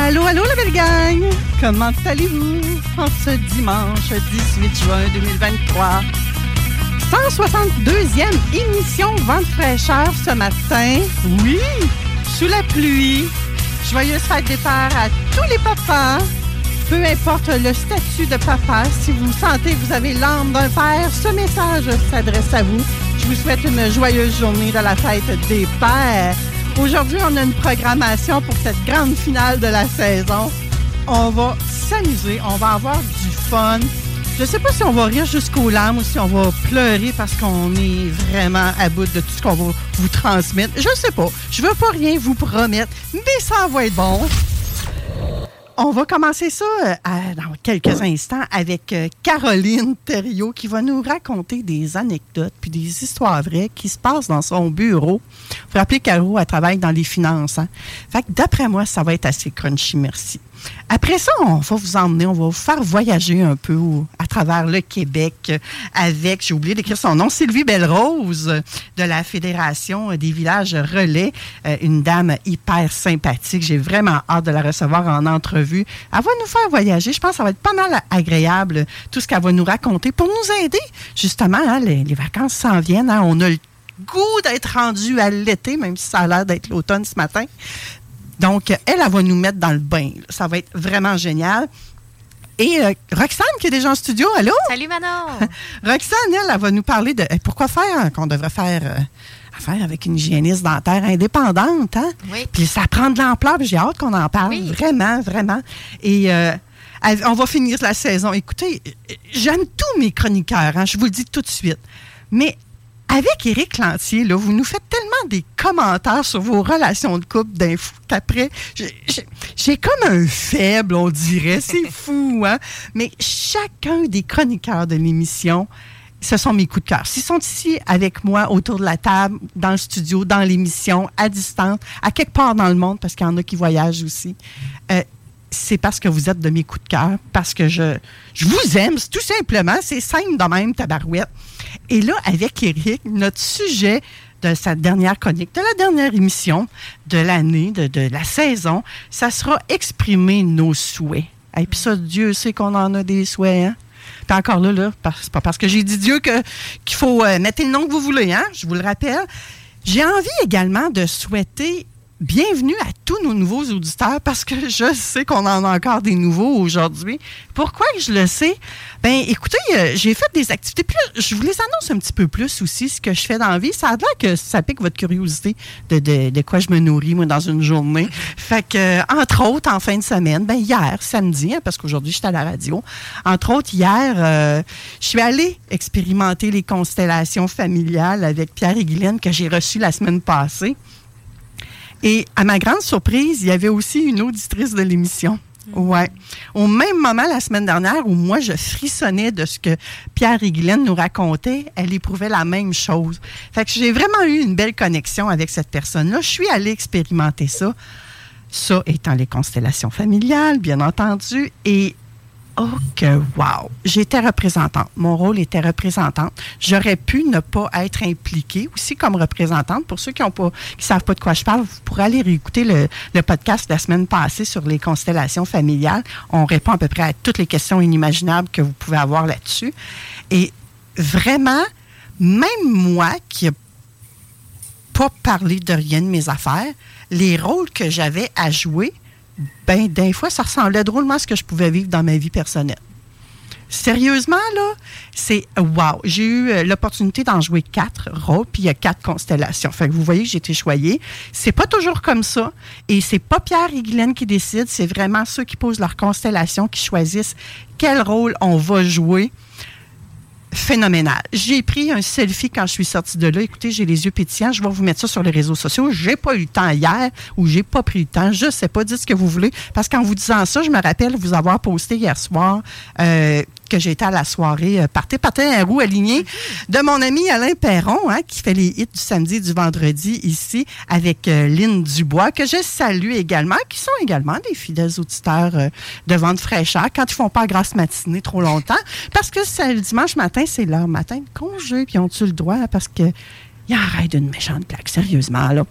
Allô, allô, la belle gang! Comment allez-vous en ce dimanche 18 juin 2023? 162e émission Vente fraîcheur ce matin. Oui, sous la pluie. Joyeuse fête des pères à tous les papas. Peu importe le statut de papa, si vous sentez que vous avez l'âme d'un père, ce message s'adresse à vous. Je vous souhaite une joyeuse journée de la fête des pères. Aujourd'hui, on a une programmation pour cette grande finale de la saison. On va s'amuser, on va avoir du fun. Je sais pas si on va rire jusqu'aux larmes ou si on va pleurer parce qu'on est vraiment à bout de tout ce qu'on va vous transmettre. Je sais pas. Je veux pas rien vous promettre, mais ça va être bon. On va commencer ça euh, dans quelques instants avec euh, Caroline Thériault qui va nous raconter des anecdotes puis des histoires vraies qui se passent dans son bureau. Vous rappelez, Caro, elle travaille dans les finances. hein? Fait d'après moi, ça va être assez crunchy, merci. Après ça, on va vous emmener, on va vous faire voyager un peu à travers le Québec avec, j'ai oublié d'écrire son nom, Sylvie Belrose de la Fédération des villages relais, euh, une dame hyper sympathique. J'ai vraiment hâte de la recevoir en entrevue. Elle va nous faire voyager. Je pense que ça va être pas mal agréable, tout ce qu'elle va nous raconter pour nous aider. Justement, hein, les, les vacances s'en viennent. hein. on a le goût d'être rendu à l'été, même si ça a l'air d'être l'automne ce matin. Donc, elle, elle va nous mettre dans le bain. Ça va être vraiment génial. Et euh, Roxane, qui est déjà en studio, allô? Salut Manon! Roxane, elle, elle va nous parler de euh, pourquoi faire hein, qu'on devrait faire euh, affaire avec une hygiéniste dentaire indépendante. Hein? Oui. Puis ça prend de l'ampleur, puis j'ai hâte qu'on en parle. Oui. Vraiment, vraiment. Et euh, elle- on va finir la saison. Écoutez, euh, j'aime tous mes chroniqueurs, hein, je vous le dis tout de suite. Mais avec Éric Lantier, là, vous nous faites tellement des commentaires sur vos relations de couple d'un fou qu'après, j'ai- comme un faible, on dirait. C'est fou, hein? Mais chacun des chroniqueurs de l'émission, ce sont mes coups de cœur. S'ils sont ici avec moi autour de la table, dans le studio, dans l'émission, à distance, à quelque part dans le monde, parce qu'il y en a qui voyagent aussi, euh, c'est parce que vous êtes de mes coups de cœur, parce que je, je vous aime, tout simplement. C'est simple de même, tabarouette. Et là, avec Eric, notre sujet de sa dernière chronique, de la dernière émission de l'année, de, de la saison, ça sera exprimer nos souhaits. Et puis ça, Dieu sait qu'on en a des souhaits, hein? Encore là, là, c'est pas parce que j'ai dit Dieu qu'il faut euh, mettre le nom que vous voulez, hein? Je vous le rappelle. J'ai envie également de souhaiter bienvenue à tous nos nouveaux auditeurs parce que je sais qu'on en a encore des nouveaux aujourd'hui. Pourquoi je le sais? Ben, écoutez, euh, j'ai fait des activités. Puis là, je vous les annonce un petit peu plus aussi, ce que je fais dans la vie. Ça a l'air que ça pique votre curiosité de, de, de quoi je me nourris, moi, dans une journée. Fait que, euh, entre autres, en fin de semaine, ben, hier, samedi, hein, parce qu'aujourd'hui, j'étais à la radio. Entre autres, hier, euh, je suis allée expérimenter les constellations familiales avec Pierre et Guylaine que j'ai reçues la semaine passée. Et à ma grande surprise, il y avait aussi une auditrice de l'émission. Ouais. Au même moment, la semaine dernière, où moi, je frissonnais de ce que Pierre et Guylaine nous racontaient, elle éprouvait la même chose. Fait que j'ai vraiment eu une belle connexion avec cette personne-là. Je suis allée expérimenter ça. Ça étant les constellations familiales, bien entendu. Et oh que wow! J'étais représentante. Mon rôle était représentante. J'aurais pu ne pas être impliquée aussi comme représentante. Pour ceux qui ne savent pas de quoi je parle, vous pourrez aller réécouter le, le podcast de la semaine passée sur les constellations familiales. On répond à peu près à toutes les questions inimaginables que vous pouvez avoir là-dessus. Et vraiment, même moi qui n'ai pas parlé de rien de mes affaires, les rôles que j'avais à jouer, ben, des fois, ça ressemblait drôlement à ce que je pouvais vivre dans ma vie personnelle. Sérieusement, là, c'est wow. J'ai eu euh, l'opportunité d'en jouer quatre rôles, puis il y a quatre constellations. Fait que vous voyez j'ai été choyée. C'est pas toujours comme ça. Et c'est pas Pierre et Guylaine qui décident, c'est vraiment ceux qui posent leur constellation qui choisissent quel rôle on va jouer phénoménal. J'ai pris un selfie quand je suis sortie de là. Écoutez, j'ai les yeux pétillants. Je vais vous mettre ça sur les réseaux sociaux. J'ai pas eu le temps hier ou j'ai pas pris le temps. Je sais pas. Dites ce que vous voulez. Parce qu'en vous disant ça, je me rappelle vous avoir posté hier soir euh, que j'étais à la soirée euh, Partez, partez un roue aligné de mon ami Alain Perron, hein, qui fait les hits du samedi et du vendredi ici avec euh, Lynn Dubois, que je salue également, qui sont également des fidèles auditeurs euh, de vente fraîcheur quand ils font pas grasse matinée trop longtemps. Parce que le dimanche matin, c'est leur matin de congé, puis ont-tu le droit parce que il arrête d'une méchante plaque, sérieusement, là.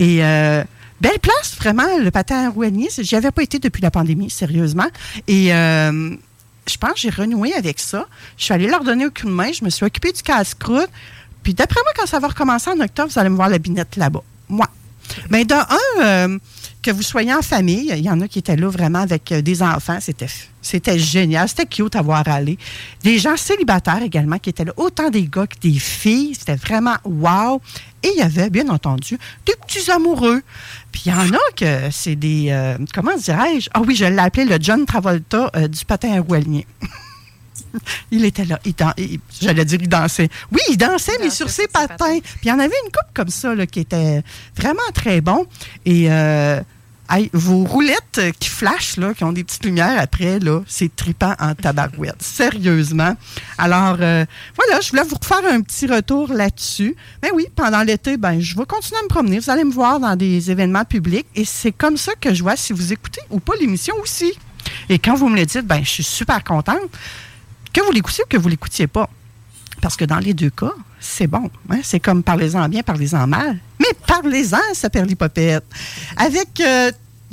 Et belle place, vraiment, le patin aligné. J'y avais pas été depuis la pandémie, sérieusement. Et je pense que j'ai renoué avec ça. Je suis allée leur donner un coup de main. Je me suis occupée du casse-croûte. Puis d'après moi, quand ça va recommencer en octobre, vous allez me voir la binette là-bas. Moi. Mais d'un un, euh, que vous soyez en famille, il y en a qui étaient là vraiment avec euh, des enfants. C'était, c'était génial. C'était cute à voir aller. Des gens célibataires également qui étaient là. Autant des gars que des filles. C'était vraiment wow. Et il y avait, bien entendu, des petits amoureux. Puis il y en a que c'est des. Euh, comment dirais-je? Ah oui, je l'ai appelé le John Travolta euh, du patin à roualier. il était là. J'allais dire, il dansait. Oui, il dansait, mais sur ses patins. Puis il y en avait une coupe comme ça là, qui était vraiment très bon. Et euh, vos roulettes qui flashent, là, qui ont des petites lumières après, là, c'est tripant en tabarouette. Sérieusement. Alors, euh, voilà, je voulais vous refaire un petit retour là-dessus. Mais oui, pendant l'été, ben, je vais continuer à me promener. Vous allez me voir dans des événements publics et c'est comme ça que je vois si vous écoutez ou pas l'émission aussi. Et quand vous me le dites, ben, je suis super contente que vous l'écoutiez ou que vous l'écoutiez pas. Parce que dans les deux cas, c'est bon. Hein? C'est comme parlez-en bien, parlez-en mal. Mais parlez-en, ça perd l'hypopète. Avec euh,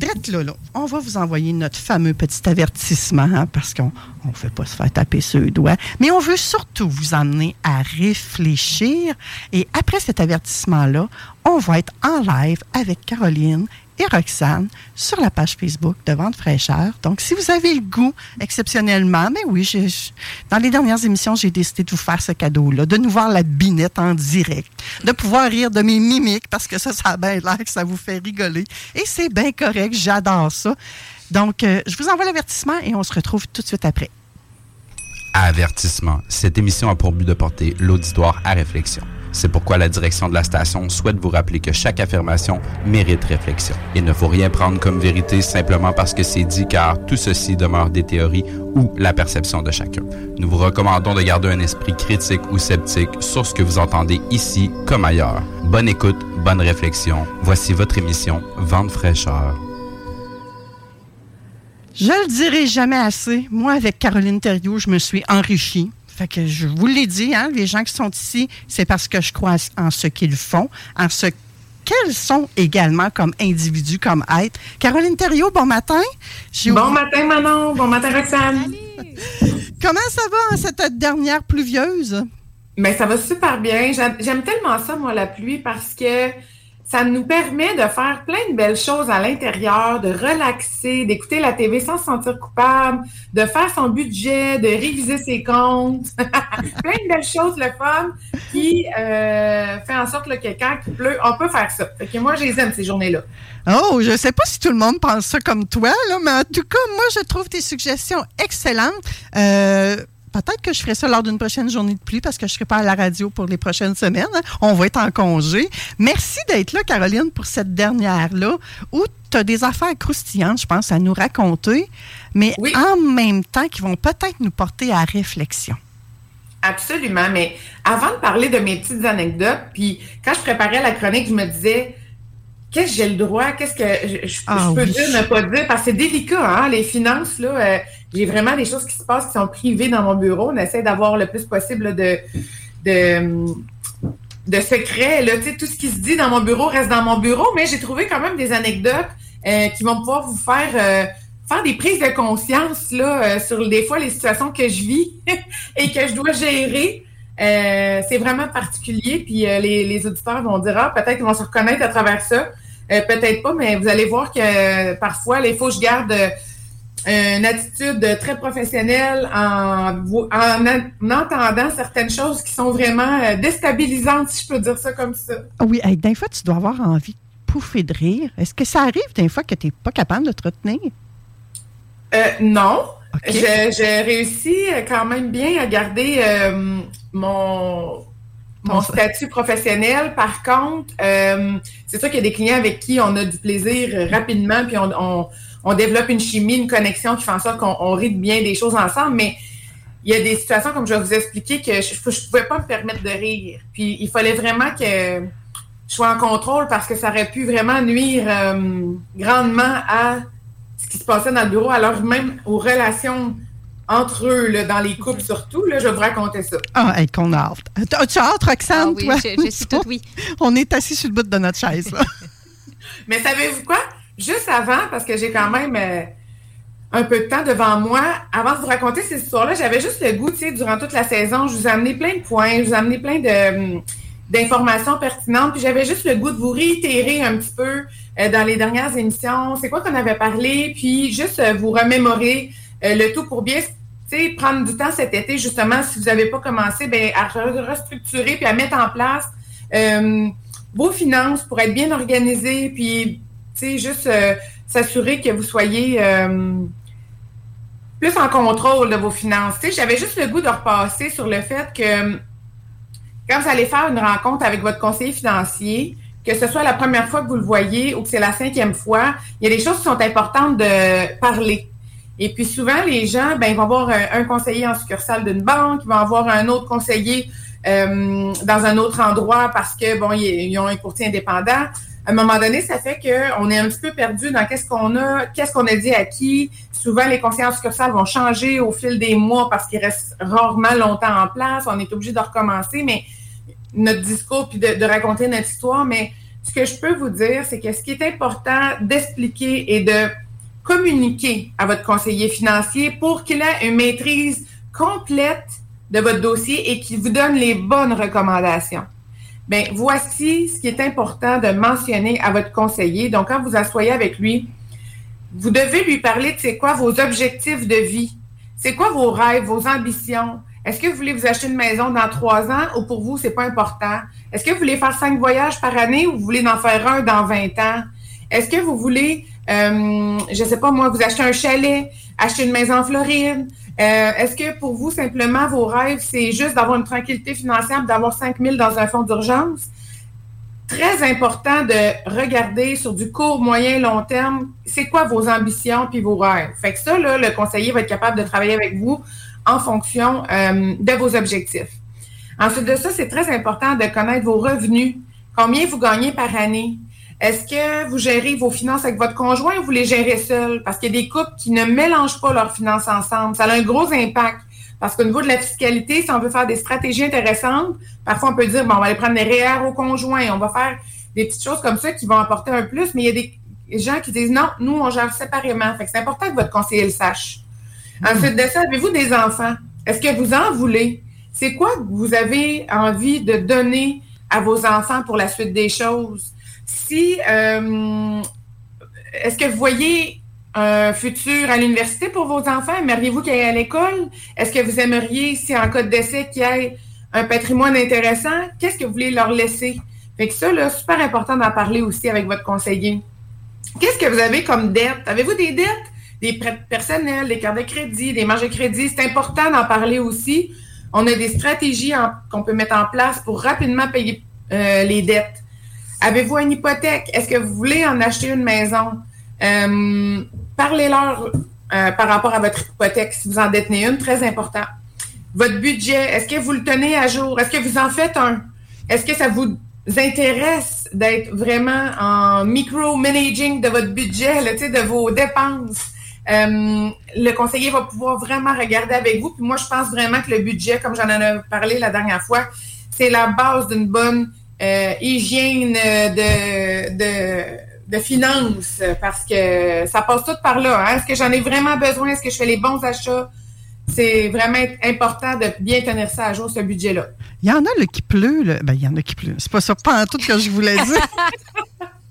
là, là, on va vous envoyer notre fameux petit avertissement hein, parce qu'on ne veut pas se faire taper sur le doigt. Mais on veut surtout vous emmener à réfléchir. Et après cet avertissement-là, on va être en live avec Caroline et Roxane sur la page Facebook de Vente Fraîcheur. Donc, si vous avez le goût, exceptionnellement, mais oui, dans les dernières émissions, j'ai décidé de vous faire ce cadeau-là, de nous voir la binette en direct, de pouvoir rire de mes mimiques parce que ça, ça a bien l'air que ça vous fait rigoler. Et c'est bien correct, j'adore ça. Donc, euh, je vous envoie l'avertissement et on se retrouve tout de suite après. Avertissement. Cette émission a pour but de porter l'auditoire à réflexion. C'est pourquoi la direction de la station souhaite vous rappeler que chaque affirmation mérite réflexion. Il ne faut rien prendre comme vérité simplement parce que c'est dit car tout ceci demeure des théories ou la perception de chacun. Nous vous recommandons de garder un esprit critique ou sceptique sur ce que vous entendez ici comme ailleurs. Bonne écoute, bonne réflexion. Voici votre émission Vente fraîcheur. Je le dirai jamais assez. Moi, avec Caroline Thériault, je me suis enrichie que je vous l'ai dit, hein, les gens qui sont ici, c'est parce que je crois en ce qu'ils font, en ce qu'elles sont également comme individus, comme êtres. Caroline Thériault, bon matin. Bon matin, Manon. Bon matin, Roxane. Comment ça va en cette dernière pluvieuse? Mais ça va super bien. J'aime tellement ça, moi, la pluie, parce que ça nous permet de faire plein de belles choses à l'intérieur, de relaxer, d'écouter la TV sans se sentir coupable, de faire son budget, de réviser ses comptes. plein de belles choses, le fun, qui euh, fait en sorte que quand il pleut, on peut faire ça. Fait que moi, je les aime, ces journées-là. Oh, je ne sais pas si tout le monde pense ça comme toi, là, mais en tout cas, moi, je trouve tes suggestions excellentes. Euh, Peut-être que je ferai ça lors d'une prochaine journée de pluie parce que je ne serai pas à la radio pour les prochaines semaines. On va être en congé. Merci d'être là, Caroline, pour cette dernière-là, où tu as des affaires croustillantes, je pense, à nous raconter, mais en même temps qui vont peut-être nous porter à réflexion. Absolument. Mais avant de parler de mes petites anecdotes, puis quand je préparais la chronique, je me disais, qu'est-ce que j'ai le droit, qu'est-ce que je, ah peux dire, ne pas dire, parce que c'est délicat, hein, les finances, là. Euh, j'ai vraiment des choses qui se passent qui sont privées dans mon bureau. On essaie d'avoir le plus possible de, de, de secrets. Là, tout ce qui se dit dans mon bureau reste dans mon bureau, mais j'ai trouvé quand même des anecdotes euh, qui vont pouvoir vous faire euh, faire des prises de conscience là, euh, sur des fois les situations que je vis et que je dois gérer. c'est vraiment particulier, puis les, les, auditeurs vont dire Ah, peut-être qu'ils vont se reconnaître à travers ça. peut-être pas, mais vous allez voir que parfois, il faut que je garde une attitude très professionnelle en, en, entendant certaines choses qui sont vraiment euh, déstabilisantes, si je peux dire ça comme ça. Ah oui, d'un fois, tu dois avoir envie de pouffer de rire. Est-ce que ça arrive d'un fois que tu n'es pas capable de te retenir? Euh, non. J'ai réussi quand même bien à garder euh, mon, mon statut professionnel. Par contre, c'est sûr qu'il y a des clients avec qui on a du plaisir rapidement, puis on on développe une chimie, une connexion qui fait en sorte qu'on rit bien des choses ensemble, mais il y a des situations, comme je vais vous expliquer, que je ne pouvais pas me permettre de rire. Puis il fallait vraiment que je sois en contrôle parce que ça aurait pu vraiment nuire euh, grandement à ce qui se passait dans le bureau, alors même aux relations entre eux, dans les couples surtout. Là, je vais vous raconter ça. Ah, qu'on a hâte. As-tu hâte, Roxane, ah, oui, Je, suis toute oui. On est assis sur le bout de notre chaise. Mais savez-vous quoi? Juste avant, parce que j'ai quand même euh, un peu de temps devant moi, avant de vous raconter ces histoires-là, j'avais juste le goût, tu sais, durant toute la saison, je vous ai amené plein de points, je vous ai amené plein de hum, d'informations pertinentes, puis j'avais juste le goût de vous réitérer un petit peu euh, dans les dernières émissions, c'est quoi qu'on avait parlé, puis juste euh, vous remémorer le tout pour bien prendre du temps cet été, justement, si vous n'avez pas commencé, ben, à restructurer puis à mettre en place vos finances pour être bien organisé, puis juste euh, s'assurer que vous soyez euh, plus en contrôle de vos finances. J'avais juste le goût de repasser sur le fait que quand vous allez faire une rencontre avec votre conseiller financier, que ce soit la première fois que vous le voyez ou que c'est la cinquième fois, il y a des choses qui sont importantes de parler. Et puis souvent, les gens, ben, ils vont avoir un, conseiller en succursale d'une banque, ils vont avoir un autre conseiller euh, dans un autre endroit parce que bon, ils ont un courtier indépendant à un moment donné, ça fait qu'on est un petit peu perdu dans qu'est-ce qu'on a, qu'est-ce qu'on a dit à qui. Souvent, les conseillers en succursale vont changer au fil des mois parce qu'ils restent rarement longtemps en place. On est obligé de recommencer, mais notre discours puis de, raconter notre histoire. Mais ce que je peux vous dire, c'est que ce qui est important d'expliquer et de communiquer à votre conseiller financier pour qu'il ait une maîtrise complète de votre dossier et qu'il vous donne les bonnes recommandations. Bien, voici ce qui est important de mentionner à votre conseiller. Donc, quand vous asseyez avec lui, vous devez lui parler de c'est quoi vos objectifs de vie. C'est quoi vos rêves, vos ambitions? Est-ce que vous voulez vous acheter une maison dans trois ans ou pour vous, c'est pas important? Est-ce que vous voulez faire cinq voyages par année ou vous voulez en faire un dans 20 ans? Est-ce que vous voulez, euh, je sais pas moi, vous acheter un chalet, acheter une maison en Floride? Euh, est-ce que pour vous, simplement, vos rêves, c'est juste d'avoir une tranquillité financière, d'avoir 5 000 dans un fonds d'urgence? Très important de regarder sur du court, moyen, long terme, c'est quoi vos ambitions puis vos rêves. Fait que ça, le conseiller va être capable de travailler avec vous en fonction euh, de vos objectifs. Ensuite de ça, c'est très important de connaître vos revenus, combien vous gagnez par année, est-ce que vous gérez vos finances avec votre conjoint ou vous les gérez seul? Parce qu'il y a des couples qui ne mélangent pas leurs finances ensemble. Ça a un gros impact. Parce qu'au niveau de la fiscalité, si on veut faire des stratégies intéressantes, parfois on peut dire, bon, on va aller prendre des REER au conjoint, on va faire des petites choses comme ça qui vont apporter un plus, mais il y a des gens qui disent, non, nous, on gère séparément. Fait que c'est important que votre conseiller le sache. Ensuite de ça, avez-vous des enfants? Est-ce que vous en voulez? C'est quoi que vous avez envie de donner à vos enfants pour la suite des choses? Si euh, est-ce que vous voyez un futur à l'université pour vos enfants? Aimeriez-vous qu'ils aillent à l'école? Est-ce que vous aimeriez, si en cas de décès, qu'il y ait un patrimoine intéressant? Qu'est-ce que vous voulez leur laisser? Fait que ça, là, super important d'en parler aussi avec votre conseiller. Qu'est-ce que vous avez comme dette? Avez-vous des dettes? Des prêts personnels, des cartes de crédit, des marges de crédit? C'est important d'en parler aussi. On a des stratégies qu'on peut mettre en place pour rapidement payer euh, les dettes. Avez-vous une hypothèque? Est-ce que vous voulez en acheter une maison? Euh, parlez-leur euh, par rapport à votre hypothèque si vous en détenez une, très important. Votre budget, est-ce que vous le tenez à jour? Est-ce que vous en faites un? Est-ce que ça vous intéresse d'être vraiment en micro-managing de votre budget, là, de vos dépenses? euh, le conseiller va pouvoir vraiment regarder avec vous. Puis moi, je pense vraiment que le budget, comme j'en ai parlé la dernière fois, c'est la base d'une bonne euh, hygiène de, de, de finances parce que ça passe tout par là. Hein. Est-ce que j'en ai vraiment besoin? Est-ce que je fais les bons achats? C'est vraiment important de bien tenir ça à jour, ce budget-là. Il y en a le qui pleut. Là. Ben, il y en a qui pleut. C'est pas ça, pas en tout que je voulais dire.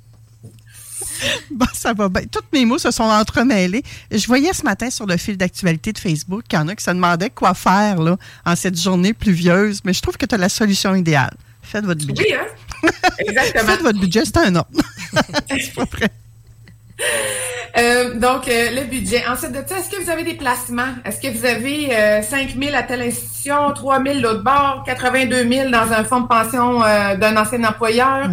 Bon, ça va bien. Toutes mes mots se sont entremêlés. Je voyais ce matin sur le fil d'actualité de Facebook qu'il y en a qui se demandaient quoi faire là, en cette journée pluvieuse, mais je trouve que tu as la solution idéale. Faites votre budget. Oui, hein? Exactement. Faites votre budget, c'est un ordre. c'est pas vrai. Euh, donc, euh, le budget. Ensuite de ça, est-ce que vous avez des placements? Est-ce que vous avez euh, 5 000 à telle institution, 3 000 l'autre bord, 82 000 dans un fonds de pension euh, d'un ancien employeur?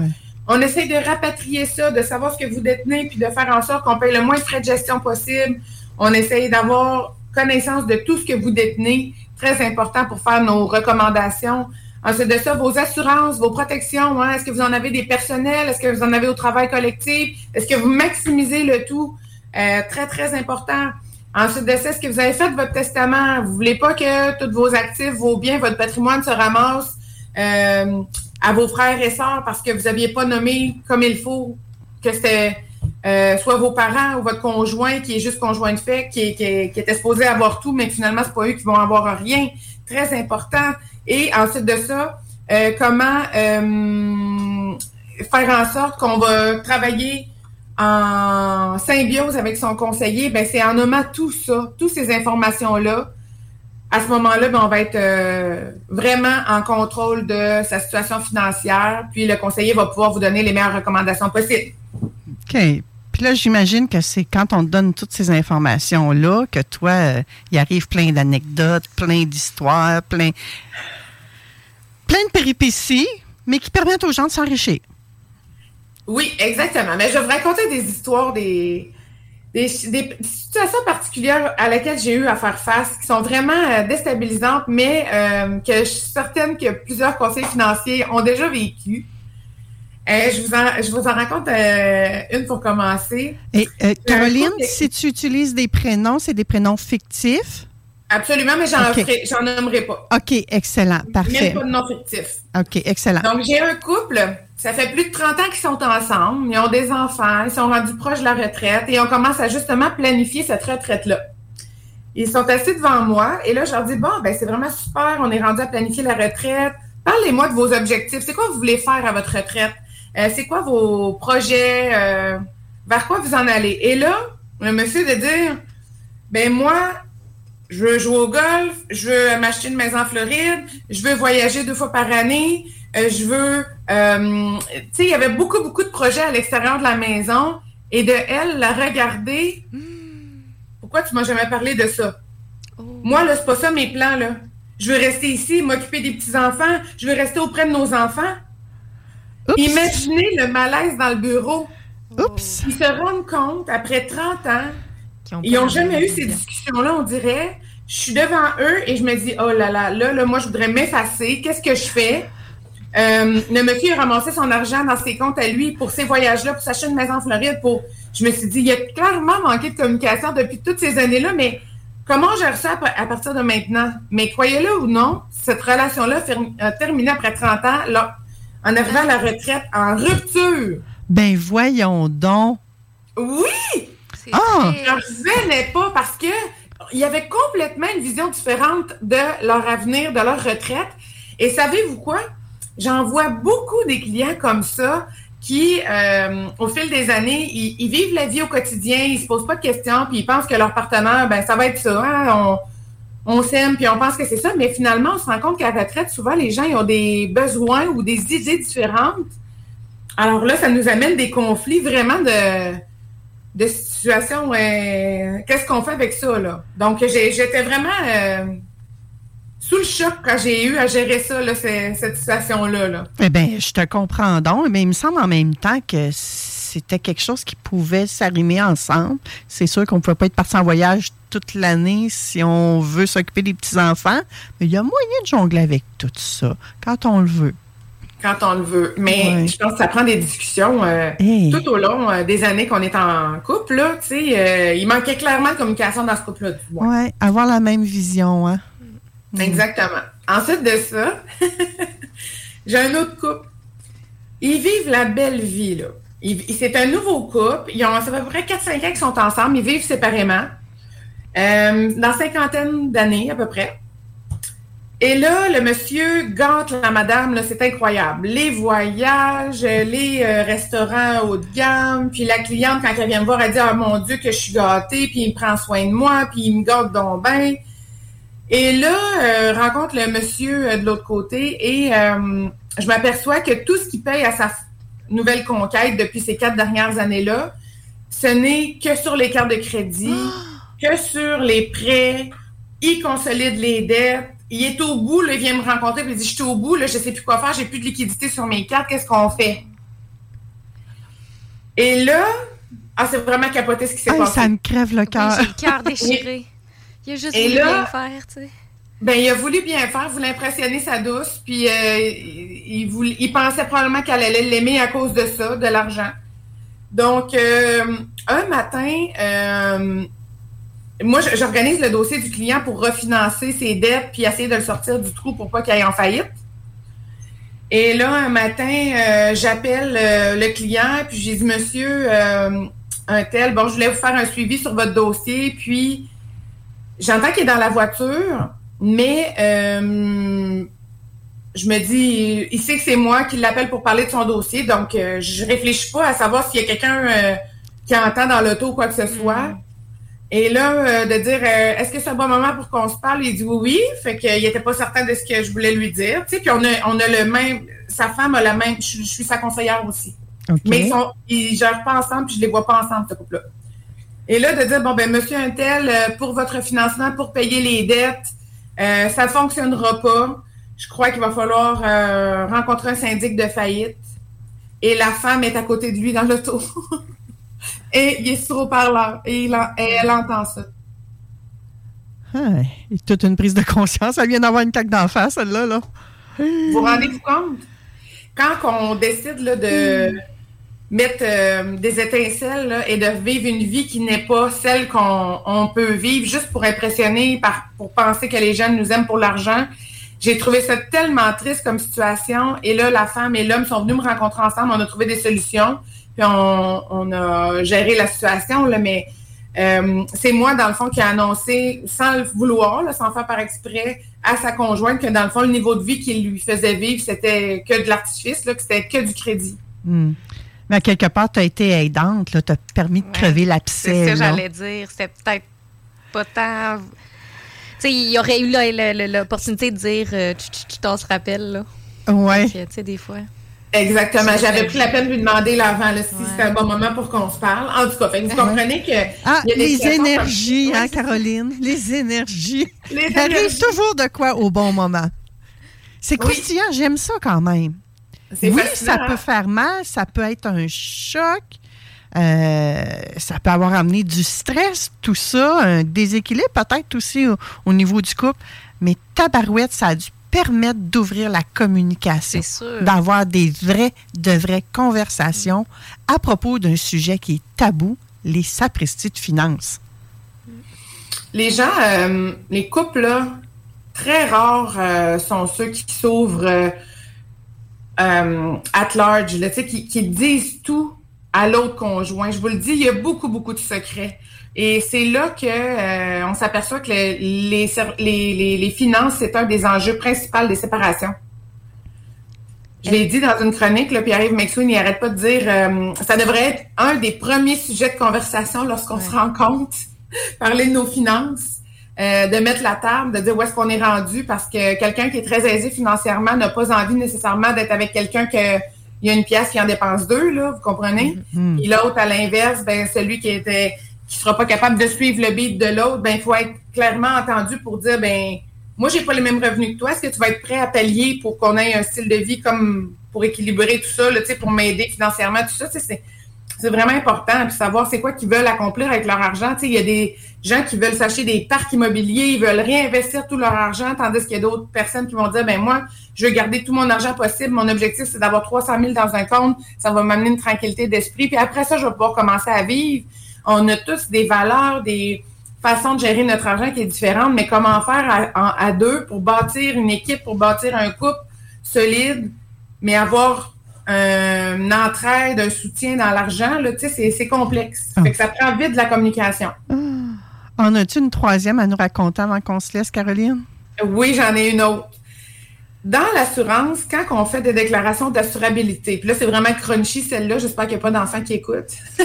On essaie de rapatrier ça, de savoir ce que vous détenez, puis de faire en sorte qu'on paye le moins de frais de gestion possible. On essaye d'avoir connaissance de tout ce que vous détenez. Très important pour faire nos recommandations. Ensuite de ça, vos assurances, vos protections. Hein? Est-ce que vous en avez des personnels? Est-ce que vous en avez au travail collectif? Est-ce que vous maximisez le tout? Euh, très, très important. Ensuite de ça, est-ce que vous avez fait votre testament? Vous voulez pas que tous vos actifs, vos biens, votre patrimoine se ramasse euh, à vos frères et sœurs parce que vous n'aviez pas nommé comme il faut que c'était euh, soit vos parents ou votre conjoint qui est juste conjoint de fait, qui, est- qui, est- qui était supposé avoir tout, mais finalement, c'est pas eux qui vont avoir rien. Très important. Et ensuite de ça, euh, comment euh, faire en sorte qu'on va travailler en symbiose avec son conseiller, ben c'est en nommant tout ça, toutes ces informations-là. À ce moment-là, ben, on va être euh, vraiment en contrôle de sa situation financière, puis le conseiller va pouvoir vous donner les meilleures recommandations possibles. OK. Puis là, j'imagine que c'est quand on te donne toutes ces informations-là que toi, il arrive plein d'anecdotes, plein d'histoires, plein, plein de péripéties, mais qui permettent aux gens de s'enrichir. Oui, exactement. Mais je vais vous raconter des histoires, des, des, des situations particulières à laquelle j'ai eu à faire face, qui sont vraiment euh, déstabilisantes, mais euh, que je suis certaine que plusieurs conseils financiers ont déjà vécu. Euh, je, vous en, je vous en raconte euh, une pour commencer. Et Caroline, si tu utilises des prénoms, c'est des prénoms fictifs. Absolument, mais j'en Ok. ferai- j'en nommerai pas. OK, excellent, parfait. Même pas de nom fictif. OK, excellent. Donc, j'ai un couple, ça fait plus de 30 ans qu'ils sont ensemble, ils ont des enfants, ils sont rendus proches de la retraite et on commence à justement planifier cette retraite-là. Ils sont assis devant moi et là, je leur dis, bon, ben c'est vraiment super, on est rendu à planifier la retraite. Parlez-moi de vos objectifs. C'est quoi vous voulez faire à votre retraite? Euh, c'est quoi vos projets? Euh, vers quoi vous en allez? Et là, le monsieur de dire, ben moi, je veux jouer au golf, je veux m'acheter une maison en Floride, je veux voyager deux fois par année, euh, je veux... euh, tu sais, il y avait beaucoup, beaucoup de projets à l'extérieur de la maison et de elle, la regarder. Pourquoi tu m'as jamais parlé de ça? Moi, là, c'est pas ça mes plans, là. Je veux rester ici, m'occuper des petits-enfants, je veux rester auprès de nos enfants. Oups. Imaginez le malaise dans le bureau. Oups. Ils se rendent compte, après 30 ans, Qui ont ils n'ont jamais eu ces discussions-là, on dirait. Je suis devant eux et je me dis, oh là là, là, là moi, je voudrais m'effacer. Qu'est-ce que je fais? Euh, le monsieur a ramassé son argent dans ses comptes à lui pour ces voyages-là, pour s'acheter une maison en Floride. Pour... Je me suis dit, il y a clairement manqué de communication depuis toutes ces années-là, mais comment je gère ça à partir de maintenant? Mais croyez-le ou non, cette relation-là a terminé après 30 ans, là, en arrivant à la retraite, en rupture. Ben voyons donc. Oui! Ah! très- Je ne revenais pas parce que il y avait complètement une vision différente de leur avenir, de leur retraite. Et savez-vous quoi? J'en vois beaucoup des clients comme ça qui, euh, au fil des années, ils, ils vivent la vie au quotidien, ils se posent pas de questions, puis ils pensent que leur partenaire, ben ça va être ça. hein, on on s'aime, puis on pense que c'est ça, mais finalement, on se rend compte qu'à la retraite, souvent, les gens ils ont des besoins ou des idées différentes. Alors là, ça nous amène des conflits vraiment de, de situations. euh, Qu'est-ce qu'on fait avec ça, là? Donc, j'étais vraiment euh, sous le choc quand j'ai eu à gérer ça, là, ce- cette situation-là. Là. Eh bien, je te comprends donc, mais il me semble en même temps que c'était quelque chose qui pouvait s'arrimer ensemble. C'est sûr qu'on ne pouvait pas être parti en voyage toute l'année si on veut s'occuper des petits-enfants, mais il y a moyen de jongler avec tout ça quand on le veut. Quand on le veut. Mais je pense que ça prend des discussions euh, tout au long euh, des années qu'on est en couple. Là, euh, il manquait clairement de communication dans ce couple-là. Oui, avoir la même vision. Hein? Mm. Exactement. Ensuite de ça, j'ai un autre couple. Ils vivent la belle vie. là. C'est un nouveau couple. Ils ont, ça fait à peu près 4-5 ans qu'ils sont ensemble. Ils vivent séparément. dans cinquantaine d'années à peu près. Et là, le monsieur gâte la madame, c'est incroyable. Les voyages, les euh, restaurants haut de gamme, puis la cliente, quand elle vient me voir, elle dit Ah mon Dieu, que je suis gâtée, puis il me prend soin de moi, puis il me gâte donc bien. Et là, euh, rencontre le monsieur euh, de l'autre côté et je m'aperçois que tout ce qu'il paye à sa nouvelle conquête depuis ces quatre dernières années-là, ce n'est que sur les cartes de crédit, que sur les prêts, il consolide les dettes il est au bout, là, il vient me rencontrer, puis il dit Je suis au bout, là, je ne sais plus quoi faire, j'ai plus de liquidité sur mes cartes, qu'est-ce qu'on fait? Et là, ah, c'est vraiment capoté ce qui s'est passé. Ça me crève le cœur. j'ai le cœur déchiré. Il a juste voulu bien faire, tu sais. Ben, il a voulu bien faire, voulait impressionner sa douce, puis euh, il, il pensait probablement qu'elle allait l'aimer à cause de ça, de l'argent. Donc, euh, un matin, euh, moi, j'organise le dossier du client pour refinancer ses dettes puis essayer de le sortir du trou pour pas qu'il aille en faillite. Et là, un matin, euh, j'appelle euh, le client puis j'ai dit, monsieur, euh, un tel, bon, je voulais vous faire un suivi sur votre dossier, puis j'entends qu'il est dans la voiture, mais je me dis, il sait que c'est moi qui l'appelle pour parler de son dossier, donc je réfléchis pas à savoir s'il y a quelqu'un qui entend dans l'auto ou quoi que ce soit. Mm. Et là, euh, de dire euh, est-ce que c'est un bon moment pour qu'on se parle? Il dit oui, oui. Fait qu'il n'était pas certain de ce que je voulais lui dire. Tu sais, puis on a, on a le même. Sa femme a la même. Je, suis sa conseillère aussi. Mais ils sont, ils gèrent pas ensemble, puis je les vois pas ensemble, ce couple-là. Et là, de dire bon ben, monsieur Untel, euh, pour votre financement, pour payer les dettes, ça ne fonctionnera pas. Je crois qu'il va falloir rencontrer un syndic de faillite. Et la femme est à côté de lui dans l'auto. Et il est sur haut-parleur et, elle entend ça. Ah, et toute une prise de conscience. Elle vient d'avoir une claque d'en face, celle-là. Là. Vous vous rendez-vous compte? Quand on décide de mettre euh, des étincelles et de vivre une vie qui n'est pas celle qu'on peut vivre juste pour impressionner, pour penser que les jeunes nous aiment pour l'argent, j'ai trouvé ça tellement triste comme situation. Et là, la femme et l'homme sont venus me rencontrer ensemble. On a trouvé des solutions puis on, a géré la situation, là, mais euh, c'est moi, dans le fond, qui a annoncé, sans le vouloir, sans faire par exprès, à sa conjointe que, dans le fond, le niveau de vie qu'il lui faisait vivre, c'était que de l'artifice, que c'était que du crédit. Hmm. Mais quelque part, tu as été aidante, tu as permis de crever l'abcès. C'est ce que j'allais dire. C'est peut-être pas tant. Tu sais, il y aurait eu l'opportunité de dire euh, tu t'en se rappelles, là. Ouais. Tu sais, des fois. Exactement. J'avais pris la peine de lui demander l'avant si c'était un bon moment pour qu'on se parle. En tout cas, vous comprenez que. Ah, les énergies, hein, Caroline? Les énergies. Les énergies. toujours de quoi au bon moment. C'est croustillant, j'aime ça quand même. Oui, ça peut faire mal, ça peut être un choc. Euh, ça peut avoir amené du stress, tout ça, un déséquilibre peut-être aussi au, au, niveau du couple. Mais tabarouette, ça a du permettre d'ouvrir la communication, d'avoir des vraies, de vraies conversations à propos d'un sujet qui est tabou, les sapristis de finances. Les gens, euh, les couples, très rares euh, sont ceux qui s'ouvrent euh, at large, qui, qui disent tout à l'autre conjoint. Je vous le dis, il y a beaucoup, beaucoup de secrets. Et c'est là que euh, on s'aperçoit que les, les, les, finances, c'est un des enjeux principaux des séparations. Je l'ai dit dans une chronique, Pierre-Yves McSween, il n'arrête pas de dire euh, ça devrait être un des premiers sujets de conversation lorsqu'on se rend compte, parler de nos finances, euh, de mettre la table, de dire où est-ce qu'on est rendu, parce que quelqu'un qui est très aisé financièrement n'a pas envie nécessairement d'être avec quelqu'un que il y a une pièce qui en dépense deux, là, vous comprenez? Mm-hmm. Et l'autre, à l'inverse, ben celui qui était qui sera pas capable de suivre le beat de l'autre, ben il faut être clairement entendu pour dire ben moi j'ai pas les mêmes revenus que toi, est-ce que tu vas être prêt à pallier pour qu'on ait un style de vie comme pour équilibrer tout ça, là, pour m'aider financièrement tout ça, c'est C'est vraiment important de savoir c'est quoi qu'ils veulent accomplir avec leur argent. Tu sais, il y a des gens qui veulent s'acheter des parcs immobiliers, ils veulent réinvestir tout leur argent, tandis qu'il y a d'autres personnes qui vont dire, ben moi, je veux garder tout mon argent possible. Mon objectif, c'est d'avoir 300 000 dans un compte. Ça va m'amener une tranquillité d'esprit. Puis après ça, je vais pouvoir commencer à vivre. On a tous des valeurs, des façons de gérer notre argent qui est différente, mais comment faire à, à deux pour bâtir une équipe, pour bâtir un couple solide, mais avoir une entraide, un soutien dans l'argent, c'est complexe. Ah. ça prend vite de la communication. Ah. En as-tu une troisième à nous raconter avant qu'on se laisse, Caroline? Oui, j'en ai une autre. Dans l'assurance, quand on fait des déclarations d'assurabilité, puis là, c'est vraiment crunchy celle-là, j'espère qu'il n'y a pas d'enfants qui écoutent.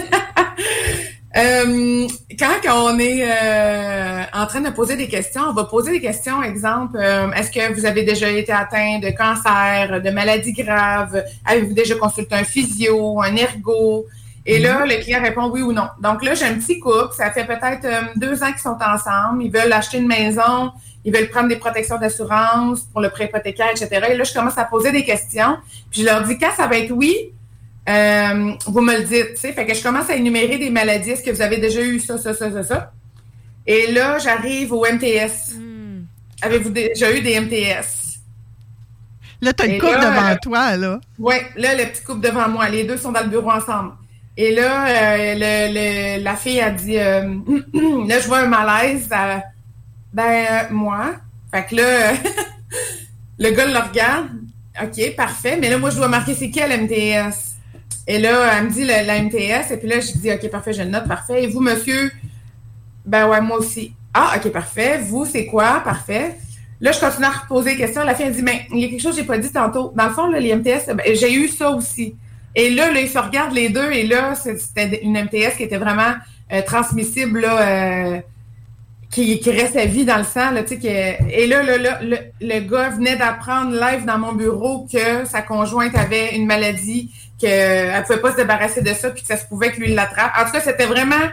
Euh, quand on est euh, en train de poser des questions, on va poser des questions, exemple, euh, est-ce que vous avez déjà été atteint de cancer, de maladies graves? Avez-vous déjà consulté un physio, un ergo? Et là, mhm. le client répond oui ou non. Donc là, j'ai un petit couple, ça fait peut-être deux ans qu'ils sont ensemble, ils veulent acheter une maison, ils veulent prendre des protections d'assurance pour le prêt hypothécaire, etc. Et là, je commence à poser des questions, puis je leur dis quand ça va être oui, euh, vous me le dites, tu sais. Fait que je commence à énumérer des maladies. Est-ce que vous avez déjà eu ça, ça, ça, ça, ça? Et là, j'arrive au MTS. Hmm. Avez-vous déjà eu des MTS? Là, tu as une coupe devant toi, là. Oui, là, le petit couple devant moi. Les deux sont dans le bureau ensemble. Et là, euh, le, la fille a dit euh, Là, je vois un malaise. ben, moi. Fait que là, le gars le regarde. OK, parfait. Mais là, moi, je dois marquer c'est quel MTS? Et là, elle me dit la, MTS, et puis là, je dis, OK, parfait, je note, parfait. Et vous, monsieur? Ben ouais, moi aussi. Ah, OK, parfait. Vous, c'est quoi? Parfait. Là, je continue à reposer des questions. La fille, elle dit, mais il y a quelque chose que j'ai pas dit tantôt. Dans le fond, là, les MTS, ben, j'ai eu ça aussi. Et là, là, ils se regardent les deux, et là, c'était une MTS qui était vraiment euh, transmissible, là, euh, qui, qui reste vie dans le sang. Là, et là, le, le, gars venait d'apprendre live dans mon bureau que sa conjointe avait une maladie, qu'elle ne pouvait pas se débarrasser de ça, puis que ça se pouvait que lui l'attrape. En tout cas, c'était vraiment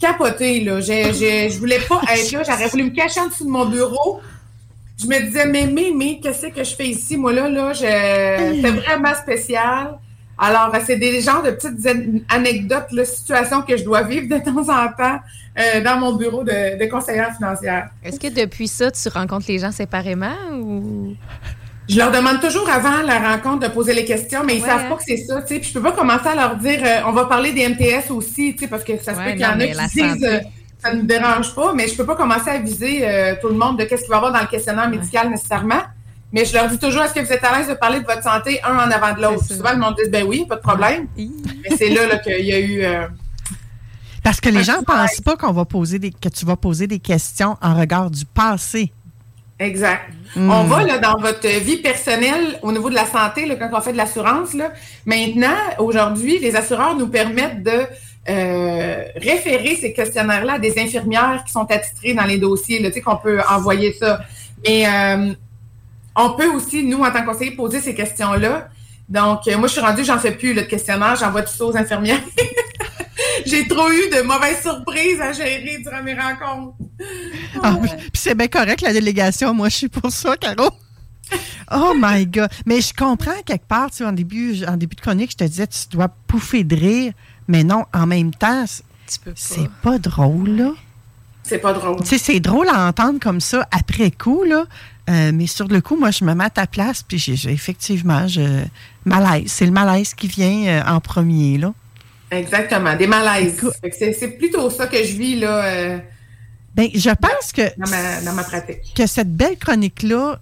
capoté. Là. Je, je, je voulais pas être là. J'aurais voulu me cacher en dessous de mon bureau. Je me disais, mais, mais, mais, qu'est-ce que je fais ici? Moi, là, là, c'était vraiment spécial. Alors, c'est des genres de petites anecdotes, là, situations que je dois vivre de temps en temps euh, dans mon bureau de, de conseillère financière. Est-ce que depuis ça, tu rencontres les gens séparément ou? Je leur demande toujours avant la rencontre de poser les questions, mais ils savent pas que c'est ça, tu sais. Puis je peux pas commencer à leur dire, euh, on va parler des MTS aussi, tu sais, parce que ça se peut qu'il y en a qui disent, euh, ça ne me dérange pas, mais je peux pas commencer à viser tout le monde de qu'est-ce qu'il va y avoir dans le questionnaire médical nécessairement. Mais je leur dis toujours, est-ce que vous êtes à l'aise de parler de votre santé un en avant de l'autre? Souvent, le monde dit, ben oui, pas de problème. Mais c'est là, là qu'il y a eu. Euh, Parce que les gens ne pensent pas qu'on va poser des, que tu vas poser des questions en regard du passé. Exact. Hmm. On va là, dans votre vie personnelle au niveau de la santé, là, quand on fait de l'assurance. Maintenant, aujourd'hui, les assureurs nous permettent de euh, référer ces questionnaires-là à des infirmières qui sont attitrées dans les dossiers, tu sais, qu'on peut envoyer ça. Mais euh, on peut aussi, nous, en tant que conseiller, poser ces questions-là. Donc, euh, moi, je suis rendue, j'en fais plus le questionnaire, j'envoie tout ça aux infirmières. J'ai trop eu de mauvaises surprises à gérer durant mes rencontres. Ah, puis c'est bien correct, la délégation. Moi, je suis pour ça, Caro. Oh my God. Mais je comprends quelque part, tu sais, en début, en début de chronique, je te disais, tu dois pouffer de rire. Mais non, en même temps, c'est pas drôle, là. C'est pas drôle. Tu sais, c'est drôle à entendre comme ça après coup, là. Euh, mais sur le coup, moi, je me mets à ta place, puis j'ai effectivement, je, malaise. C'est le malaise qui vient euh, en premier, là. Exactement, des malaises. C'est plutôt ça que je vis, là. Euh, ben, je pense que. Dans ma, pratique. Que cette belle chronique-là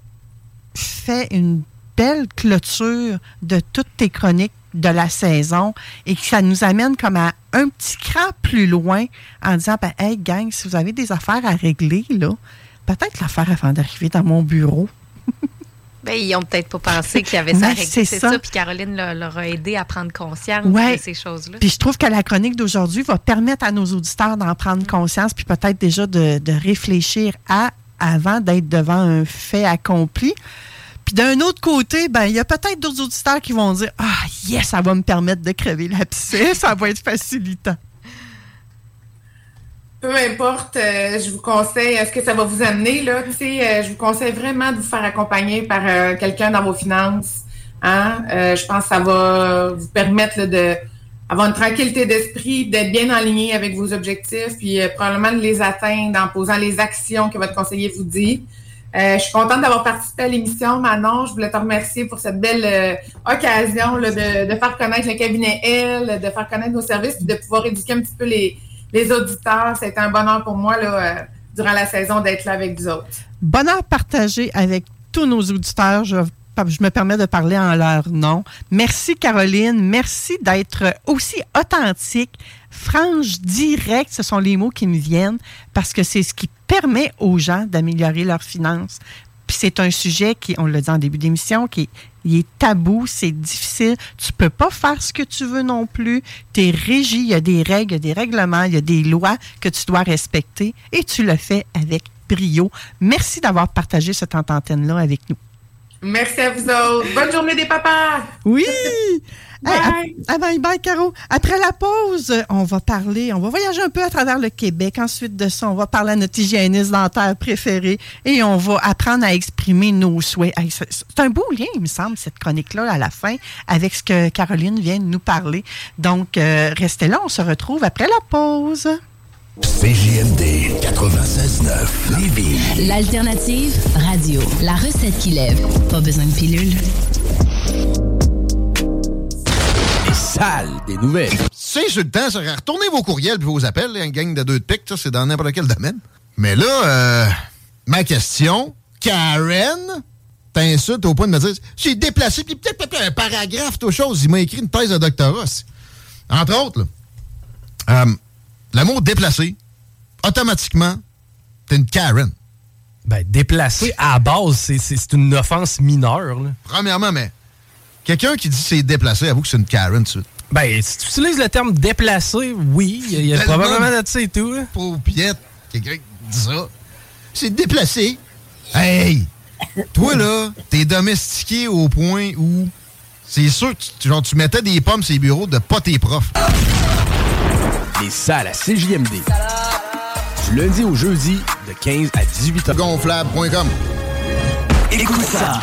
fait une belle clôture de toutes tes chroniques de la saison et que ça nous amène comme à un petit cran plus loin en disant ben, Hey, gang, si vous avez des affaires à régler, là, peut-être l'affaire avant d'arriver dans mon bureau. ben, ils n'ont peut-être pas pensé qu'il y avait ça C'est ça. Puis Caroline leur, a aidé à prendre conscience de ces choses-là. Puis je trouve que la chronique d'aujourd'hui va permettre à nos auditeurs d'en prendre conscience, puis peut-être déjà de, réfléchir à avant d'être devant un fait accompli. Puis d'un autre côté, ben il y a peut-être d'autres auditeurs qui vont dire Ah, yes, ça va me permettre de crever l'abcès, ça va être facilitant peu importe, euh, je vous conseille, est-ce que ça va vous amener, là, euh, je vous conseille vraiment de vous faire accompagner par euh, quelqu'un dans vos finances. Hein? je pense que ça va vous permettre de avoir une tranquillité d'esprit, d'être bien aligné avec vos objectifs, puis euh, probablement de les atteindre en posant les actions que votre conseiller vous dit. Euh, je suis contente d'avoir participé à l'émission, Manon. Je voulais te remercier pour cette belle euh, occasion de, faire connaître le cabinet L, de faire connaître nos services, puis de pouvoir éduquer un petit peu les, les auditeurs. C'était un bonheur pour moi là, durant la saison d'être là avec vous autres. Bonheur partagé avec tous nos auditeurs. Je je me permets de parler en leur nom. Merci Caroline, merci d'être aussi authentique, franche, direct, ce sont les mots qui me viennent parce que c'est ce qui permet aux gens d'améliorer leurs finances. Puis c'est un sujet qui, on l'a dit en début d'émission, qui est tabou, c'est difficile. Tu peux pas faire ce que tu veux non plus. Tu es régi, il y a des règles, il y a des règlements, il y a des lois que tu dois respecter et tu le fais avec brio. Merci d'avoir partagé cette antenne-là avec nous. Merci à vous autres. Bonne journée des papas. Oui. bye. bye, bye, Caro. Après la pause, on va parler, on va voyager un peu à travers le Québec. Ensuite de ça, on va parler à notre hygiéniste dentaire préféré et on va apprendre à exprimer nos souhaits. C'est un beau lien, il me semble, cette chronique-là, à la fin, avec ce que Caroline vient de nous parler. Donc, euh, restez là, on se retrouve après la pause. CJMD 96.9 Lévis. L'alternative radio. La recette qui lève. Pas besoin de pilule. Les salles des nouvelles. C'est sur le temps, ça retournez vos courriels et vos appels, une gang de deux de pique, c'est dans n'importe quel domaine. Mais là, euh, ma question, Karen t'insulte au point de me dire j'ai déplacé, puis peut-être un paragraphe, toute chose. Il m'a écrit une thèse de doctorat. Entre autres, là. Euh, L'amour déplacé, automatiquement, t'es une Karen. Ben, déplacé, à base, c'est une offense mineure. Premièrement, mais quelqu'un qui dit c'est déplacé, avoue que c'est une Karen suite. Ben, si tu utilises le terme déplacé, oui, il y a, probablement de ça et tout. Pauvre piette, quelqu'un qui dit ça. C'est déplacé. Hey! Toi, là, t'es domestiqué au point où c'est sûr que tu, genre, tu mettais des pommes sur les bureaux de pas tes profs. Les salles à CJMD. Du lundi au jeudi, de 15 à 18 h. Gonflable.com. Écoute ça.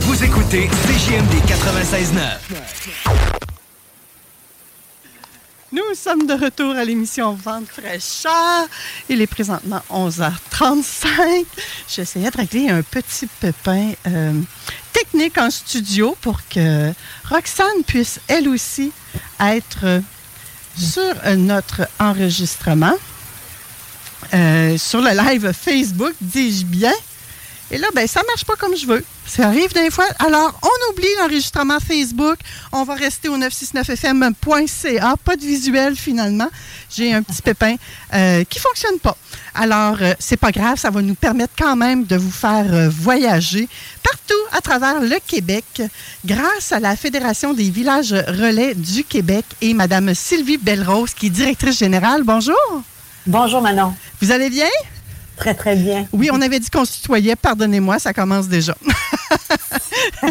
Vous écoutez CJMD 96.9. Nous sommes de retour à l'émission Vente fraîcheur. Il est présentement 11h35. J'essayais de régler un petit pépin euh, technique en studio pour que Roxane puisse elle aussi être sur notre enregistrement. Euh, sur le live Facebook, dis-je bien. Et là, ben, ça marche pas comme je veux. Ça arrive des fois. Alors, on oublie l'enregistrement Facebook. On va rester au 969fm.ca. Pas de visuel, finalement. J'ai un petit pépin euh, qui fonctionne pas. Alors, euh, c'est pas grave. Ça va nous permettre quand même de vous faire euh, voyager partout à travers le Québec grâce à la Fédération des villages relais du Québec et Mme Sylvie Belrose, qui est directrice générale. Bonjour. Bonjour, Manon. Vous allez bien? Très, très bien. Oui, on avait dit qu'on se tutoyait. Pardonnez-moi, ça commence déjà.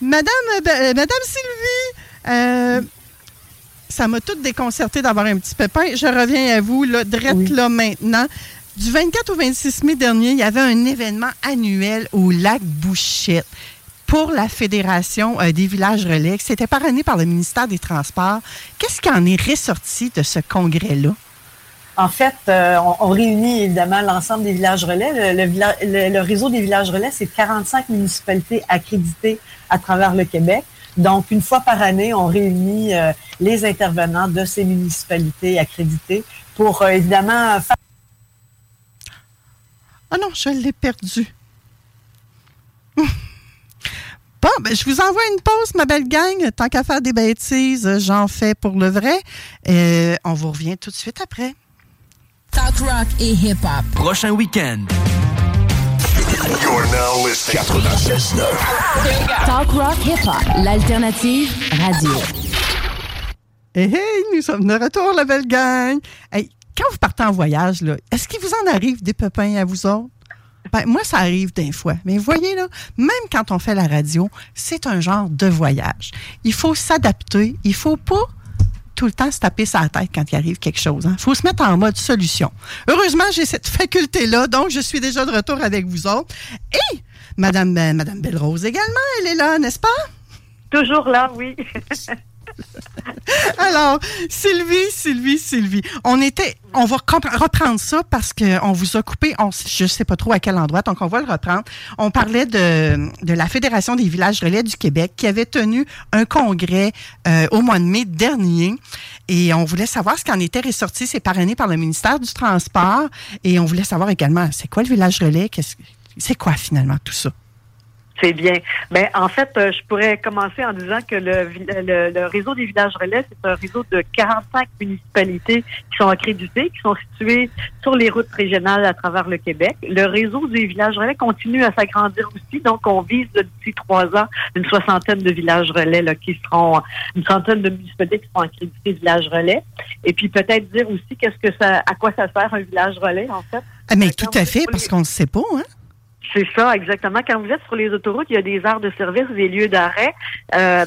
Madame, euh, Madame Sylvie, euh, ça m'a tout déconcerté d'avoir un petit pépin. Je reviens à vous, là, direct là maintenant. Du 24 au 26 mai dernier, il y avait un événement annuel au lac Bouchette pour la Fédération euh, des villages relais. C'était parrainé par le ministère des Transports. Qu'est-ce qui en est ressorti de ce congrès-là? En fait, euh, on, réunit évidemment l'ensemble des villages relais. Le, réseau des villages relais, c'est 45 municipalités accréditées à travers le Québec. Donc, une fois par année, on réunit euh, les intervenants de ces municipalités accréditées pour euh, évidemment faire... Ah non, je l'ai perdu. Bon, ben, je vous envoie une pause, ma belle gang. Tant qu'à faire des bêtises, j'en fais pour le vrai. Et on vous revient tout de suite après. Talk rock et hip-hop. Prochain week-end. You're now listening. Talk rock hip-hop. L'alternative radio. Hey, hey, nous sommes de retour, la belle gang. Hey, quand vous partez en voyage, là, est-ce qu'il vous en arrive des pépins à vous autres? Ben, moi, ça arrive des fois. Mais voyez, là, même quand on fait la radio, c'est un genre de voyage. Il faut s'adapter. Il faut pas tout le temps se taper sa tête quand il arrive quelque chose. Il hein. faut se mettre en mode solution. Heureusement, j'ai cette faculté-là, donc je suis déjà de retour avec vous autres. Et Madame, euh, Madame Belle-Rose également, elle est là, n'est-ce pas? Toujours là, oui. Alors, Sylvie, Sylvie, Sylvie, on était, on va reprendre ça parce qu'on vous a coupé, on, je sais pas trop à quel endroit, donc on va le reprendre. On parlait de, la Fédération des villages relais du Québec qui avait tenu un congrès euh, au mois de mai dernier et on voulait savoir ce qu'en était ressorti. C'est parrainé par le ministère du Transport et on voulait savoir également, c'est quoi le village relais? C'est quoi finalement tout ça? C'est bien. Ben, en fait, euh, je pourrais commencer en disant que le, le, le réseau des villages relais, c'est un réseau de 45 municipalités qui sont accréditées, qui sont situées sur les routes régionales à travers le Québec. Le réseau des villages relais continue à s'agrandir aussi, donc on vise d'ici trois ans une soixantaine de villages relais là, qui seront, une centaine de municipalités qui seront accréditées villages relais. Et puis peut-être dire aussi qu'est-ce que ça, à quoi ça sert un village relais en fait. Ah, mais tout à fait, parce qu'on ne sait pas, hein? C'est ça, exactement. Quand vous êtes sur les autoroutes, il y a des aires de service, des lieux d'arrêt. Euh,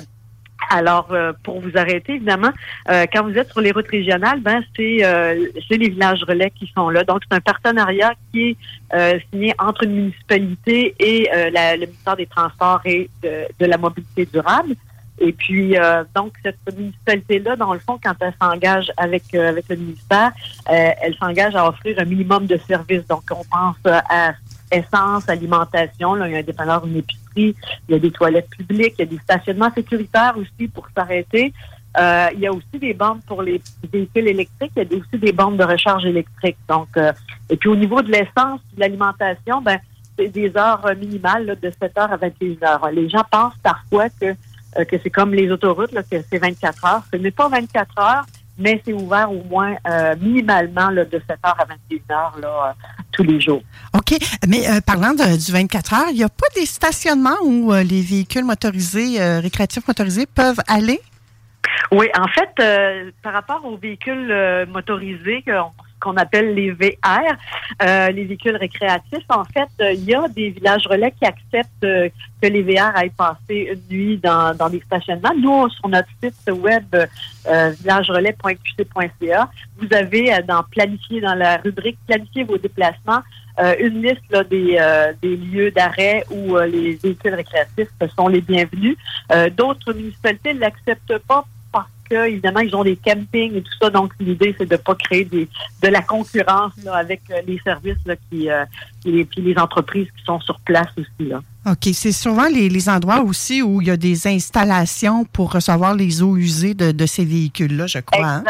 alors, euh, pour vous arrêter, évidemment, euh, quand vous êtes sur les routes régionales, ben c'est euh, c'est les villages relais qui sont là. Donc, c'est un partenariat qui est euh, signé entre une municipalité et euh, la- le ministère des Transports et de, de la mobilité durable. Et puis, euh, donc, cette municipalité-là, dans le fond, quand elle s'engage avec, avec le ministère, elle s'engage à offrir un minimum de services. Donc, on pense à essence, alimentation, là, il y a un dépanneur, une épicerie, il y a des toilettes publiques, il y a des stationnements sécuritaires aussi pour s'arrêter. Euh, il y a aussi des bornes pour les véhicules électriques, il y a aussi des bornes de recharge électrique. Donc, euh, et puis au niveau de l'essence, de l'alimentation, ben c'est des heures minimales là, de 7 heures à 21 heures. Les gens pensent parfois que euh, que c'est comme les autoroutes, là, que c'est 24 heures. Ce n'est pas 24 heures, mais c'est ouvert au moins euh, minimalement là, de 7 heures à 21 heures là, euh, tous les jours. OK. Mais euh, parlant de- du 24 heures, il n'y a pas des stationnements où les véhicules motorisés, récréatifs motorisés peuvent aller? Oui, en fait, par rapport aux véhicules motorisés qu'on qu'on appelle les VR, euh, les véhicules récréatifs, en fait, euh, il y a des villages relais qui acceptent euh, que les VR aillent passer une nuit dans, des stationnements. Nous, sur notre site web villagerelais.qc.ca, vous avez dans planifier dans la rubrique planifier vos déplacements une liste des, lieux d'arrêt où les véhicules récréatifs sont les bienvenus. D'autres municipalités ne l'acceptent pas que évidemment ils ont des campings et tout ça. Donc l'idée c'est de pas créer des, de la concurrence là, avec euh, les services là, qui, euh, et puis les entreprises qui sont sur place aussi là. OK. C'est souvent les, les endroits aussi où il y a des installations pour recevoir les eaux usées de, de ces véhicules-là, je crois. hein?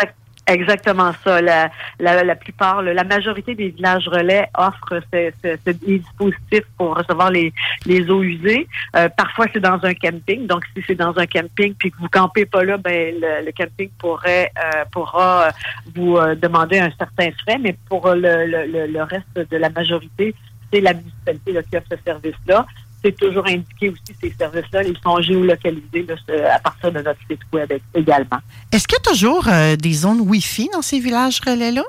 Exact- Exactement ça. La, la, la plupart, la majorité des villages relais offrent ce, ce, ce dispositif pour recevoir les, les eaux usées. Euh, parfois, c'est dans un camping. Donc, si c'est dans un camping puis que vous campez pas là, ben le, le camping pourrait euh, pourra euh, vous euh, demander un certain frais. Mais pour le, le, le- le reste de la majorité, c'est la municipalité là, qui offre ce service-là. C'est toujours indiqué aussi ces services-là. Ils sont géolocalisés là, à partir de notre site web également. Est-ce qu'il y a toujours euh, des zones Wi-Fi dans ces villages relais-là?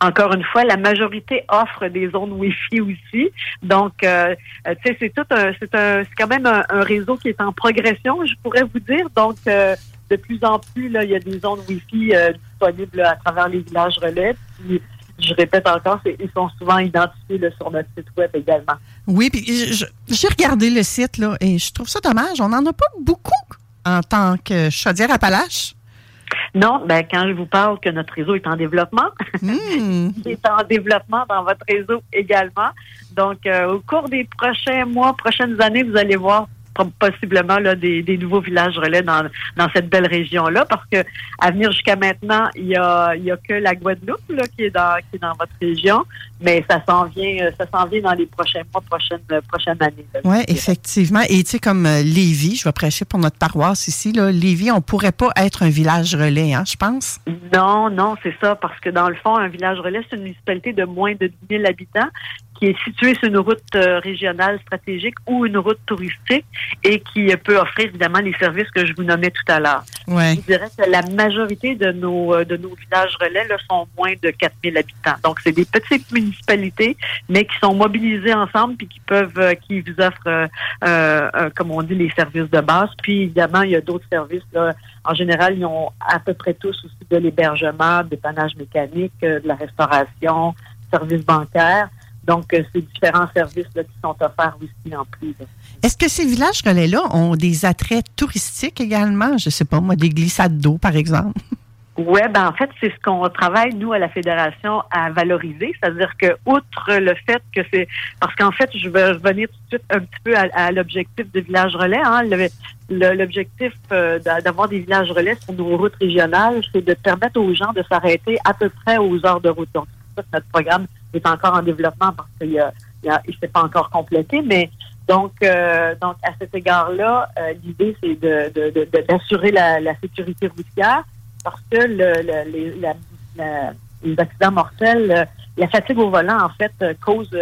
encore une fois, la majorité offre des zones Wi-Fi aussi. Donc, euh, euh, tu sais, c'est tout un, c'est un, c'est quand même un, un réseau qui est en progression, je pourrais vous dire. Donc, euh, de plus en plus, là, il y a des zones Wi-Fi disponibles là, à travers les villages relais. Puis, je répète encore, c'est- ils sont souvent identifiés là, sur notre site web également. Oui, puis j'ai regardé le site, là, et je trouve ça dommage. On n'en a pas beaucoup en tant que chaudière Appalaches. Non, ben quand je vous parle que notre réseau est en développement, Hmm. il est en développement dans votre réseau également. Donc, euh, au cours des prochains mois, prochaines années, vous allez voir possiblement là, des, des nouveaux villages relais dans, dans cette belle région-là, parce que à venir jusqu'à maintenant, il y a, il y a que la Guadeloupe là, qui est dans qui est dans votre région, mais ça s'en vient, euh, ça s'en vient dans les prochains mois, prochaines euh, prochaines années. Oui, effectivement. Et tu sais, comme euh, Lévis, je vais prêcher pour notre paroisse ici, là, Lévis, on pourrait pas être un village relais, hein, je pense? Non, non, c'est ça, parce que dans le fond, un village relais, c'est une municipalité de moins de 10 000 habitants qui est située sur une route euh, régionale stratégique ou une route touristique et qui peut offrir évidemment les services que je vous nommais tout à l'heure. Ouais. Je dirais que la majorité de nos euh, de nos villages relais là, sont moins de 4 000 habitants. Donc, c'est des petites municipalités, mais qui sont mobilisées ensemble puis qui peuvent, euh, qui vous offrent, euh, comme on dit, les services de base. Puis, évidemment, il y a d'autres services. Là. En général, ils ont à peu près tous aussi de l'hébergement, dépannage mécanique, euh, de la restauration, services bancaires. Donc, euh, c'est différents services là, qui sont offerts aussi en plus. Est-ce que ces villages relais-là ont des attraits touristiques également? Je sais pas, moi, des glissades d'eau, par exemple. Oui, ben en fait, c'est ce qu'on travaille, nous, à la Fédération, à valoriser. C'est-à-dire que, outre le fait que c'est... Parce qu'en fait, je vais revenir tout de suite un petit peu à, à l'objectif de village relais. Hein. L'objectif euh, d'a- d'avoir des villages relais sur nos routes régionales, c'est de permettre aux gens de s'arrêter à peu près aux heures de route. Donc, notre programme est encore en développement parce qu'il il s'est pas encore complété, mais donc, euh, donc à cet égard-là, euh, l'idée, c'est de, de- de- d'assurer la, la sécurité routière parce que le, le- les, la- les accidents mortels, euh, la fatigue au volant, en fait, cause,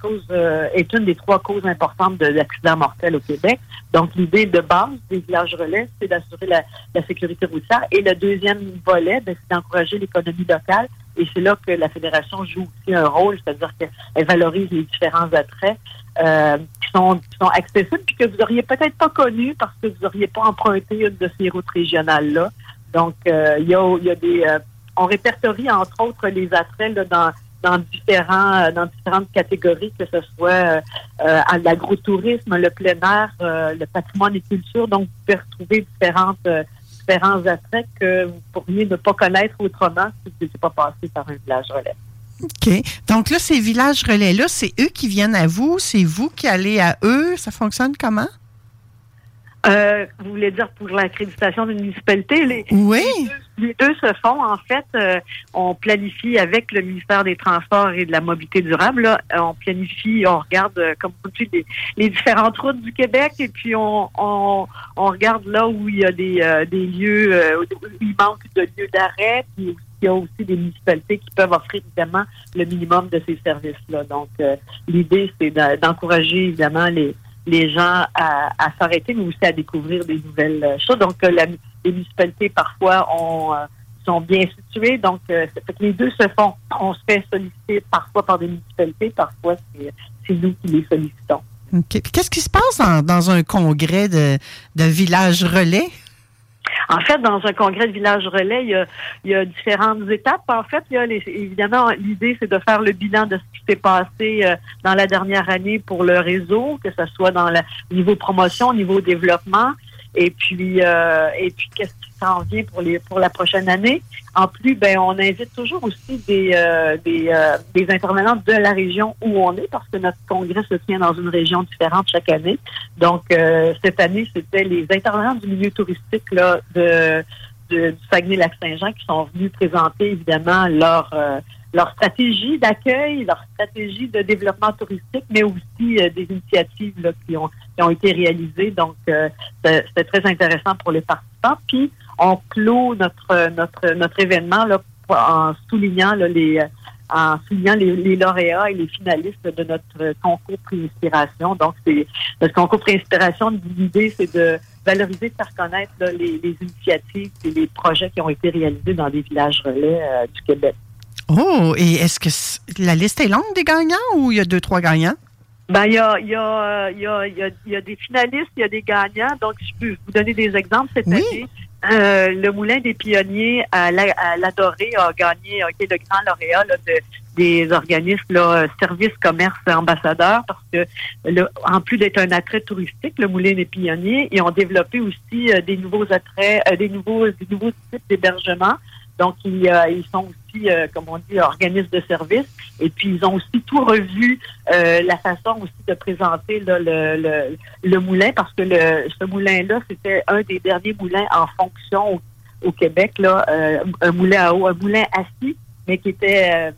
cause euh, est une des trois causes importantes de l'accident mortel au Québec. Donc, l'idée de base des villages relais, c'est d'assurer la, la sécurité routière. Et le deuxième volet, ben, c'est d'encourager l'économie locale. Et c'est là que la Fédération joue aussi un rôle, c'est-à-dire qu'elle valorise les différents attraits euh, qui, sont, qui sont accessibles puis que vous auriez peut-être pas connus parce que vous auriez pas emprunté une de ces routes régionales-là. Donc, euh, il y, a, y a des... euh, on répertorie, entre autres, les attraits là, dans, dans, différents, euh, dans différentes catégories, que ce soit euh, euh, l'agrotourisme, le plein air, euh, le patrimoine et culture. Donc, vous pouvez retrouver différentes, euh, différents attraits que vous pourriez ne pas connaître autrement si vous n'étiez pas passé par un village relais. OK. Donc là, ces villages relais-là, c'est eux qui viennent à vous, c'est vous qui allez à eux? Ça fonctionne comment? Euh, vous voulez dire pour l'accréditation d'une municipalité? Les, oui. Les deux, les deux se font. En fait, euh, on planifie avec le ministère des Transports et de la Mobilité durable. là, euh, on planifie, on regarde, euh, comme vous dites, les, les différentes routes du Québec et puis on, on, on regarde là où il y a des, euh, des lieux, euh, où il manque de lieux d'arrêt. Puis il y a aussi des municipalités qui peuvent offrir évidemment le minimum de ces services-là. Donc, l'idée, c'est de- d'encourager évidemment les, les gens à, à s'arrêter, mais aussi à découvrir des nouvelles choses. Donc, la- les municipalités, parfois, ont, euh, sont bien situées. Donc, euh, ça fait que les deux se font. On se fait solliciter parfois par des municipalités, parfois, c'est nous qui les sollicitons. Qu'est-ce qui se passe dans, dans un congrès de, de villages relais? En fait, dans un congrès de village relais, il y a, il y a différentes étapes. En fait, il y a les- évidemment, l'idée, c'est de faire le bilan de ce qui s'est passé euh, dans la dernière année pour le réseau, que ce soit dans le niveau promotion, niveau développement, et puis, euh, et puis qu'est-ce qui s'en vient pour les pour la prochaine année? En plus, ben, on invite toujours aussi des euh, des, euh, des intervenants de la région où on est, parce que notre congrès se tient dans une région différente chaque année. Donc, euh, cette année, c'était les intervenants du milieu touristique là, de, de- du Saguenay-Lac-Saint-Jean qui sont venus présenter évidemment leur, euh, leur stratégie d'accueil, leur stratégie de développement touristique, mais aussi euh, des initiatives là, qui, ont, qui ont été réalisées. Donc, euh, c'était très intéressant pour les participants. Puis, on clôt notre, notre, notre événement là, en soulignant là, les en soulignant les, les lauréats et les finalistes de notre concours Pré-Inspiration. Donc, c'est notre concours Pré-Inspiration, l'idée, c'est de valoriser, de faire connaître là, les, les initiatives et les projets qui ont été réalisés dans des villages relais euh, du Québec. Oh, et est-ce que la liste est longue des gagnants ou il y a deux, trois gagnants? Ben, il y a, y, a, euh, y, a, y, a, des finalistes, il y a des gagnants. Donc, je peux vous donner des exemples cette année. Euh, le Moulin des Pionniers à la, à la Dorée a gagné, a été le grand lauréat là, de, des organismes là, services commerce ambassadeurs parce que le- en plus d'être un attrait touristique, le Moulin des Pionniers, ils ont développé aussi euh, des nouveaux attraits, euh, des nouveaux des nouveaux types d'hébergement. Donc, ils, euh, ils sont euh, comme on dit, organismes de services. Et puis, ils ont aussi tout revu euh, la façon aussi de présenter le, le, moulin, parce que le, ce moulin-là, c'était un des derniers moulins en fonction au, Québec, là, euh, un moulin à eau, un moulin assis, mais qui était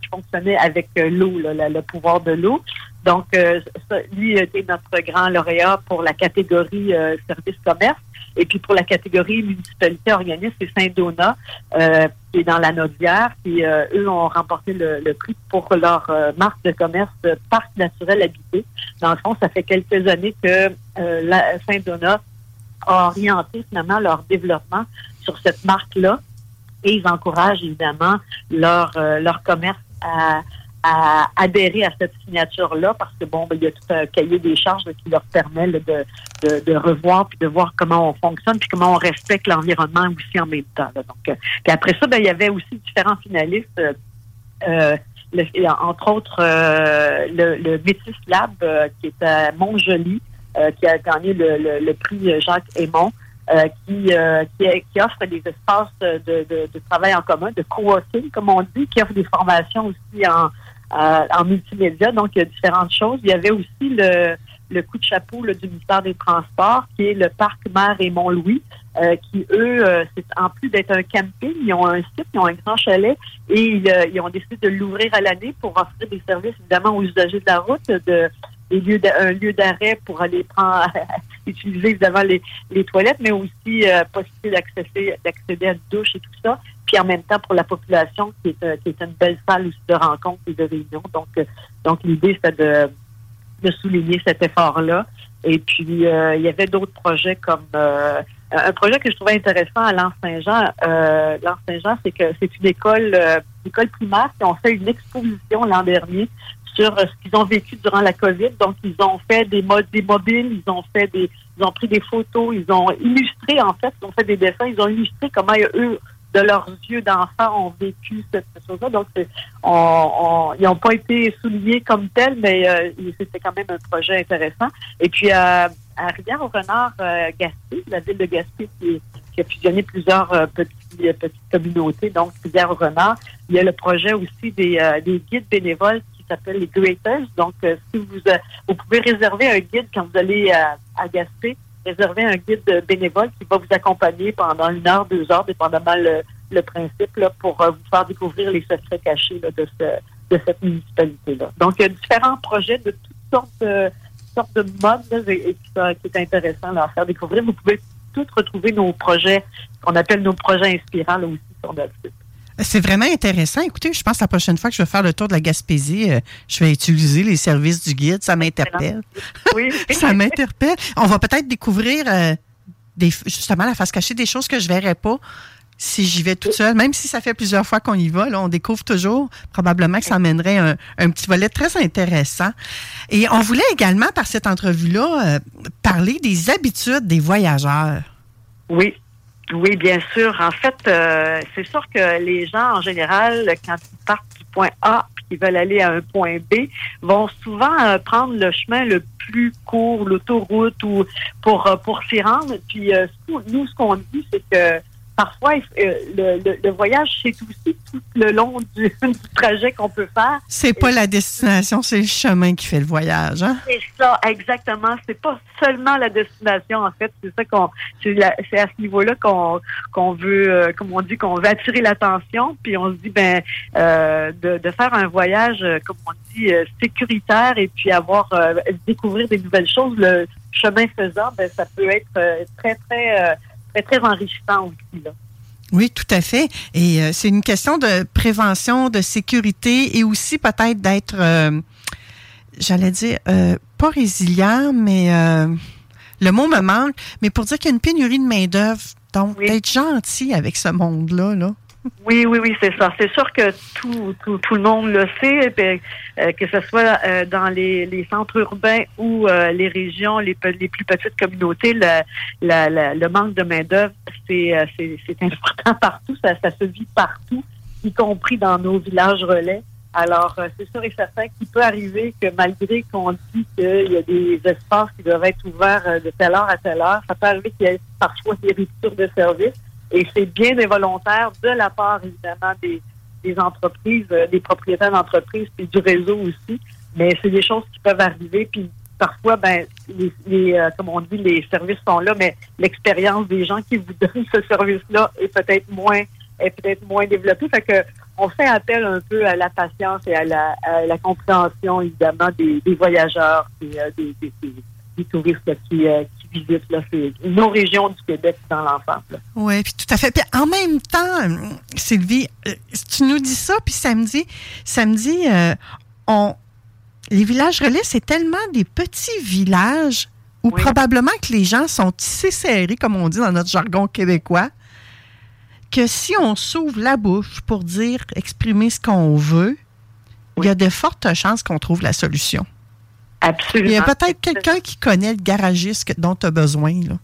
qui fonctionnait avec l'eau, le pouvoir de l'eau. Donc, ça, lui était notre grand lauréat pour la catégorie service commerce. Et puis pour la catégorie municipalité organisme, c'est Saint-Donat, euh, qui est dans la Naudière. Puis euh, eux ont remporté le, le prix pour leur euh, marque de commerce Parc naturel habité. Dans le fond, ça fait quelques années que euh, Saint-Donat a orienté finalement leur développement sur cette marque-là et ils encouragent évidemment leur, euh, leur commerce à, à adhérer à cette signature-là parce que bon, ben, il y a tout un cahier des charges qui leur permet là, de, de, de revoir puis de voir comment on fonctionne puis comment on respecte l'environnement aussi en même temps. là. Donc, euh, puis après ça, ben, il y avait aussi différents finalistes. euh, euh, le- entre autres euh, le, le Métis Lab euh, qui est à Montjoli, euh, qui a gagné le, le- le prix Jacques Aymon, euh, qui, euh, qui, qui offre des espaces de, de- de travail en commun, de co-working, comme on dit, qui offre des formations aussi en, euh, en multimédia. Donc, il y a différentes choses. Il y avait aussi le, le coup de chapeau là, du ministère des Transports, qui est le parc Mer et Mont-Louis, euh, qui, eux, euh, c'est en plus d'être un camping, ils ont un site, ils ont un grand chalet et ils, euh, ils ont décidé de l'ouvrir à l'année pour offrir des services, évidemment, aux usagers de la route, de, des lieux d'a- un lieu d'arrêt pour aller prendre, utiliser évidemment les, les toilettes, mais aussi euh, possibilité d'accéder, à une douche et tout ça. Puis en même temps pour la population, qui est, euh, une belle salle aussi de rencontres et de réunions. Donc, euh, donc l'idée, c'est de, de souligner cet effort-là. Et puis, il y avait d'autres projets comme un projet que je trouvais intéressant à Lens-Saint-Jean. Euh, Lens-Saint-Jean, c'est que c'est une école, une école primaire qui ont fait une exposition l'an dernier euh, ce qu'ils ont vécu durant la COVID. Donc, ils ont fait des modes, des mobiles, ils ont fait des, ils ont pris des photos, ils ont illustré en fait, ils ont fait des dessins, ils ont illustré comment eux, de leurs yeux d'enfants, ont vécu cette chose-là. Donc, ils n'ont pas été soulignés comme tels, mais euh, c'était quand même un projet intéressant. Et puis, euh, à Rivière-au-Renard, euh, Gaspé, la ville de Gaspé qui, a fusionné plusieurs euh, petites communautés, donc Rivière-au-Renard, il y a le projet aussi des, des guides bénévoles qui s'appellent les Greaters. Donc, euh, si vous, euh, vous pouvez réserver un guide quand vous allez à, à Gaspé, réserver un guide euh, bénévole qui va vous accompagner pendant une heure, deux heures, dépendamment le, le principe, là, pour euh, vous faire découvrir les secrets cachés là, de, ce, de cette municipalité-là. Donc, il y a différents projets de toutes sortes de, sortes de modes et, et qui, sont- qui est intéressant là, à faire découvrir. Vous pouvez tous retrouver nos projets, qu'on appelle nos projets inspirants là, aussi sur notre site. C'est vraiment intéressant. Écoutez, je pense que la prochaine fois que je vais faire le tour de la Gaspésie, euh, je vais utiliser les services du guide. Ça m'interpelle. Oui. ça m'interpelle. On va peut-être découvrir euh, des, justement la face cachée des choses que je verrais pas si j'y vais toute seule. Même si ça fait plusieurs fois qu'on y va, là, on découvre toujours. Probablement que ça amènerait un, un petit volet très intéressant. Et on voulait également, par cette entrevue-là, euh, parler des habitudes des voyageurs. Oui, oui, bien sûr. En fait, euh, c'est sûr que les gens, en général, quand ils partent du point A qu'ils veulent aller à un point B, vont souvent euh, prendre le chemin le plus court, l'autoroute, ou pour euh, pour s'y rendre. Puis euh, nous, ce qu'on dit, c'est que parfois, euh, le, le- le voyage, c'est aussi tout le long du, du trajet qu'on peut faire. C'est pas la destination, c'est le chemin qui fait le voyage. Hein? C'est ça, exactement. C'est pas seulement la destination, en fait. C'est ça qu'on, c'est, à ce niveau-là qu'on, qu'on veut, euh, comme on dit, qu'on veut attirer l'attention. Puis on se dit, ben, euh, de, de faire un voyage, comme on dit, sécuritaire et puis avoir, découvrir des nouvelles choses. Le chemin faisant, ben, ça peut être très, très, très, très enrichissant aussi, là. Oui, tout à fait. Et euh, c'est une question de prévention, de sécurité et aussi peut-être d'être, euh, j'allais dire, euh, pas résilient, mais le mot me manque, mais pour dire qu'il y a une pénurie de main-d'œuvre. Donc, d'être gentil avec ce monde-là, là. Oui, oui, oui, c'est ça. C'est sûr que tout, tout, tout le monde le sait, puis, euh, que ce soit euh, dans les, les centres urbains ou euh, les régions, les, les plus petites communautés, le, la- la- le manque de main-d'œuvre, c'est, euh, c'est important partout, ça, ça se vit partout, y compris dans nos villages relais. Alors, euh, c'est sûr et certain qu'il peut arriver que malgré qu'on dit qu'il y a des espaces qui doivent être ouverts euh, de telle heure à telle heure, ça peut arriver qu'il y ait parfois des ruptures de service. Et c'est bien des volontaires de la part, évidemment, des, entreprises, euh, des propriétaires d'entreprises, puis du réseau aussi. Mais c'est des choses qui peuvent arriver. Puis parfois, ben, les, euh, comme on dit, les services sont là, mais l'expérience des gens qui vous donnent ce service-là est peut-être moins peut-être moins développée. Fait que on fait appel un peu à la patience et à la, à la compréhension, évidemment, des, voyageurs et euh, des, des, des- touristes qui, euh, qui visitent là, ces- nos régions du Québec dans l'enfance. là. Oui, puis tout à fait. Puis en même temps, Sylvie, euh, tu nous dis ça, puis samedi, samedi, euh, on, les villages relais, c'est tellement des petits villages où probablement que les gens sont tissés serrés, comme on dit dans notre jargon québécois, que si on s'ouvre la bouche pour dire, exprimer ce qu'on veut, il y a de fortes chances qu'on trouve la solution. Absolument. Il y a peut-être quelqu'un qui connaît le garagiste dont tu as besoin. Là.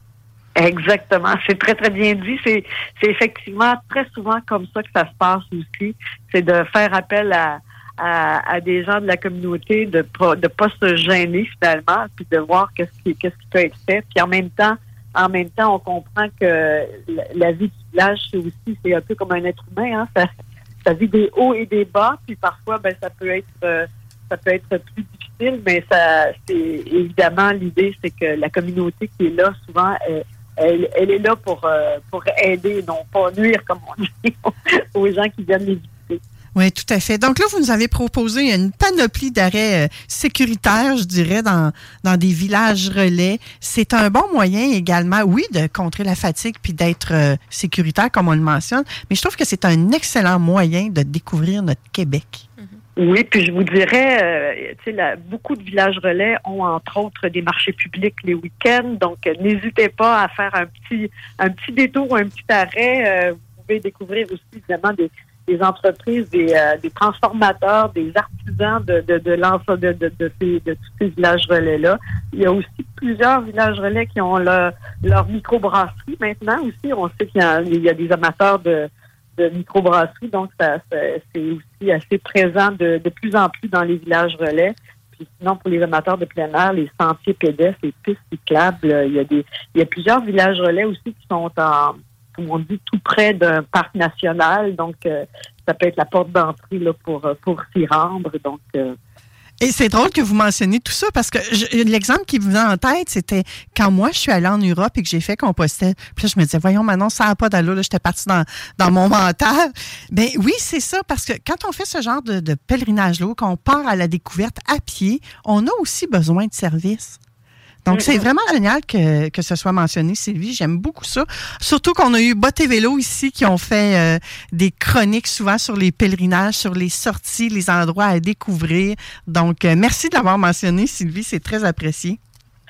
Exactement. C'est très, très bien dit. C'est, c'est effectivement très souvent comme ça que ça se passe aussi. C'est de faire appel à, à, à des gens de la communauté de pas de pas se gêner finalement, puis de voir qu'est-ce qui qu'est-ce qui peut être fait. Puis en même temps, en même temps, on comprend que la, la vie du village, c'est aussi c'est un peu comme un être humain. Hein? Ça, ça vit des hauts et des bas, puis parfois, ben ça peut être euh, ça peut être plus mais ça c'est évidemment l'idée, c'est que la communauté qui est là souvent. Elle est là pour, euh, pour aider, non pas nuire, comme on dit, aux gens qui viennent les visiter. Oui, tout à fait. Donc là, vous nous avez proposé une panoplie d'arrêts euh, sécuritaires, je dirais, dans, dans des villages relais. C'est un bon moyen également, oui, de contrer la fatigue puis d'être euh, sécuritaire, comme on le mentionne, mais je trouve que c'est un excellent moyen de découvrir notre Québec. Oui, puis je vous dirais, euh, tu sais, la- beaucoup de villages relais ont entre autres des marchés publics les week-ends, donc euh, n'hésitez pas à faire un petit un petit détour, un petit arrêt. Euh, vous pouvez découvrir aussi évidemment des, des entreprises, des, euh, des transformateurs, des artisans de de de, l'ense- de, de, de ces- de tous ces villages relais là. Il y a aussi plusieurs villages relais qui ont leur, leur microbrasserie maintenant aussi. On sait qu'il y a, il y a des amateurs de de microbrasserie, donc ça, ça- c'est aussi assez présent de, de plus en plus dans les villages relais. Puis sinon, pour les amateurs de plein air, les sentiers pédestres, les pistes cyclables, euh, il y a des il y a plusieurs villages relais aussi qui sont en comme on dit, tout près d'un parc national. Donc, euh, ça peut être la porte d'entrée là, pour, euh, pour s'y rendre. Donc, euh, Et c'est drôle que vous mentionniez tout ça parce que l'exemple qui me vient en tête, c'était quand moi je suis allée en Europe et que j'ai fait Compostelle. Puis là, je me disais, voyons, maintenant, ça n'a pas d'allure. Là, j'étais partie dans, dans mon mental. Ben oui, c'est ça parce que quand on fait ce genre de, de pèlerinage-là, qu'on part à la découverte à pied, on a aussi besoin de services. Donc, c'est vraiment génial que, que ce soit mentionné, Sylvie. J'aime beaucoup ça. Surtout qu'on a eu Bot et Vélo ici qui ont fait euh, des chroniques souvent sur les pèlerinages, sur les sorties, les endroits à découvrir. Donc, euh, merci de l'avoir mentionné, Sylvie. C'est très apprécié.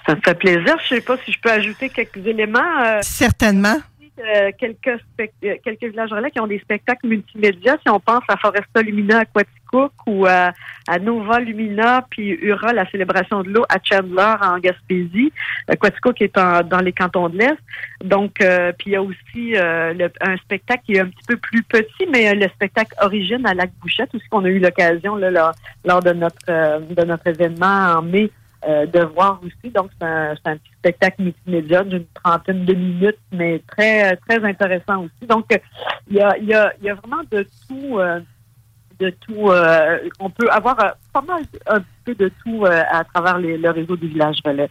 ça me fait plaisir. Je sais pas si je peux ajouter quelques éléments. euh, Certainement. Euh, quelques, euh, quelques villages relais qui ont des spectacles multimédia. Si on pense à Foresta Lumina Aquaticook ou à, à Nova Lumina, puis Ura, la célébration de l'eau à Chandler en Gaspésie. Aquaticook est en- dans les cantons de l'Est. Donc, euh, puis il y a aussi euh, le- un spectacle qui est un petit peu plus petit, mais euh, le spectacle Origine à Lac-Bouchette, aussi qu'on a eu l'occasion lors, de notre euh, de notre événement en mai euh, de voir aussi. Donc, c'est un, petit spectacle multimédia d'une trentaine de minutes, mais très très intéressant aussi. Donc, euh, il y a, y a, y a vraiment de tout. euh, de tout, euh, on peut avoir euh, pas mal un peu de tout euh, à travers le réseau du village relais.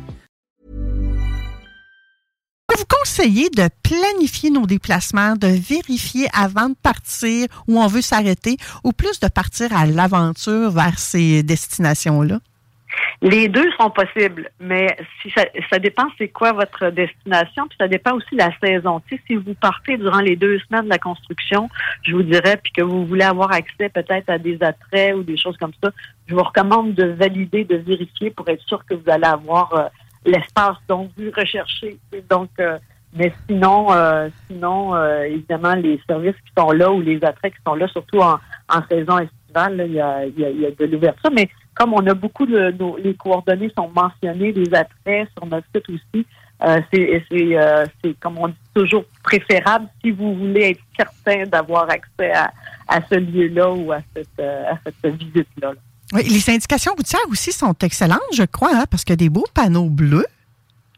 de planifier nos déplacements, de vérifier avant de partir où on veut s'arrêter, ou plus de partir à l'aventure vers ces destinations-là? Les deux sont possibles, mais si ça, ça dépend c'est quoi votre destination, puis ça dépend aussi de la saison. Si vous partez durant les deux semaines de la construction, je vous dirais, puis que vous voulez avoir accès peut-être à des attraits ou des choses comme ça, je vous recommande de valider, de vérifier pour être sûr que vous allez avoir euh, l'espace dont vous recherchez. Donc, euh, mais sinon, euh, sinon, euh, évidemment, les services qui sont là ou les attraits qui sont là, surtout en, en saison estivale, il, y a, il, y a, il y a de l'ouverture. Mais comme on a beaucoup de nos, les coordonnées sont mentionnées, les attraits sur notre site aussi, euh, c'est, c'est, c'est, comme on dit, toujours préférable si vous voulez être certain d'avoir accès à, à ce lieu-là ou à cette, à cette visite-là. Oui, les indications routières aussi sont excellentes, je crois, hein, parce qu'il y a des beaux panneaux bleus.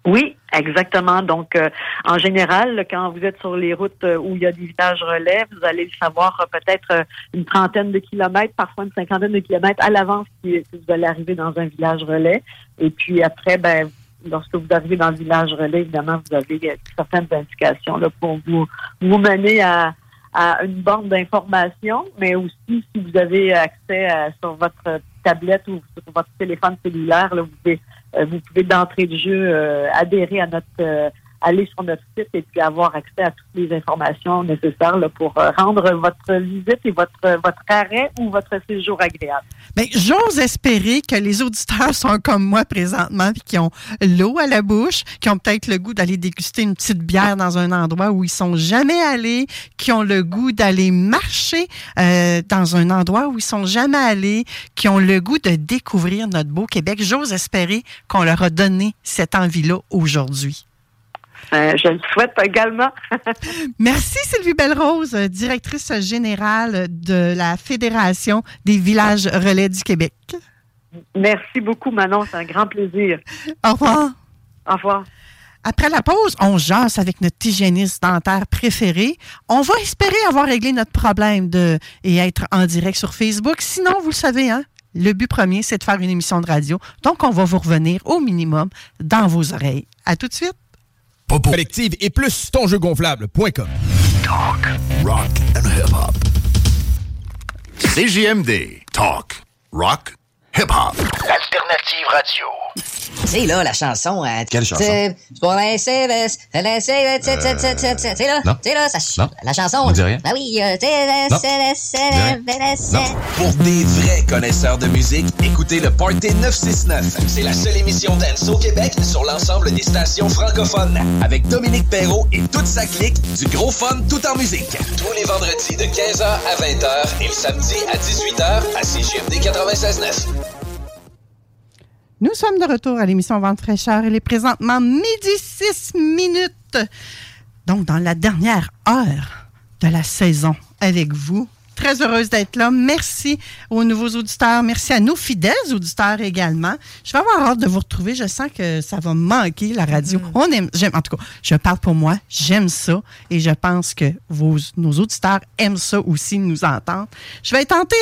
Oui, Exactement. Donc, euh, en général, quand vous êtes sur les routes euh, où il y a des villages relais, vous allez le savoir euh, peut-être euh, une trentaine de kilomètres, parfois une cinquantaine de kilomètres à l'avance si, vous allez arriver dans un village relais. Et puis après, ben, lorsque vous arrivez dans le village relais, évidemment, vous avez certaines indications là, pour vous, vous mener à, à une borne d'information, mais aussi si vous avez accès à- sur votre tablette ou sur votre téléphone cellulaire, là, vous pouvez euh, vous pouvez d'entrée de jeu euh, adhérer à notre euh, aller sur notre site et puis avoir accès à toutes les informations nécessaires pour euh, rendre votre visite et votre votre arrêt ou votre séjour agréable. Bien, j'ose espérer que les auditeurs sont comme moi présentement, puis qui ont l'eau à la bouche, qui ont peut-être le goût d'aller déguster une petite bière dans un endroit où ils sont jamais allés, qui ont le goût d'aller marcher euh, dans un endroit où ils sont jamais allés, qui ont le goût de découvrir notre beau Québec. J'ose espérer qu'on leur a donné cette envie-là aujourd'hui. Euh, je le souhaite également. Merci Sylvie Belrose, directrice générale de la Fédération des villages relais du Québec. Merci beaucoup, Manon. C'est un grand plaisir. Au revoir. Au revoir. Après la pause, on jase avec notre hygiéniste dentaire préféré. On va espérer avoir réglé notre problème de et être en direct sur Facebook. Sinon, vous le savez, hein, le but premier, c'est de faire une émission de radio. Donc, on va vous revenir au minimum dans vos oreilles. À tout de suite. Popo Collective et plus tonjeugonflable.com. Talk, rock and hip-hop. CJMD. Talk, rock, hip-hop. L'alternative radio. Sais, là, la chanson. euh, Quelle chanson? c'est là, non. tu sais, là, ça, Non. la chanson. Me dit rien. Ben oui, euh, laisser, laisser. Pour des vrais connaisseurs de musique, écoutez le Party 969. C'est la seule émission dance au Québec sur l'ensemble des stations francophones. Avec Dominique Perrault et toute sa clique, du gros fun tout en musique. Tous les vendredis de 15h à 20h et le samedi à 18h à CGMD 96.9. Nous sommes de retour à l'émission Vente fraîcheur. Il est présentement midi 6 minutes. Donc, dans la dernière heure de la saison avec vous. Très heureuse d'être là. Merci aux nouveaux auditeurs. Merci à nos fidèles auditeurs également. Je vais avoir hâte de vous retrouver. Je sens que ça va manquer, la radio. On aime, j'aime, en tout cas, je parle pour moi. J'aime ça. Et je pense que vos, nos auditeurs aiment ça aussi, nous entendre. Je vais tenter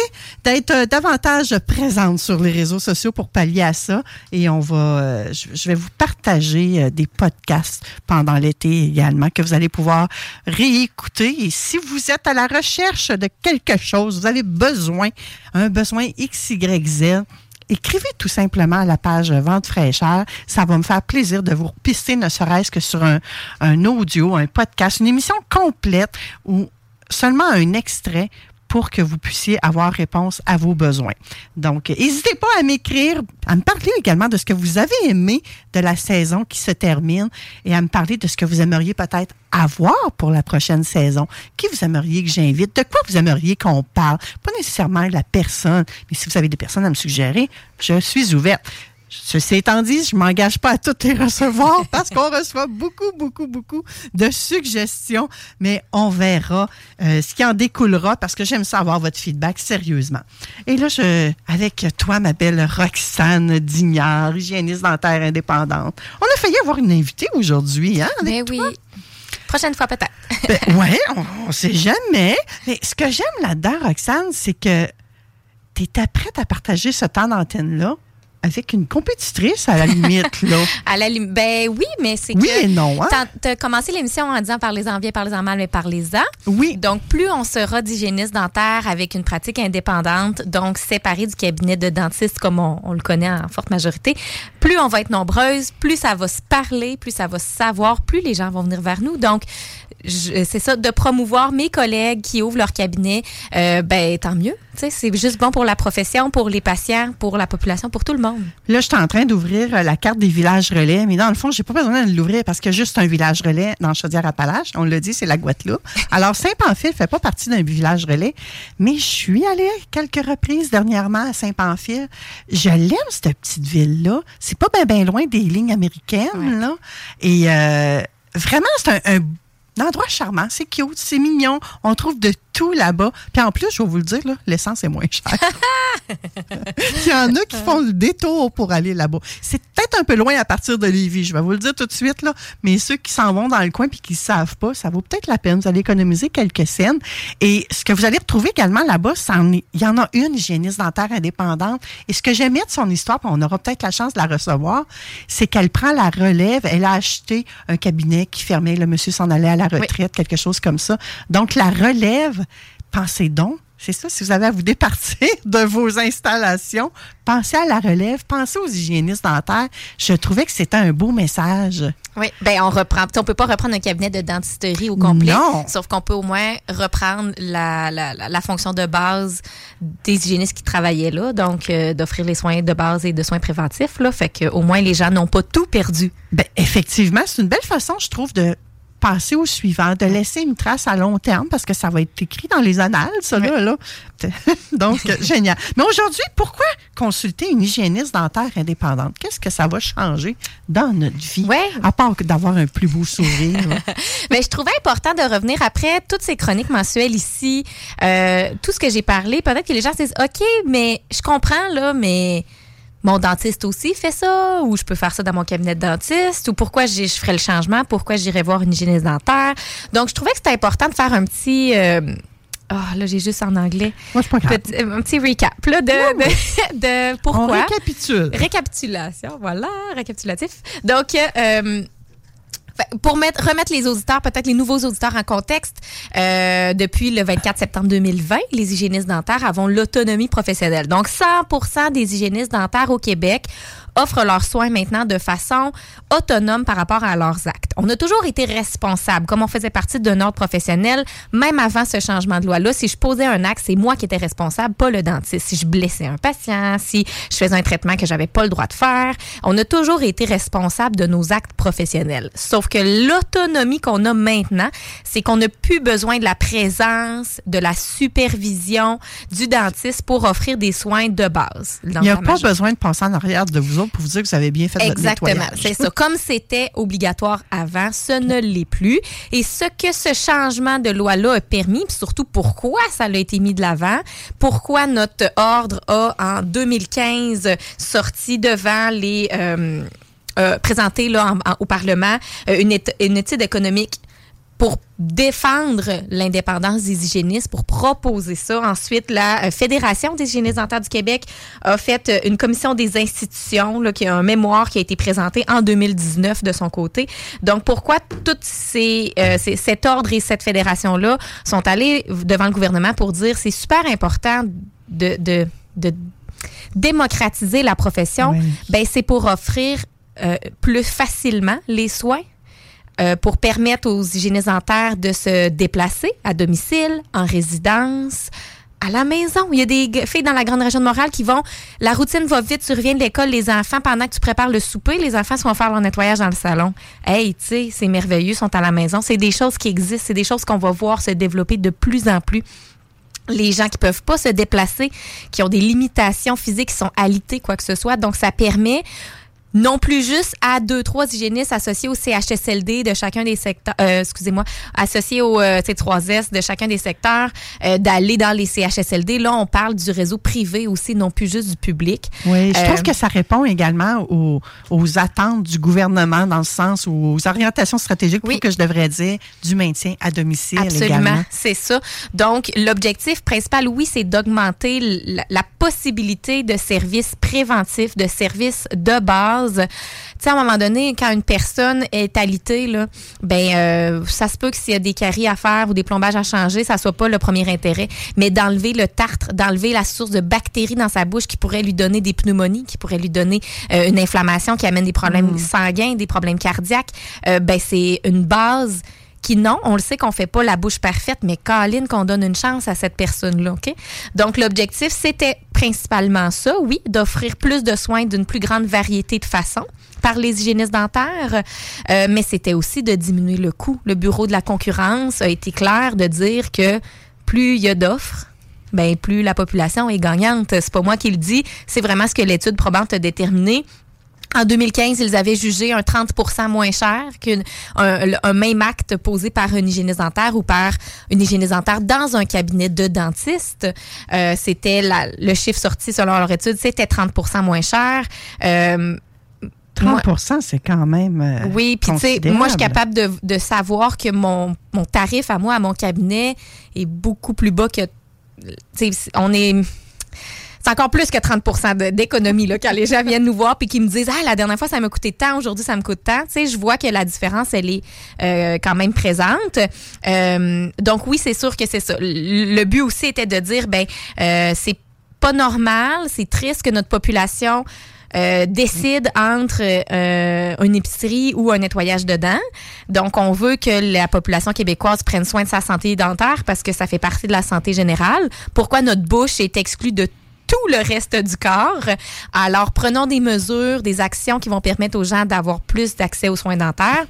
d'être euh, davantage présente sur les réseaux sociaux pour pallier à ça. Et on va, euh, je, je vais vous partager euh, des podcasts pendant l'été également que vous allez pouvoir réécouter. Et si vous êtes à la recherche de quelque chose, vous avez besoin, un besoin XYZ, écrivez tout simplement à la page Vente fraîcheur. Ça va me faire plaisir de vous repister, ne serait-ce que sur un, un audio, un podcast, une émission complète ou seulement un extrait pour que vous puissiez avoir réponse à vos besoins. Donc, n'hésitez pas à m'écrire, à me parler également de ce que vous avez aimé de la saison qui se termine et à me parler de ce que vous aimeriez peut-être avoir pour la prochaine saison. Qui vous aimeriez que j'invite? De quoi vous aimeriez qu'on parle? Pas nécessairement la personne, mais si vous avez des personnes à me suggérer, je suis ouverte. Ceci étant dit, je m'engage pas à toutes les recevoir parce qu'on reçoit beaucoup, beaucoup, beaucoup de suggestions, mais on verra euh, ce qui en découlera parce que j'aime savoir votre feedback sérieusement. Et là, je, avec toi, ma belle Roxane Dignard, hygiéniste dentaire indépendante, on a failli avoir une invitée aujourd'hui, hein? avec Mais oui. Prochaine fois peut-être. ben, ouais, on, on sait jamais. Mais ce que j'aime là-dedans, Roxane, c'est que tu étais prête à partager ce temps d'antenne-là avec une compétitrice à la limite, là. À la lim- ben oui, mais c'est Oui que et non, hein? t'as- commencé l'émission en disant parlez-en bien, parlez-en mal, mais parlez-en. Oui. Donc, plus on sera d'hygiéniste dentaire avec une pratique indépendante, donc séparée du cabinet de dentiste comme on, on le connaît en forte majorité, plus on va être nombreuses, plus ça va se parler, plus ça va se savoir, plus les gens vont venir vers nous. Donc, c'est ça, de promouvoir mes collègues qui ouvrent leur cabinet, euh, ben tant mieux. C'est juste bon pour la profession, pour les patients, pour la population, pour tout le monde. Là, je suis en train d'ouvrir euh, la carte des villages relais, mais dans le fond, j'ai pas besoin de l'ouvrir parce qu'il y a juste un village relais dans Chaudière-Appalaches. On l'a dit, c'est la Guadeloupe. Alors, Saint-Pamphile fait pas partie d'un village relais, mais je suis allée quelques reprises dernièrement à Saint-Pamphile. Je l'aime, cette petite ville-là. C'est pas bien ben loin des lignes américaines, là. Et euh, vraiment, c'est un, un endroit charmant, c'est cute, c'est mignon. On trouve de tout là-bas. Puis en plus, je vais vous le dire, là, l'essence est moins chère. Il y en a qui font le détour pour aller là-bas. C'est peut-être un peu loin à partir de Lévis, je vais vous le dire tout de suite, là, mais ceux qui s'en vont dans le coin puis qui ne savent pas, ça vaut peut-être la peine. Vous allez économiser quelques scènes. Et ce que vous allez retrouver également là-bas, il y en a une hygiéniste dentaire indépendante. Et ce que j'aimais de son histoire, puis on aura peut-être la chance de la recevoir, c'est qu'elle prend la relève. Elle a acheté un cabinet qui fermait, le monsieur s'en allait à la retraite, quelque chose comme ça. Donc, la relève, pensez donc, c'est ça, si vous avez à vous départir de vos installations, pensez à la relève, pensez aux hygiénistes dentaires. Je trouvais que c'était un beau message. Oui, ben on reprend. On peut pas reprendre un cabinet de dentisterie au complet. Non. Sauf qu'on peut au moins reprendre la, la, la- la fonction de base des hygiénistes qui travaillaient là, donc euh, d'offrir les soins de base et de soins préventifs. Là, fait que au moins les gens n'ont pas tout perdu. Ben, effectivement, c'est une belle façon, je trouve, de passer au suivant, de laisser une trace à long terme, parce que ça va être écrit dans les annales, ça, là. là. Donc, euh, génial. Mais aujourd'hui, pourquoi consulter une hygiéniste dentaire indépendante? Qu'est-ce que ça va changer dans notre vie? À part d'avoir un plus beau sourire. Mais je trouvais important de revenir après toutes ces chroniques mensuelles ici, euh, tout ce que j'ai parlé. Peut-être que les gens se disent, OK, mais je comprends, là, mais mon dentiste aussi fait ça, ou je peux faire ça dans mon cabinet de dentiste, ou pourquoi je ferais le changement, pourquoi j'irais voir une hygiéniste dentaire. Donc, je trouvais que c'était important de faire un petit... euh, Ah, là, j'ai juste en anglais. Moi, c'est pas. Petit- un petit recap, là, de, de, de pourquoi. On récapitule. Récapitulation, voilà, récapitulatif. Donc, euh, fait- pour mettre, remettre les auditeurs, peut-être les nouveaux auditeurs en contexte, euh, depuis le 24 septembre 2020, les hygiénistes dentaires avons l'autonomie professionnelle. Donc, 100% des hygiénistes dentaires au Québec offrent leurs soins maintenant de façon autonome par rapport à leurs actes. On a toujours été responsable, comme on faisait partie d'un ordre professionnel, même avant ce changement de loi-là. Si je posais un acte, c'est moi qui étais responsable, pas le dentiste. Si je blessais un patient, si je faisais un traitement que j'avais pas le droit de faire, on a toujours été responsable de nos actes professionnels. Sauf que l'autonomie qu'on a maintenant, c'est qu'on n'a plus besoin de la présence, de la supervision du dentiste pour offrir des soins de base. Il n'y a pas majorité. besoin de passer en arrière de vous autres pour vous dire que vous avez bien fait votre Exactement, nettoyage. c'est ça. Comme c'était obligatoire avant, ce ne l'est plus. Et ce que ce changement de loi-là a permis, puis surtout pourquoi ça a été mis de l'avant, pourquoi notre ordre a, en 2015, sorti devant les... euh, euh, présenté là, en- en- au Parlement euh, une, une étude économique pour défendre l'indépendance des hygiénistes, pour proposer ça. Ensuite, la euh, Fédération des hygiénistes dentaires du Québec a fait euh, une commission des institutions, là, qui a un mémoire qui a été présenté en 2019 de son côté. Donc, pourquoi toutes ces, euh, ces- cet ordre et cette fédération-là sont allés devant le gouvernement pour dire c'est super important de, de, de démocratiser la profession, ben, c'est pour offrir euh, plus facilement les soins euh, pour permettre aux hygiénistes dentaires de se déplacer à domicile, en résidence, à la maison. Il y a des filles dans la grande région de Montréal qui vont, la routine va vite, tu reviens de l'école, les enfants, pendant que tu prépares le souper, les enfants sont faire leur nettoyage dans le salon. Hey, tu sais, c'est merveilleux, sont à la maison. C'est des choses qui existent, c'est des choses qu'on va voir se développer de plus en plus les gens qui peuvent pas se déplacer, qui ont des limitations physiques, qui sont alités, quoi que ce soit. Donc, ça permet non plus juste à deux, trois hygiénistes associés au CHSLD de chacun des secteurs, euh, excusez-moi, associés au euh, C3S de chacun des secteurs, euh, d'aller dans les CHSLD. Là, on parle du réseau privé aussi, non plus juste du public. Oui, je Euh, trouve que ça répond également aux, aux attentes du gouvernement dans le sens ou aux orientations stratégiques, oui. que je devrais dire, du maintien à domicile Absolument, c'est ça. Donc, l'objectif principal, oui, c'est d'augmenter la, la possibilité de services préventifs, de services de base. Tu sais, à un moment donné, quand une personne est alitée, là, ben, euh, ça se peut que s'il y a des caries à faire ou des plombages à changer, ça soit pas le premier intérêt, mais d'enlever le tartre, d'enlever la source de bactéries dans sa bouche qui pourrait lui donner des pneumonies, qui pourrait lui donner euh, une inflammation qui amène des problèmes sanguins, des problèmes cardiaques, euh, ben, c'est une base qui non, on le sait qu'on fait pas la bouche parfaite, mais Caroline qu'on donne une chance à cette personne-là, OK? Donc l'objectif c'était principalement ça, oui, d'offrir plus de soins d'une plus grande variété de façons par les hygiénistes dentaires, euh, mais c'était aussi de diminuer le coût. Le bureau de la concurrence a été clair de dire que plus il y a d'offres, ben plus la population est gagnante. C'est pas moi qui le dis, c'est vraiment ce que l'étude probante a déterminé En 2015, ils avaient jugé un 30% moins cher qu'un un, un même acte posé par un hygiéniste dentaire ou par une hygiéniste dentaire dans un cabinet de dentiste. Euh, c'était la- le chiffre sorti selon leur étude, c'était 30% moins cher. Euh, 30% c'est quand même. euh, oui, puis tu sais, moi, je suis capable de, de savoir que mon, mon tarif à moi, à mon cabinet, est beaucoup plus bas que. Tu sais, on est. C'est encore plus que 30 de- d'économie là, quand les gens viennent nous voir puis qu'ils me disent Ah, la dernière fois, ça m'a coûté tant, aujourd'hui, ça me coûte tant. Tu sais, je vois que la différence, elle est euh, quand même présente. Euh, donc, oui, c'est sûr que c'est ça. Le but aussi était de dire ben, euh, c'est pas normal, c'est triste que notre population euh, décide entre euh, une épicerie ou un nettoyage de dents. Donc, on veut que la population québécoise prenne soin de sa santé dentaire parce que ça fait partie de la santé générale. Pourquoi notre bouche est exclue de tout le reste du corps. Alors, prenons des mesures, des actions qui vont permettre aux gens d'avoir plus d'accès aux soins dentaires.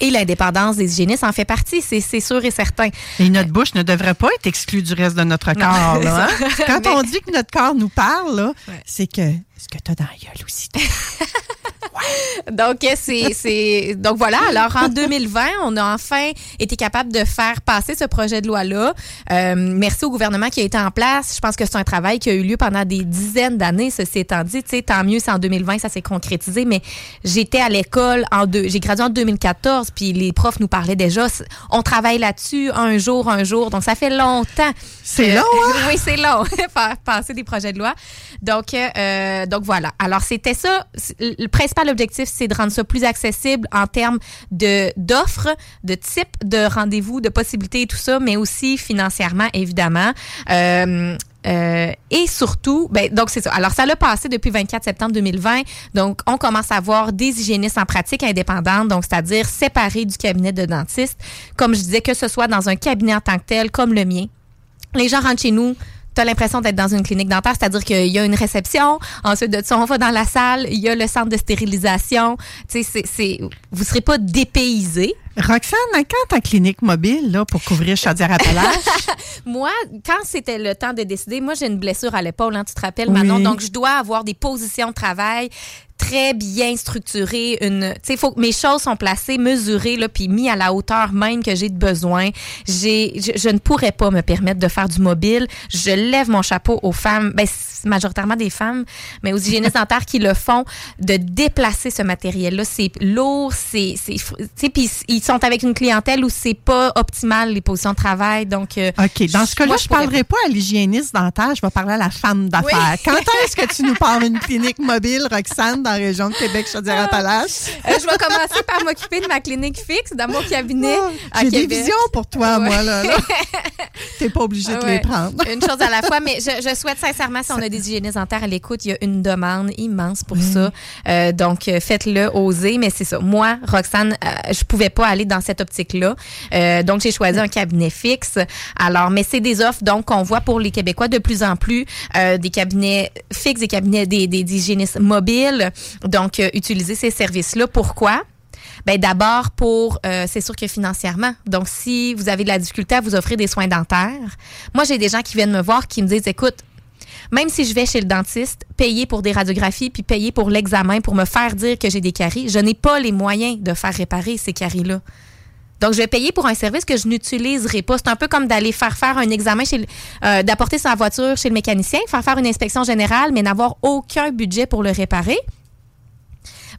Et l'indépendance des hygiénistes en fait partie, c'est sûr et certain. Et notre bouche ne devrait pas être exclue du reste de notre corps. là, hein? Quand Mais- on dit que notre corps nous parle, c'est que ce que tu as dans la gueule aussi. Donc, euh, c'est, donc voilà. Alors, en 2020, on a enfin été capable de faire passer ce projet de loi-là. Euh, merci au gouvernement qui a été en place. Je pense que c'est un travail qui a eu lieu pendant des dizaines d'années, ceci étant dit. Tu sais, tant mieux si en 2020, ça s'est concrétisé. Mais j'étais à l'école en deux, j'ai gradué en 2014, puis les profs nous parlaient déjà. On travaille là-dessus un jour, un jour. Donc, ça fait longtemps. C'est long, hein? oui, c'est long, faire passer des projets de loi. Donc, euh, donc voilà. Alors, c'était ça. Le principal c'est de rendre ça plus accessible en termes de d'offres, de type de rendez-vous, de possibilités et tout ça, mais aussi financièrement, évidemment. Euh, euh, et surtout, ben, donc c'est ça. Alors, ça l'a passé depuis 24 septembre 2020. Donc, on commence à avoir des hygiénistes en pratique indépendante, donc c'est-à-dire séparés du cabinet de dentiste. Comme je disais, que ce soit dans un cabinet en tant que tel, comme le mien. Les gens rentrent chez nous. Tu as l'impression d'être dans une clinique dentaire, c'est-à-dire qu'il y a une réception. Ensuite de ça, on va dans la salle. Il y a le centre de stérilisation. Tu sais, c'est, c'est, vous serez pas dépaysé. Roxane, quand ta clinique mobile là, pour couvrir Chaudière-Appalaches, Moi, quand c'était le temps de décider, moi, j'ai une blessure à l'épaule, hein, tu te rappelles, Manon? Donc, je dois avoir des positions de travail très bien structurées. Une, tu sais, faut que mes choses sont placées, mesurées, là, puis mis à la hauteur même que j'ai de besoin. J'ai, je, je ne pourrais pas me permettre de faire du mobile. Je lève mon chapeau aux femmes, ben, c'est majoritairement des femmes, mais aux hygiénistes dentaires qui le font, de déplacer ce matériel-là. C'est lourd, c'est, c'est, fr- tu sais, puis ils sont avec une clientèle où c'est pas optimal les positions de travail. Donc, euh, OK, dans ce cas-là, je ne parlerai pas à l'hygiéniste dentaire, je vais parler à la femme d'affaires. Oui. Quand est-ce que tu nous parles d'une clinique mobile, Roxane, dans la région de Québec, Chaudière-Appalaches? Euh, je vais commencer par m'occuper de ma clinique fixe dans mon cabinet à Ah, J'ai des visions pour toi, Ouais. moi, là. là. T'es pas obligé de les prendre. Une chose à la fois, mais je, je souhaite sincèrement, si on a des hygiénistes dentaires à l'écoute, il y a une demande immense pour ça. Euh, donc, faites-le, osez. Mais c'est ça. Moi, Roxane, euh, je pouvais pas aller dans cette optique-là. Euh, donc, j'ai choisi un cabinet fixe. Alors, mais c'est des offres donc qu'on voit pour les Québécois de plus en plus, euh, des cabinets fixes, des cabinets des, des, des hygiénistes mobiles. Donc, euh, utiliser ces services-là. Pourquoi? Ben d'abord pour euh, c'est sûr que financièrement. Donc si vous avez de la difficulté à vous offrir des soins dentaires, moi j'ai des gens qui viennent me voir qui me disent écoute, même si je vais chez le dentiste, payer pour des radiographies puis payer pour l'examen pour me faire dire que j'ai des caries, je n'ai pas les moyens de faire réparer ces caries-là. Donc, je vais payer pour un service que je n'utiliserai pas. C'est un peu comme d'aller faire faire un examen, chez euh, d'apporter sa voiture chez le mécanicien, faire faire une inspection générale, mais n'avoir aucun budget pour le réparer.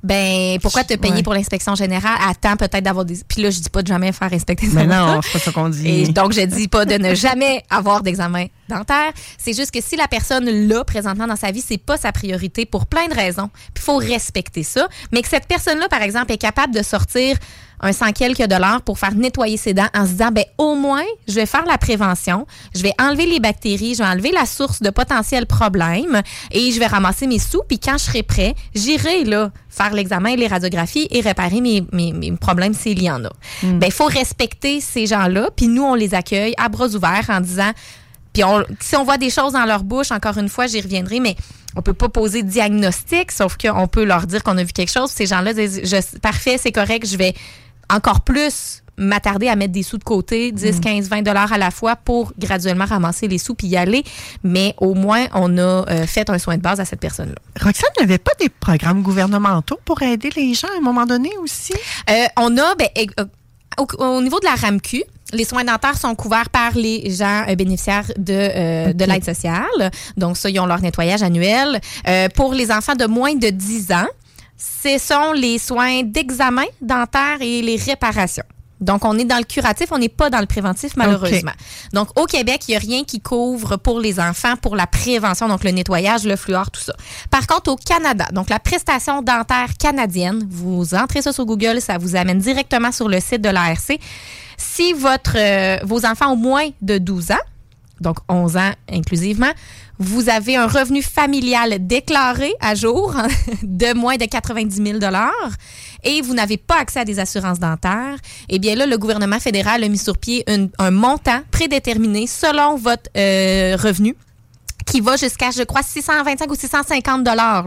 Ben, pourquoi te payer Ouais. pour l'inspection générale? Attends peut-être d'avoir des. Puis là, je dis pas de jamais faire inspecter Mais non, c'est pas ça qu'on dit. Et donc, je dis pas de ne jamais avoir d'examen dentaire. C'est juste que si la personne l'a présentement dans sa vie, c'est pas sa priorité pour plein de raisons. Puis il faut respecter ça. Mais que cette personne-là, par exemple, est capable de sortir un 100 quelques dollars pour faire nettoyer ses dents en se disant, ben au moins, je vais faire la prévention, je vais enlever les bactéries, je vais enlever la source de potentiels problèmes et je vais ramasser mes sous. Puis quand je serai prêt, j'irai là faire l'examen, les radiographies et réparer mes, mes, mes problèmes s'il y en a. Mm. Ben il faut respecter ces gens-là. Puis nous, on les accueille à bras ouverts en disant, puis on- si on voit des choses dans leur bouche, encore une fois, j'y reviendrai, mais on peut pas poser de diagnostic, sauf qu'on peut leur dire qu'on a vu quelque chose. Ces gens-là disent, je- parfait, c'est correct, je vais encore plus m'attarder à mettre des sous de côté, 10, 15, 20 dollars à la fois pour graduellement ramasser les sous puis y aller. Mais au moins, on a euh, fait un soin de base à cette personne-là. Roxane, il n'y avait pas des programmes gouvernementaux pour aider les gens à un moment donné aussi? Euh, on a, ben, euh, au, au niveau de la RAMQ, les soins dentaires sont couverts par les gens euh, bénéficiaires de, euh, de l'aide sociale. Donc, ça, ils ont leur nettoyage annuel. Euh, pour les enfants de moins de 10 ans, ce sont les soins d'examen dentaire et les réparations. Donc, on est dans le curatif, on n'est pas dans le préventif, malheureusement. Donc, au Québec, il n'y a rien qui couvre pour les enfants pour la prévention, donc le nettoyage, le fluor, tout ça. Par contre, au Canada, donc la prestation dentaire canadienne, vous entrez ça sur Google, ça vous amène directement sur le site de l'ARC. Si votre, euh, vos enfants ont moins de 12 ans, donc 11 ans inclusivement, vous avez un revenu familial déclaré à jour de moins de 90 000 et vous n'avez pas accès à des assurances dentaires, eh bien là, le gouvernement fédéral a mis sur pied un montant prédéterminé selon votre euh, revenu qui va jusqu'à, je crois, 625 ou 650 dollars.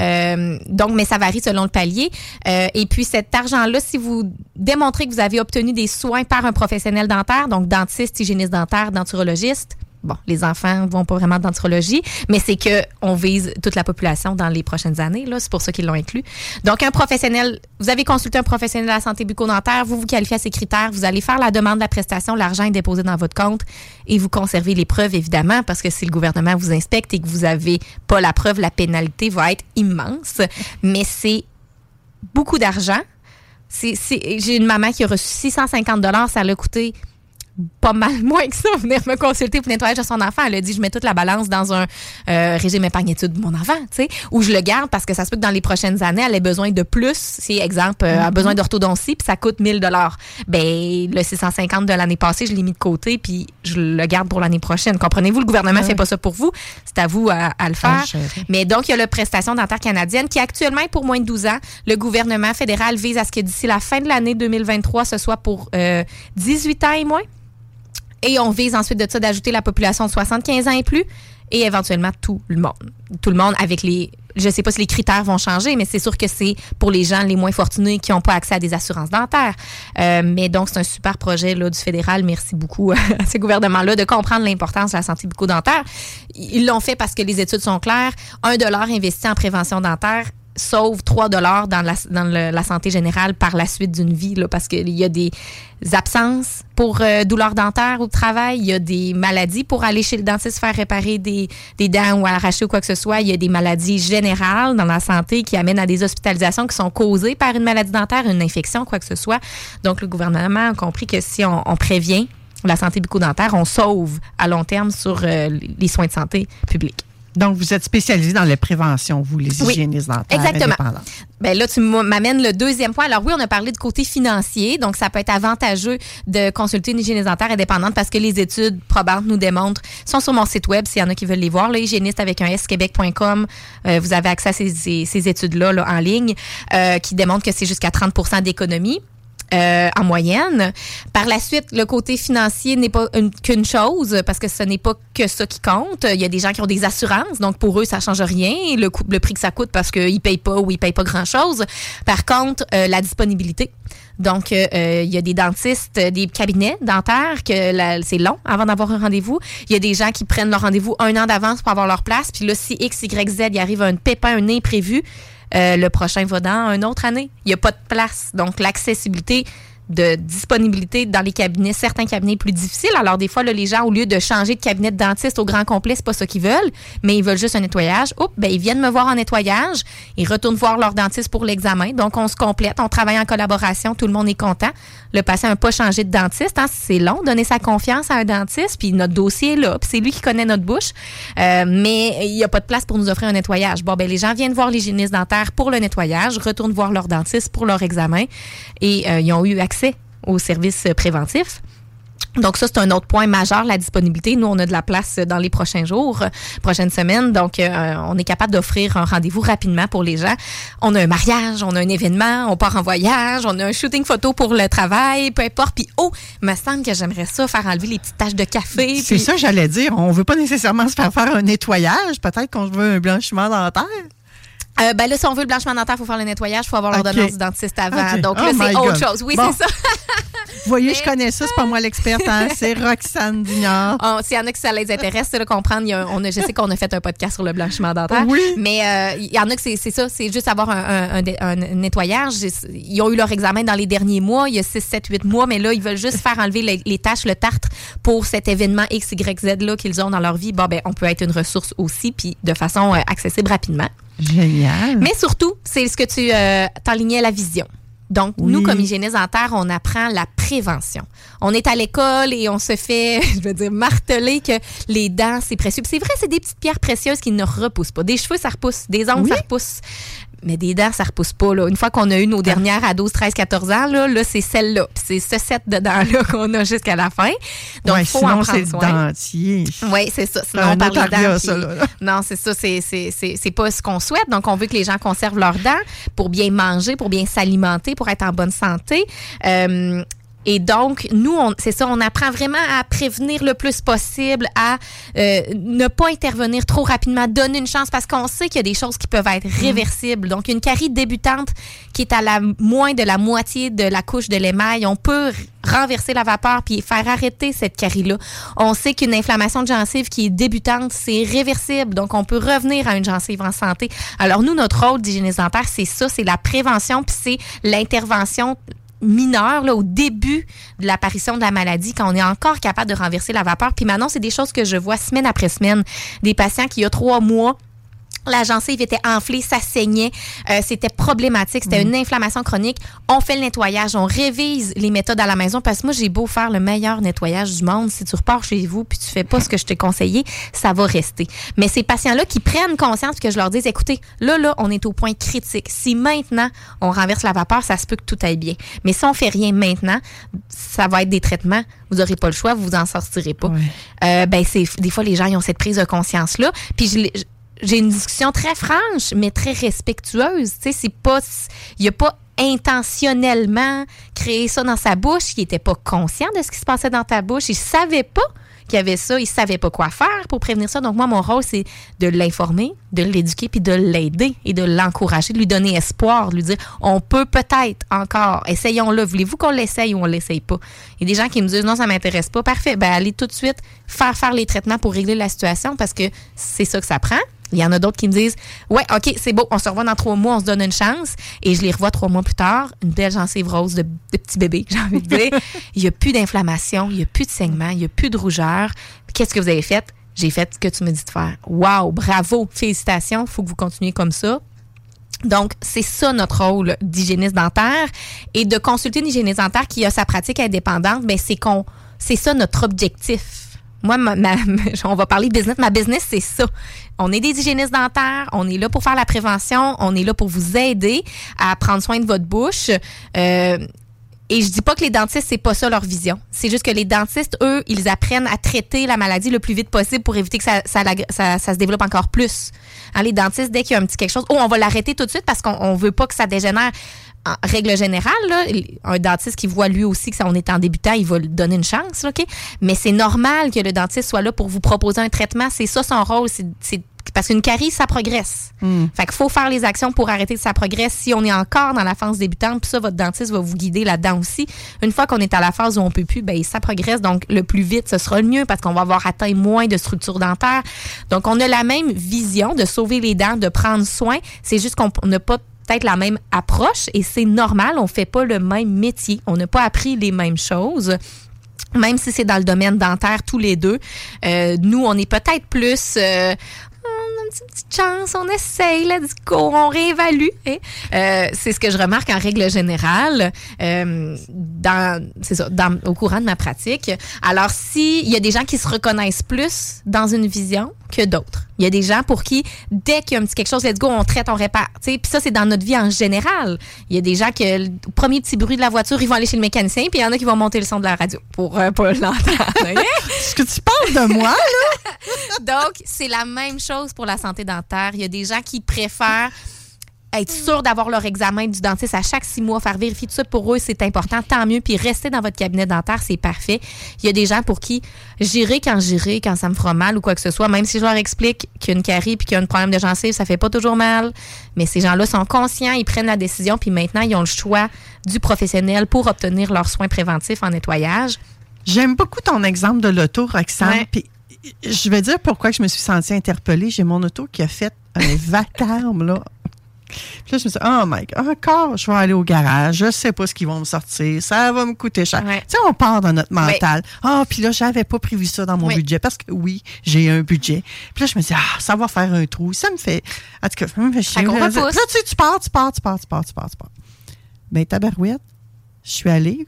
Euh, donc, mais ça varie selon le palier. Euh, et puis, cet argent-là, si vous démontrez que vous avez obtenu des soins par un professionnel dentaire, donc dentiste, hygiéniste dentaire, denturologiste, bon, les enfants vont pas vraiment de denturologie, mais c'est que on vise toute la population dans les prochaines années. Là, c'est pour ça qu'ils l'ont inclus. Donc, un professionnel, vous avez consulté un professionnel de la santé bucco-dentaire, vous vous qualifiez à ces critères, vous allez faire la demande de la prestation, l'argent est déposé dans votre compte et vous conservez les preuves, évidemment, parce que si le gouvernement vous inspecte et que vous n'avez pas la preuve, la pénalité va être immense. Mais c'est beaucoup d'argent. C'est- J'ai une maman qui a reçu 650 dollars, ça l'a coûté pas mal moins que ça venir me consulter pour de son enfant. Elle a dit je mets toute la balance dans un euh, régime épargne-études de mon enfant, tu sais, ou je le garde parce que ça se peut que dans les prochaines années, elle ait besoin de plus. Si exemple, euh, elle a Mhm. besoin d'orthodontie puis ça coûte 1000 dollars. Ben le 650 de l'année passée, je l'ai mis de côté puis je le garde pour l'année prochaine. Comprenez-vous, le gouvernement Ouais. fait pas ça pour vous, c'est à vous à, à le faire. Mais donc, il y a la prestation dentaire canadienne qui actuellement est pour moins de 12 ans. Le gouvernement fédéral vise à ce que d'ici la fin de l'année 2023, ce soit pour euh, 18 ans et moins. Et on vise ensuite de ça d'ajouter la population de 75 ans et plus et éventuellement tout le monde. Tout le monde avec les... Je sais pas si les critères vont changer, mais c'est sûr que c'est pour les gens les moins fortunés qui n'ont pas accès à des assurances dentaires. Euh, mais donc, c'est un super projet là, du fédéral. Merci beaucoup à ce gouvernement-là de comprendre l'importance de la santé bucco-dentaire. Ils l'ont fait parce que les études sont claires. Un dollar investi en prévention dentaire sauve 3 dollars dans, la, dans la santé générale par la suite d'une vie, là, parce qu'il y a des absences pour euh, douleurs dentaires au travail, il y a des maladies pour aller chez le dentiste faire réparer des, des dents ou arracher ou quoi que ce soit, il y a des maladies générales dans la santé qui amènent à des hospitalisations qui sont causées par une maladie dentaire, une infection, quoi que ce soit. Donc, le gouvernement a compris que si on, on prévient la santé bucco-dentaire, on sauve à long terme sur euh, les soins de santé publics. Donc, vous êtes spécialisé dans la prévention, vous, les Oui, hygiénistes dentaires exactement. Ben là, tu m'amènes le deuxième point. Alors oui, on a parlé du côté financier, donc ça peut être avantageux de consulter une hygiéniste dentaire indépendante parce que les études probantes nous démontrent, sont sur mon site web s'il y en a qui veulent les voir, là, hygiéniste avec un squebec.com, euh, vous avez accès à ces, ces- ces études-là là, en ligne euh, qui démontrent que c'est jusqu'à 30% d'économie. Euh, en moyenne. Par la suite, le côté financier n'est pas une- qu'une chose parce que ce n'est pas que ça qui compte. Il y a des gens qui ont des assurances, donc pour eux, ça change rien. Le, prix que ça coûte parce qu'ils payent pas ou ils payent pas grand-chose. Par contre, euh, la disponibilité. Donc, euh, euh, il y a des dentistes, euh, des cabinets dentaires que c'est long avant d'avoir un rendez-vous. Il y a des gens qui prennent leur rendez-vous un an d'avance pour avoir leur place. Puis là, si X, Y, Z, il arrive un pépin, un imprévu, euh, le prochain va dans une autre année. Il n'y a pas de place. Donc, l'accessibilité de disponibilité dans les cabinets, certains cabinets plus difficiles. Alors, des fois, là, les gens, au lieu de changer de cabinet de dentiste au grand complet, c'est pas ça qu'ils veulent, mais ils veulent juste un nettoyage. Oups, ben, ils viennent me voir en nettoyage. Ils retournent voir leur dentiste pour l'examen. Donc, on se complète. On travaille en collaboration. Tout le monde est content. Le patient n'a pas changé de dentiste. Hein, c'est long, donner sa confiance à un dentiste. Puis notre dossier est là. Puis c'est lui qui connaît notre bouche. Euh, mais il n'y a pas de place pour nous offrir un nettoyage. Bon, ben, les gens viennent voir l'hygiéniste dentaire pour le nettoyage, retournent voir leur dentiste pour leur examen. Et euh, ils ont eu accès aux services préventifs. Donc ça, c'est un autre point majeur, la disponibilité. Nous, on a de la place dans les prochains jours, prochaines semaines. Donc, euh, on est capable d'offrir un rendez-vous rapidement pour les gens. On a un mariage, on a un événement, on part en voyage, on a un shooting photo pour le travail, peu importe. Puis, oh, me semble que j'aimerais ça, faire enlever les petites taches de café. C'est puis- ça, j'allais dire. On veut pas nécessairement se faire faire un nettoyage. Peut-être qu'on veut un blanchiment dentaire. Euh, ben là, si on veut le blanchiment dentaire, il faut faire le nettoyage, il faut avoir l'ordonnance du dentiste avant. Donc Oh là, c'est my autre God. chose. Oui, Bon. c'est ça. Vous voyez, je connais ça, c'est pas moi l'experte, hein, c'est Roxane Dugnard. Oh, S'il y en a qui ça les intéresse, c'est de comprendre. a- on a, je sais qu'on a fait un podcast sur le blanchiment dentaire. Oui. Mais euh, il y en a que c'est c'est ça, c'est juste avoir un, un- un dé- un nettoyage. Ils ont eu leur examen dans les derniers mois, il y a 6, 7, 8 mois, mais là, ils veulent juste faire enlever les, les taches, le tartre pour cet événement X, Y, Z là qu'ils ont dans leur vie. Bon, ben, on peut être une ressource aussi, puis de façon euh, accessible rapidement. Génial. Mais surtout, c'est ce que tu euh, t'enlignais la vision. Donc, Oui. nous, comme hygiénistes dentaires, on apprend la prévention. On est à l'école et on se fait, je veux dire, marteler que les dents, c'est précieux. C'est vrai, c'est des petites pierres précieuses qui ne repoussent pas. Des cheveux, ça repousse. Des ongles, Oui. ça repousse. Mais des dents, ça repousse pas. Là. Une fois qu'on a eu nos dernières à 12, 13, 14 ans, là, là c'est celle-là. C'est ce set de dents-là qu'on a jusqu'à la fin. Donc, Ouais, il faut sinon, en c'est prendre soin. dentier. Oui, c'est ça. Sinon, on parle aria, dents. ça, là, là. Non, c'est ça. C'est, c'est, c'est, c'est pas ce qu'on souhaite. Donc, on veut que les gens conservent leurs dents pour bien manger, pour bien s'alimenter, pour être en bonne santé. Euh, et donc, nous, c'est ça, on apprend vraiment à prévenir le plus possible, à euh, ne pas intervenir trop rapidement, donner une chance parce qu'on sait qu'il y a des choses qui peuvent être réversibles. Donc, une carie débutante qui est à la moins de la moitié de la couche de l'émail, on peut renverser la vapeur puis faire arrêter cette carie-là. On sait qu'une inflammation de gencive qui est débutante, c'est réversible. Donc, on peut revenir à une gencive en santé. Alors, nous, notre rôle d'hygiéniste dentaire, c'est ça, c'est la prévention puis c'est l'intervention mineure là, au début de l'apparition de la maladie, quand on est encore capable de renverser la vapeur. Puis maintenant, c'est des choses que je vois semaine après semaine. Des patients qui, il y a trois mois, la gencive était enflée, ça saignait, euh, c'était problématique, c'était une inflammation chronique. On fait le nettoyage, on révise les méthodes à la maison parce que moi j'ai beau faire le meilleur nettoyage du monde, si tu repars chez vous puis tu fais pas ce que je t'ai conseillé, ça va rester. Mais ces patients-là qui prennent conscience que je leur dis écoutez, là là, on est au point critique. Si maintenant on renverse la vapeur, ça se peut que tout aille bien. Mais si on fait rien maintenant, ça va être des traitements, vous aurez pas le choix, vous vous en sortirez pas. Euh, ben c'est des fois les gens ils ont cette prise de conscience là, puis je- j'ai une discussion très franche, mais très respectueuse. Tu sais, c'est pas, il a pas intentionnellement créé ça dans sa bouche. Il était pas conscient de ce qui se passait dans ta bouche. Il savait pas qu'il y avait ça. Il savait pas quoi faire pour prévenir ça. Donc moi, mon rôle, c'est de l'informer, de l'éduquer, puis de l'aider et de l'encourager, de lui donner espoir, de lui dire, on peut peut-être encore, essayons-le. Voulez-vous qu'on l'essaye ou on l'essaye pas? Il y a des gens qui me disent, non, ça m'intéresse pas. Parfait. Ben, allez tout de suite faire faire les traitements pour régler la situation parce que c'est ça que ça prend. Il y en a d'autres qui me disent Ouais, OK, c'est beau, on se revoit dans trois mois, on se donne une chance. Et je les revois trois mois plus tard, une belle gencive rose de, petit bébé, j'ai envie de dire. Il n'y a plus d'inflammation, il n'y a plus de saignement, il n'y a plus de rougeur. Qu'est-ce que vous avez fait? J'ai fait ce que tu me dis de faire. Wow, bravo, félicitations, il faut que vous continuiez comme ça. Donc, c'est ça notre rôle d'hygiéniste dentaire. Et de consulter une hygiéniste dentaire qui a sa pratique indépendante, ben c'est qu'on, c'est ça notre objectif. Moi, ma- ma- on va parler business. Ma business, c'est ça. On est des hygiénistes dentaires. On est là pour faire la prévention. On est là pour vous aider à prendre soin de votre bouche. Euh, et je dis pas que les dentistes, c'est pas ça leur vision. C'est juste que les dentistes, eux, ils apprennent à traiter la maladie le plus vite possible pour éviter que ça, ça, ça- se développe encore plus. Hein, les dentistes, dès qu'il y a un petit quelque chose, oh, on va l'arrêter tout de suite parce qu'on on veut pas que ça dégénère. En règle générale, là, un dentiste qui voit lui aussi que ça, on est en débutant, il va lui donner une chance, là, OK? Mais c'est normal que le dentiste soit là pour vous proposer un traitement. C'est ça son rôle. C'est- parce qu'une carie, ça progresse. Fait qu'il faut faire les actions pour arrêter que ça progresse. Si on est encore dans la phase débutante, puis ça, votre dentiste va vous guider là-dedans aussi. Une fois qu'on est à la phase où on peut plus, ben ça progresse. Donc, le plus vite, ce sera le mieux parce qu'on va avoir atteint moins de structures dentaires. Donc, on a la même vision de sauver les dents, de prendre soin. C'est juste qu'on n'a pas peut-être la même approche et c'est normal. On fait pas le même métier. On n'a pas appris les mêmes choses même si c'est dans le domaine dentaire tous les deux, euh, nous, on est peut-être plus... euh, on a une petite, chance, on essaye, là, on réévalue. hein. Euh, c'est ce que je remarque en règle générale dans, ça, au courant de ma pratique. Alors, s'il y a des gens qui se reconnaissent plus dans une vision que d'autres. Il y a des gens pour qui, dès qu'il y a un petit quelque chose, let's go, on traite, on répare. Puis ça, c'est dans notre vie en général. Il y a des gens que, le premier petit bruit de la voiture, ils vont aller chez le mécanicien, puis il y en a qui vont monter le son de la radio pour euh, pas l'entendre. Est-ce que tu parles de moi, là? Donc, c'est la même chose pour la santé dentaire. Il y a des gens qui préfèrent être sûr d'avoir leur examen du dentiste à chaque six mois, faire vérifier tout ça pour eux, c'est important, tant mieux. Puis rester dans votre cabinet dentaire, c'est parfait. Il y a des gens pour qui j'irai quand j'irai, quand ça me fera mal ou quoi que ce soit, même si je leur explique qu'il y a une carie puis qu'il y a un problème de gencive, ça fait pas toujours mal. Mais ces gens-là sont conscients, ils prennent la décision, puis maintenant, ils ont le choix du professionnel pour obtenir leurs soins préventifs en nettoyage. J'aime beaucoup ton exemple de l'auto, Roxane. Puis je vais dire pourquoi je me suis sentie interpellée. J'ai mon auto qui a fait un vacarme, là. Puis là, je me suis dit, oh my God, encore, je vais aller au garage, je sais pas ce qu'ils vont me sortir, ça va me coûter cher. Tu sais, on part dans notre mental. Ah, puis là, j'avais pas prévu ça dans mon budget, parce que oui, j'ai un budget. Puis là, je me dis, ah, ça va faire un trou. Ça me fait, en tout cas, ça me fait chier. Là, tu sais, tu pars, tu pars, tu pars, tu pars, tu pars, tu pars. Ben, tabarouette, je suis allée.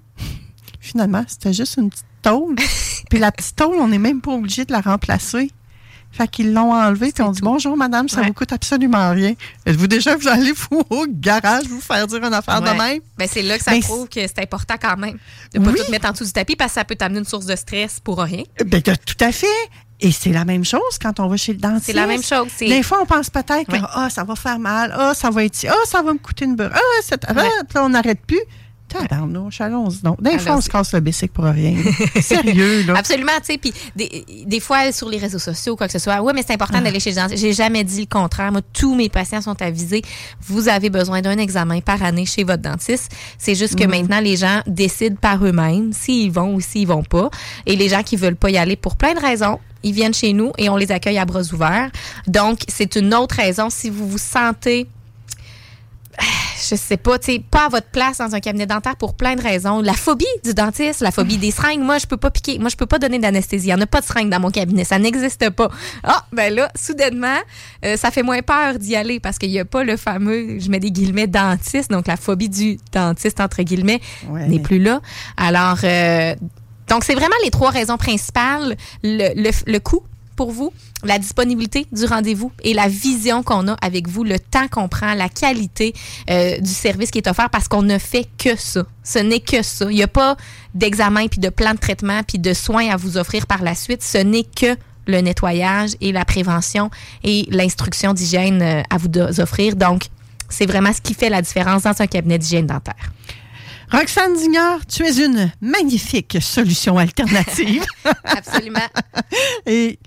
Finalement, c'était juste une petite tôle. puis la petite tôle, on n'est même pas obligé de la remplacer. Fait qu'ils l'ont enlevée, puis on dit bonjour madame, ça vous coûte absolument rien. Êtes-vous déjà vous allez vous au garage vous faire dire une affaire de Ouais. même? Ben, c'est là que ça prouve que c'est important quand même de pas Oui. tout mettre en dessous du tapis parce que ça peut t'amener une source de stress pour rien. Ben, tout à fait. Et c'est la même chose quand on va chez le dentiste. C'est la même chose, Des fois, on pense peut-être Ouais. que ah, ça va faire mal, ah, ça va être ah, ça va me coûter une beurre, ah, ah, là, on n'arrête plus. Tabarnouche, allons-y donc. Des fois, on se casse le bicycle pour rien. Sérieux, là. Absolument, tu sais. Puis des, des fois, sur les réseaux sociaux, quoi que ce soit, oui, mais c'est important Ah. d'aller chez le dentiste. J'ai jamais dit le contraire. Moi, tous mes patients sont avisés. Vous avez besoin d'un examen par année chez votre dentiste. C'est juste que Mhm. maintenant, les gens décident par eux-mêmes s'ils vont ou s'ils vont pas. Et les gens qui veulent pas y aller pour plein de raisons, ils viennent chez nous et on les accueille à bras ouverts. Donc, c'est une autre raison. Si vous vous sentez je sais pas, tu pas à votre place dans un cabinet dentaire pour plein de raisons. La phobie du dentiste, la phobie des seringues. Moi, je peux pas piquer. Moi, je peux pas donner d'anesthésie. Il y en a pas de seringue dans mon cabinet. Ça n'existe pas. Ah, ben là, soudainement, euh, ça fait moins peur d'y aller parce qu'il y a pas le fameux, je mets des guillemets, dentiste. Donc, la phobie du dentiste, entre guillemets, Ouais. n'est plus là. Alors, euh, donc, c'est vraiment les trois raisons principales. Le, le, le coût pour vous, la disponibilité du rendez-vous et la vision qu'on a avec vous, le temps qu'on prend, la qualité euh, du service qui est offert parce qu'on ne fait que ça. Ce n'est que ça. Il n'y a pas d'examen puis de plan de traitement puis de soins à vous offrir par la suite. Ce n'est que le nettoyage et la prévention et l'instruction d'hygiène euh, à vous offrir. Donc, c'est vraiment ce qui fait la différence dans un cabinet d'hygiène dentaire. Roxane Dignard, tu es une magnifique solution alternative. Absolument. Et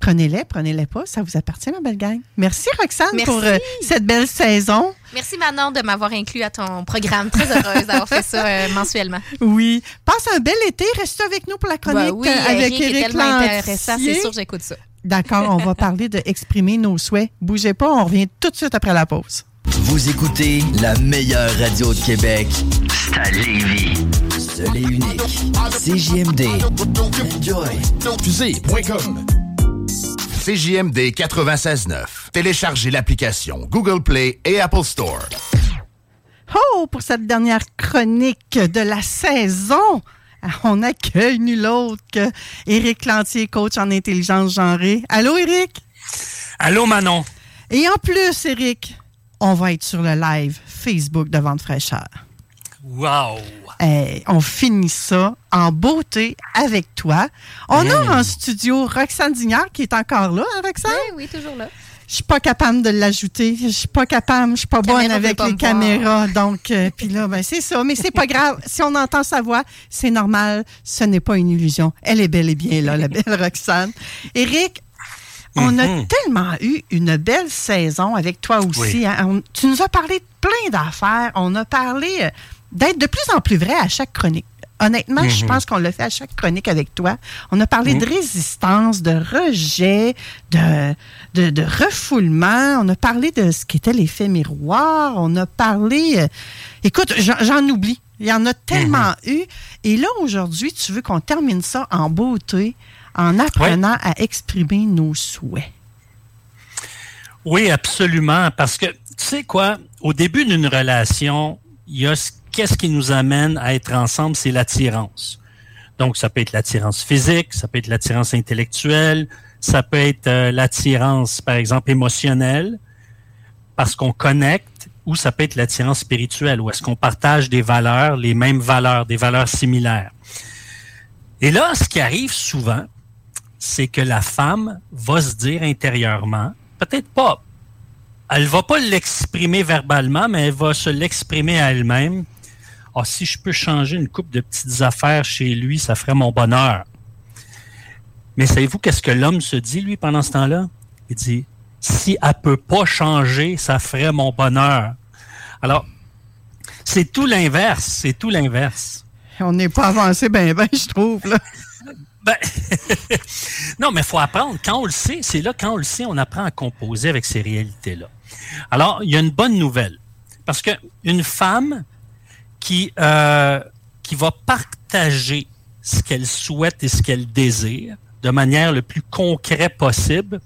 prenez-les, prenez-les pas, ça vous appartient, ma belle gang. Merci, Roxane, Merci. pour euh, cette belle saison. Merci Manon de m'avoir inclus à ton programme. Très heureuse d'avoir fait ça euh, mensuellement. Oui. Passe un bel été. Reste avec nous pour la chronique Bah oui, euh, avec Eric est Éric tellement Lantier. intéressant, c'est sûr, j'écoute ça. D'accord, on va parler de exprimer nos souhaits. Bougez pas, on revient tout de suite après la pause. Vous écoutez la meilleure radio de Québec. C'est à Lévis. Seul et unique. CJMD. Enjoy. Fusée.com CJMD 96.9. Téléchargez l'application Google Play et Apple Store. Oh, pour cette dernière chronique de la saison, on accueille nul autre que Éric Lantier, coach en intelligence genrée. Allô, Éric? Allô, Manon? Et en plus, Éric, on va être sur le live Facebook de Vente Fraîcheur. Wow! Eh, on finit ça en beauté avec toi. On a en studio Roxane Dignard qui est encore là, hein, Roxane? Oui, oui, toujours là. Je suis pas capable de l'ajouter. Je suis pas capable. Je suis pas Caméra bonne avec pas les voir. caméras. Donc, euh, puis là, ben, c'est ça. Mais c'est pas grave. Si on entend sa voix, c'est normal. Ce n'est pas une illusion. Elle est bel et bien là, la belle Roxane. Éric, on a Mhm. tellement eu une belle saison avec toi aussi. Oui. hein. On- tu nous as parlé de plein d'affaires. On a parlé euh, d'être de plus en plus vrai à chaque chronique. Honnêtement, je Mhm. pense qu'on l'a fait à chaque chronique avec toi. On a parlé Mhm. de résistance, de rejet, de, de, de refoulement. On a parlé de ce qu'était l'effet miroir. On a parlé... euh, écoute, j'en oublie. Il y en a tellement eu. Et là, aujourd'hui, tu veux qu'on termine ça en beauté en apprenant à exprimer nos souhaits. Oui, absolument. Parce que, tu sais quoi, au début d'une relation, il y a ce- qu'est-ce qui nous amène à être ensemble, c'est l'attirance. Donc, ça peut être l'attirance physique, ça peut être l'attirance intellectuelle, ça peut être euh, l'attirance, par exemple, émotionnelle, parce qu'on connecte, ou ça peut être l'attirance spirituelle, où est-ce qu'on partage des valeurs, les mêmes valeurs, des valeurs similaires. Et là, ce qui arrive souvent, c'est que la femme va se dire intérieurement, peut-être pas elle va pas l'exprimer verbalement, mais elle va se l'exprimer à elle-même. Ah, si je peux changer une coupe de petites affaires chez lui, ça ferait mon bonheur. Mais savez-vous qu'est-ce que l'homme se dit, lui, pendant ce temps-là? Il dit, si elle peut pas changer, ça ferait mon bonheur. Alors, c'est tout l'inverse, c'est tout l'inverse. On n'est pas avancé ben ben, je trouve, là. Ben, non, mais il faut apprendre. Quand on le sait, c'est là, quand on le sait, on apprend à composer avec ces réalités-là. Alors, il y a une bonne nouvelle. Parce qu'une femme qui, euh, qui va partager ce qu'elle souhaite et ce qu'elle désire de manière le plus concrète possible,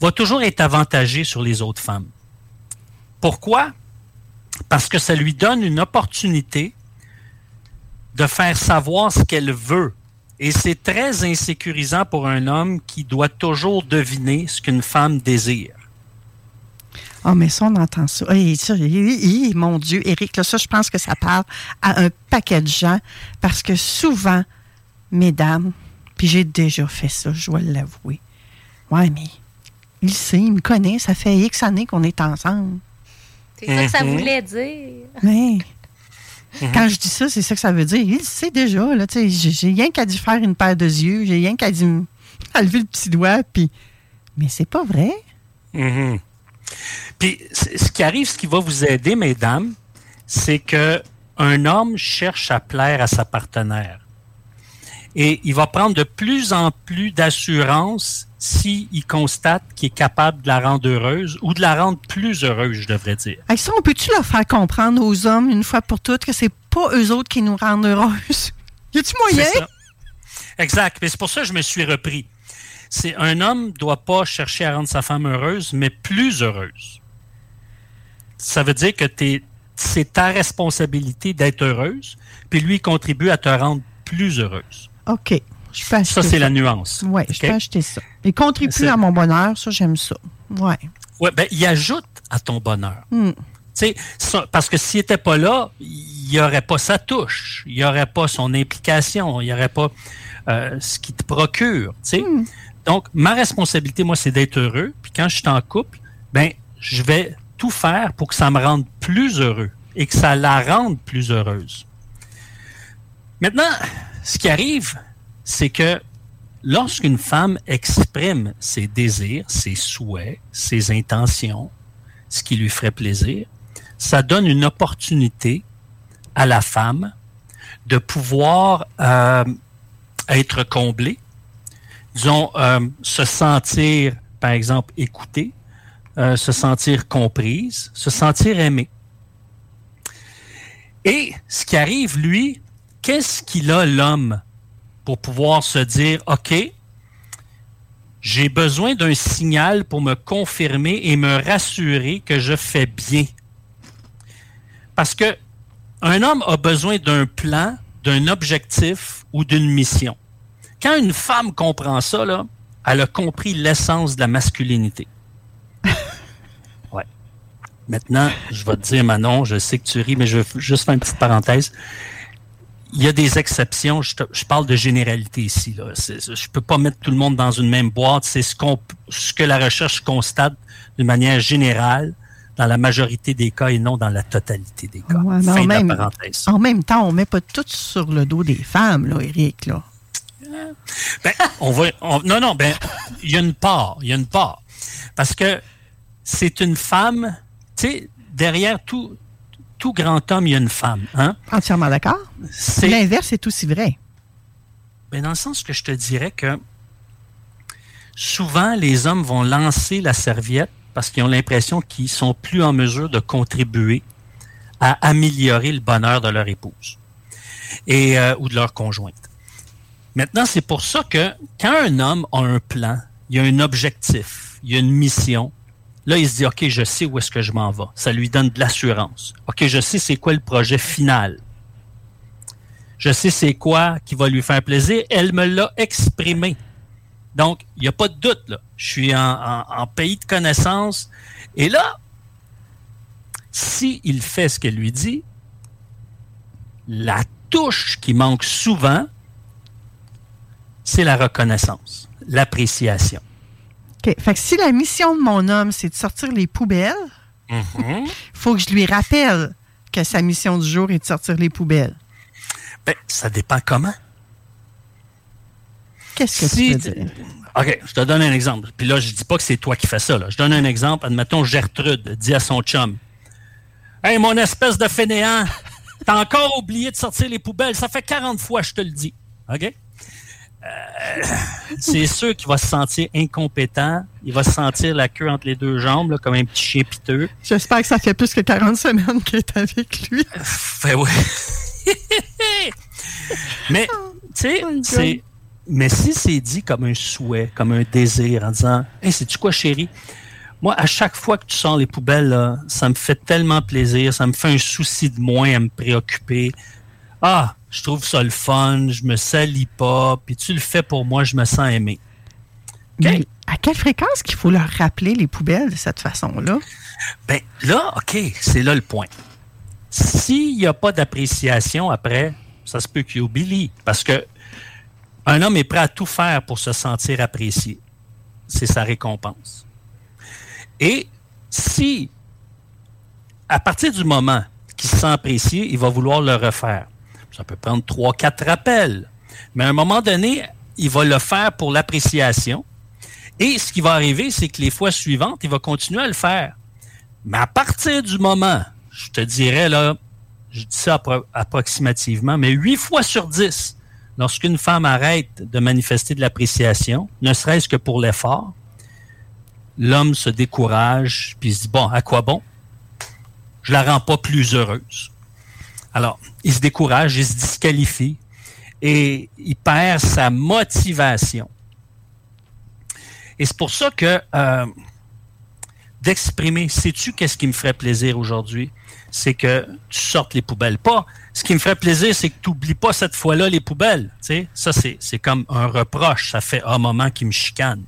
va toujours être avantagée sur les autres femmes. Pourquoi? Parce que ça lui donne une opportunité de faire savoir ce qu'elle veut. Et c'est très insécurisant pour un homme qui doit toujours deviner ce qu'une femme désire. Oh, mais ça, on entend ça. mon Dieu, Éric, là, ça, je pense que ça parle à un paquet de gens parce que souvent, mesdames, puis j'ai déjà fait ça, je dois l'avouer. Ouais, mais il sait, il me connaît, ça fait X années qu'on est ensemble. C'est ça que ça Mhm. voulait dire. Oui. Quand je dis ça, c'est ça que ça veut dire. Il le sait déjà. Là, tu sais, j'ai rien qu'à dit faire une paire de yeux. J'ai rien qu'à m- à lever le petit doigt. Puis... Mais c'est pas vrai. Mhm. Puis, ce qui arrive, ce qui va vous aider, mesdames, c'est que un homme cherche à plaire à sa partenaire. Et il va prendre de plus en plus d'assurance s'il constate qu'il est capable de la rendre heureuse ou de la rendre plus heureuse, je devrais dire. Hey, ça, on peut-tu leur faire comprendre aux hommes, une fois pour toutes, que c'est pas eux autres qui nous rendent heureuses? Y a-tu moyen? Exact. Mais c'est pour ça que je me suis repris. C'est un homme ne doit pas chercher à rendre sa femme heureuse, mais plus heureuse. Ça veut dire que c'est ta responsabilité d'être heureuse, puis lui il contribue à te rendre plus heureuse. OK. Je peux acheter Ça, c'est la nuance. Oui, je peux acheter ça. Et contribue à mon bonheur, ça, j'aime ça. Ouais, ben, il ajoute à ton bonheur. Hmm. Ça- parce que s'il n'était pas là, il n'y aurait pas sa touche, il n'y aurait pas son implication, il n'y aurait pas euh, ce qui te procure. sais. Donc, ma responsabilité, moi, c'est d'être heureux. Puis quand je suis en couple, ben, je vais tout faire pour que ça me rende plus heureux et que ça la rende plus heureuse. Maintenant, ce qui arrive, c'est que lorsqu'une femme exprime ses désirs, ses souhaits, ses intentions, ce qui lui ferait plaisir, ça donne une opportunité à la femme de pouvoir euh, être comblée, disons, euh, se sentir, par exemple, écoutée, euh, se sentir comprise, se sentir aimée. Et ce qui arrive, lui, qu'est-ce qu'il a, l'homme, pour pouvoir se dire, OK, j'ai besoin d'un signal pour me confirmer et me rassurer que je fais bien. Parce que un homme a besoin d'un plan, d'un objectif ou d'une mission. Quand une femme comprend ça, là, elle a compris l'essence de la masculinité. ouais. Maintenant, je vais te dire, Manon, je sais que tu ris, mais je veux juste faire une petite parenthèse. Il y a des exceptions. Je, te- je parle de généralité ici. Là. Je peux pas mettre tout le monde dans une même boîte. C'est ce, qu'on, ce que la recherche constate d'une manière générale dans la majorité des cas et non dans la totalité des cas. Ouais, fin en, de la même, parenthèse. en même temps, on met pas tout sur le dos des femmes, là, Éric. Là. Ben, on va, on- non, non, ben, il y a une part, il y a une part. Parce que c'est une femme, tu sais, derrière tout, tout grand homme, il y a une femme. Hein? Entièrement d'accord. C'est- L'inverse est aussi vrai. Ben, dans le sens que je te dirais que souvent, les hommes vont lancer la serviette parce qu'ils ont l'impression qu'ils sont plus en mesure de contribuer à améliorer le bonheur de leur épouse et, euh, ou de leur conjointe. Maintenant, c'est pour ça que quand un homme a un plan, il a un objectif, il a une mission, là, il se dit, OK, je sais où est-ce que je m'en vais. Ça lui donne de l'assurance. OK, je sais c'est quoi le projet final. Je sais c'est quoi qui va lui faire plaisir. Elle me l'a exprimé. Donc, il n'y a pas de doute, là. Je suis en pays de connaissance. Et là, s'il fait ce qu'elle lui dit, la touche qui manque souvent, c'est la reconnaissance, l'appréciation. OK. Fait que si la mission de mon homme, c'est de sortir les poubelles, il Mhm. faut que je lui rappelle que sa mission du jour est de sortir les poubelles. Ben, ça dépend comment. Qu'est-ce que Si- tu veux dire? OK, je te donne un exemple. Puis là, je dis pas que c'est toi qui fais ça. Là. Je donne un exemple. Admettons, Gertrude dit à son chum Hey, mon espèce de fainéant, t'as encore oublié de sortir les poubelles. Ça fait 40 fois, je te le dis. OK? Euh, c'est sûr qu'il va se sentir incompétent. Il va se sentir la queue entre les deux jambes, là, comme un petit chien piteux. J'espère que ça fait plus que 40 semaines qu'il est avec lui. Fait oui. mais, tu sais, c'est. Mais si c'est dit comme un souhait, comme un désir, en disant Hey, sais-tu quoi, chérie? Moi, à chaque fois que tu sors les poubelles, là, ça me fait tellement plaisir, ça me fait un souci de moins à me préoccuper. Ah, je trouve ça le fun, je me salis pas, puis tu le fais pour moi, je me sens aimé. Mais à quelle fréquence qu'il faut leur rappeler les poubelles de cette façon-là? Ben là, OK, c'est là le point. S'il n'y a pas d'appréciation après, ça se peut qu'il oublie. Parce que un homme est prêt à tout faire pour se sentir apprécié. C'est sa récompense. Et si, à partir du moment qu'il se sent apprécié, il va vouloir le refaire. Ça peut prendre trois, quatre rappels. Mais à un moment donné, il va le faire pour l'appréciation. Et ce qui va arriver, c'est que les fois suivantes, il va continuer à le faire. Mais à partir du moment, je te dirais là, je dis ça appro- approximativement, mais huit fois sur dix, lorsqu'une femme arrête de manifester de l'appréciation, ne serait-ce que pour l'effort, l'homme se décourage, puis se dit, bon, à quoi bon? Je la rends pas plus heureuse. Alors, il se décourage, il se disqualifie et il perd sa motivation. Et c'est pour ça que euh, d'exprimer, sais-tu qu'est-ce qui me ferait plaisir aujourd'hui? C'est que tu sortes les poubelles. Pas, ce qui me ferait plaisir, c'est que tu n'oublies pas cette fois-là les poubelles. Tu sais, ça, c'est, c'est comme un reproche. Ça fait un moment qui me chicane.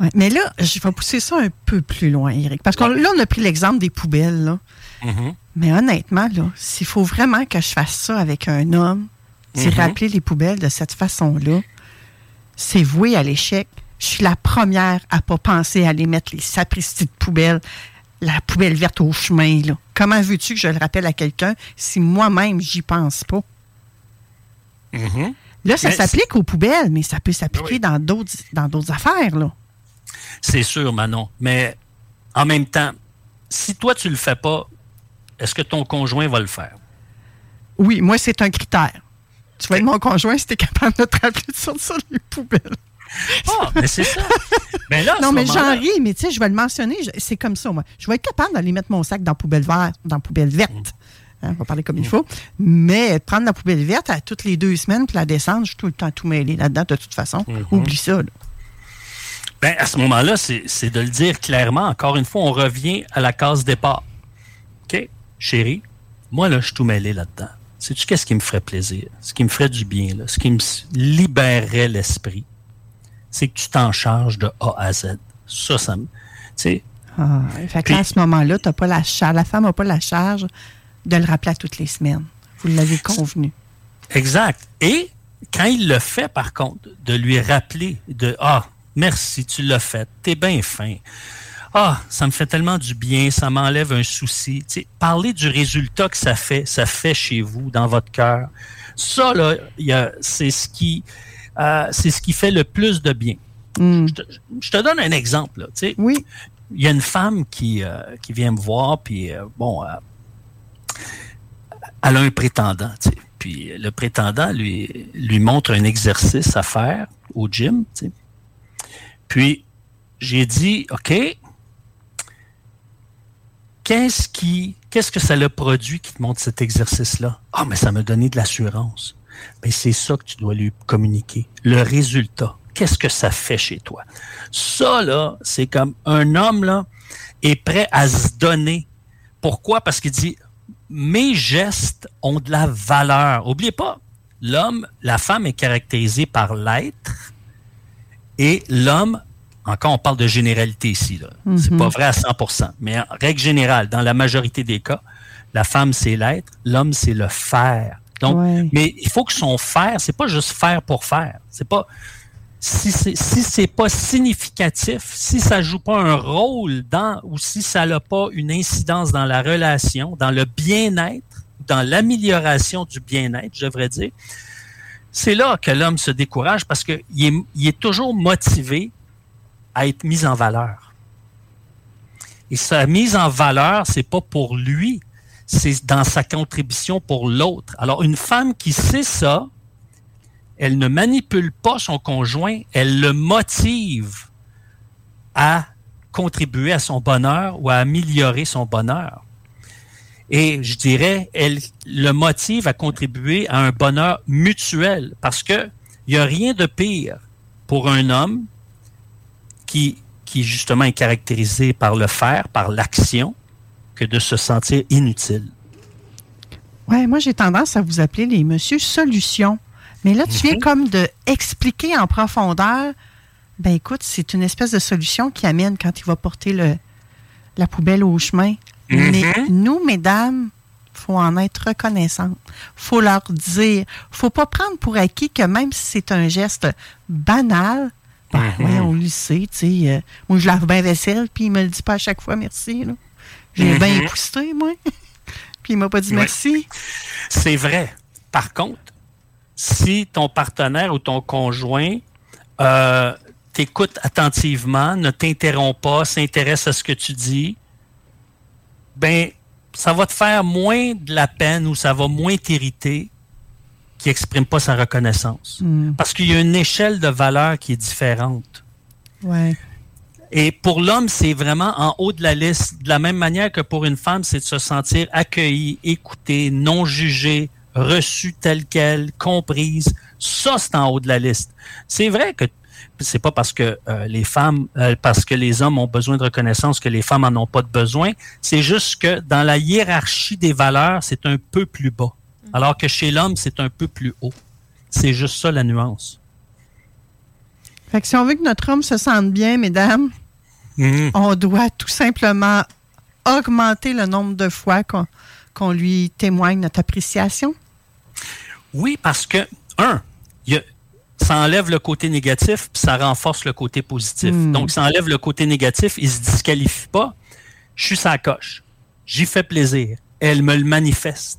Ouais, mais là, je vais pousser ça un peu plus loin, Eric. Parce que là, on a pris l'exemple des poubelles. là. Mhm. Mais honnêtement, là, s'il faut vraiment que je fasse ça avec un homme, c'est Mhm. rappeler les poubelles de cette façon-là, c'est voué à l'échec. Je suis la première à pas penser à aller mettre les sapristi de poubelles, la poubelle verte au chemin. Là. Comment veux-tu que je le rappelle à quelqu'un si moi-même, j'y pense pas? Mhm. Là, ça s'applique aux poubelles, mais ça peut s'appliquer dans d'autres dans d'autres affaires. Là. C'est sûr, Manon. Mais en même temps, si toi, tu le fais pas, est-ce que ton conjoint va le faire? Oui, moi, c'est un critère. Tu vas être mon conjoint si tu es capable de te rappeler de sortir les poubelles. Ah, mais c'est ça. Ben là, non, mais j'en ris, mais tu sais, je vais le mentionner. C'est comme ça, moi. Je vais être capable d'aller mettre mon sac dans la poubelle verte, dans la poubelle verte. Hein, on va parler comme il faut. Mais prendre la poubelle verte à toutes les deux semaines puis la descendre, je suis tout le temps tout mêlé là-dedans, de toute façon. Oublie ça. là. Ben, à ce moment-là, c'est de le dire clairement. Encore une fois, on revient à la case départ. Chérie, moi, là, je suis tout mêlé là-dedans. Sais-tu qu'est-ce qui me ferait plaisir? Ce qui me ferait du bien, là, ce qui me libérerait l'esprit, c'est que tu t'en charges de A à Z. Ça, ça me... Tu sais, Ah, fait à ce moment-là, t'as pas la charge. La femme n'a pas la charge de le rappeler à toutes les semaines. Vous l'avez convenu. Exact. Et quand il le fait, par contre, de lui rappeler de Ah, merci, tu l'as fait, t'es bien fin. Ah, ça me fait tellement du bien, ça m'enlève un souci. Tu sais, parler du résultat que ça fait, ça fait chez vous, dans votre cœur. Ça, là, il y a- c'est ce qui euh, c'est ce qui fait le plus de bien. Je, te, je te donne un exemple. Là, tu sais. oui. Il y a une femme qui, euh, qui vient me voir, puis euh, bon, euh, elle a un prétendant. Puis le prétendant lui, lui montre un exercice à faire au gym. Puis j'ai dit, OK, qu'est-ce qui, qu'est-ce que ça le produit qui te montre cet exercice-là? Ah, mais ça m'a donné de l'assurance. Mais c'est ça que tu dois lui communiquer. Le résultat. Qu'est-ce que ça fait chez toi? Ça, là, c'est comme un homme, là, est prêt à se donner. Pourquoi? Parce qu'il dit, mes gestes ont de la valeur. Oubliez pas, l'homme, la femme est caractérisée par l'être et l'homme, encore on parle de généralité ici, là. C'est Mhm. pas vrai à 100%, mais en règle générale, dans la majorité des cas, la femme c'est l'être, l'homme c'est le faire. Donc, Ouais. mais il faut que son faire, c'est pas juste faire pour faire. C'est pas, si c'est si c'est pas significatif, si ça joue pas un rôle dans ou si ça n'a pas une incidence dans la relation, dans le bien-être, dans l'amélioration du bien-être, je devrais dire, c'est là que l'homme se décourage parce qu'il est, il est toujours motivé à être mis en valeur. Et sa mise en valeur, c'est pas pour lui, c'est dans sa contribution pour l'autre. Alors, une femme qui sait ça, elle ne manipule pas son conjoint, elle le motive à contribuer à son bonheur ou à améliorer son bonheur. Et je dirais, elle le motive à contribuer à un bonheur mutuel parce que il n'y a rien de pire pour un homme qui, qui justement est caractérisé par le faire, par l'action, que de se sentir inutile. Ouais, moi j'ai tendance à vous appeler les monsieur solutions. Mais là, tu viens Mhm. comme de expliquer en profondeur. Ben écoute, c'est une espèce de solution qui amène quand il va porter le, la poubelle au chemin. Mhm. Mais nous, mesdames, faut en être reconnaissante. faut leur dire. faut pas prendre pour acquis que même si c'est un geste banal, ben, ouais, on le sait, tu sais. euh, moi, je lave bien vaisselle, puis il me le dit pas à chaque fois merci. J'ai Mhm. bien épousseté, moi. puis il m'a pas dit merci. C'est vrai. Par contre, si ton partenaire ou ton conjoint euh, t'écoute attentivement, ne t'interrompt pas, s'intéresse à ce que tu dis, ben ça va te faire moins de la peine ou ça va moins t'irriter qui exprime pas sa reconnaissance. Hmm. Parce qu'il y a une échelle de valeur qui est différente. Ouais. Et pour l'homme, c'est vraiment en haut de la liste. De la même manière que pour une femme, c'est de se sentir accueilli, écouté, non jugé, reçu tel quel, comprise. Ça, c'est en haut de la liste. C'est vrai que c'est pas parce que euh, les femmes, euh, parce que les hommes ont besoin de reconnaissance que les femmes en ont pas de besoin. C'est juste que dans la hiérarchie des valeurs, c'est un peu plus bas. Alors que chez l'homme, c'est un peu plus haut. C'est juste ça la nuance. Fait que si on veut que notre homme se sente bien, mesdames, Mhm. on doit tout simplement augmenter le nombre de fois qu'on qu'on lui témoigne notre appréciation. Oui, parce que, un, il y a- ça enlève le côté négatif, puis ça renforce le côté positif. Hmm. Donc, ça enlève le côté négatif, il se disqualifie pas. Je suis sa coche. J'y fais plaisir. Elle me le manifeste.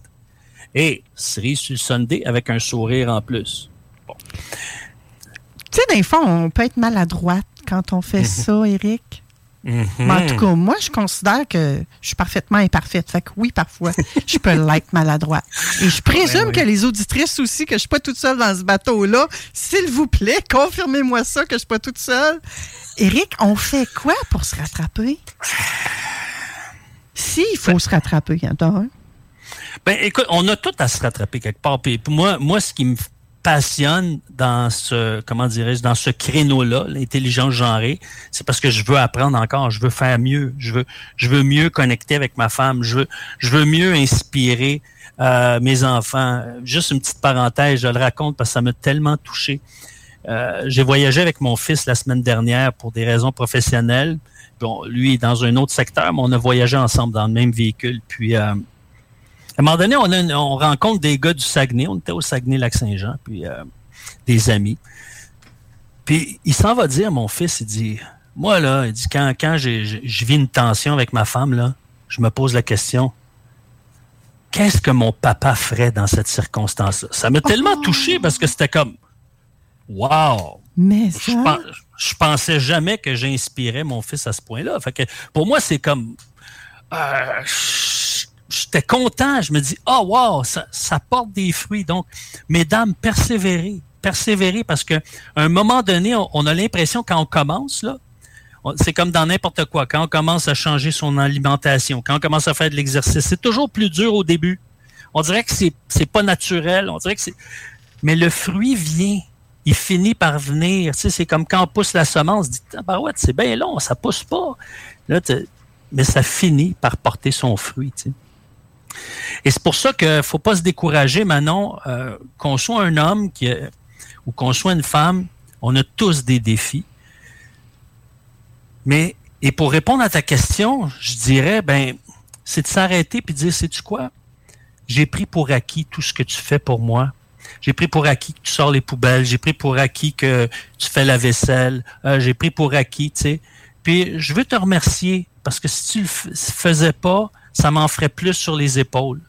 Et cerise sur le Sunday avec un sourire en plus. Tu sais, des fois, on peut être maladroite quand on fait ça, Eric. Mais en tout cas, moi, je considère que je suis parfaitement imparfaite. Fait que oui, parfois, je peux l'être maladroite. Et je présume oui. que les auditrices aussi, que je suis pas toute seule dans ce bateau-là. S'il vous plaît, confirmez-moi ça, que je suis pas toute seule. Eric, on fait quoi pour se rattraper? Si, il faut se rattraper, hein, attends. Ben, écoute, on a tout à se rattraper quelque part. Moi, moi, ce qui me passionne dans ce, comment dirais-je, dans ce créneau-là, l'intelligence genrée, c'est parce que je veux apprendre encore, je veux faire mieux, je veux, je veux mieux connecter avec ma femme, je veux, je veux mieux inspirer euh, mes enfants. Juste une petite parenthèse, je le raconte parce que ça m'a tellement touché. Euh, j'ai voyagé avec mon fils la semaine dernière pour des raisons professionnelles. Bon, lui est dans un autre secteur, mais on a voyagé ensemble dans le même véhicule. Puis euh, à un moment donné, on, a une- on rencontre des gars du Saguenay. On était au Saguenay-Lac-Saint-Jean, puis euh, des amis. Puis il s'en va dire, mon fils, il dit, moi là, il dit, quand, quand je vis une tension avec ma femme, là, je me pose la question, qu'est-ce que mon papa ferait dans cette circonstance-là? Ça m'a tellement touché parce que c'était comme, wow! Mais Je, ça... pen- je pensais jamais que j'inspirais mon fils à ce point-là. Fait que pour moi, c'est comme. euh, J'étais content. Je me dis, oh wow, ça, porte des fruits. Donc, mesdames, persévérez. Persévérez parce que un moment donné, on, a l'impression quand on commence, là, c'est comme dans n'importe quoi. Quand on commence à changer son alimentation, quand on commence à faire de l'exercice, c'est toujours plus dur au début. On dirait que c'est c'est pas naturel. On dirait que c'est. Mais le fruit vient. Il finit par venir. Tu sais, c'est comme quand on pousse la semence, on se dit, Tabarouette, c'est bien long, ça pousse pas. Là, mais ça finit par porter son fruit. tu sais. Et c'est pour ça qu'il ne faut pas se décourager, Manon, euh, qu'on soit un homme ou qu'on soit une femme, on a tous des défis. Mais, et pour répondre à ta question, je dirais, ben, c'est de s'arrêter puis de dire, sais-tu quoi? J'ai pris pour acquis tout ce que tu fais pour moi. J'ai pris pour acquis que tu sors les poubelles. J'ai pris pour acquis que tu fais la vaisselle. Euh, j'ai pris pour acquis, tu. Puis je veux te remercier parce que si tu le faisais pas, ça m'en ferait plus sur les épaules.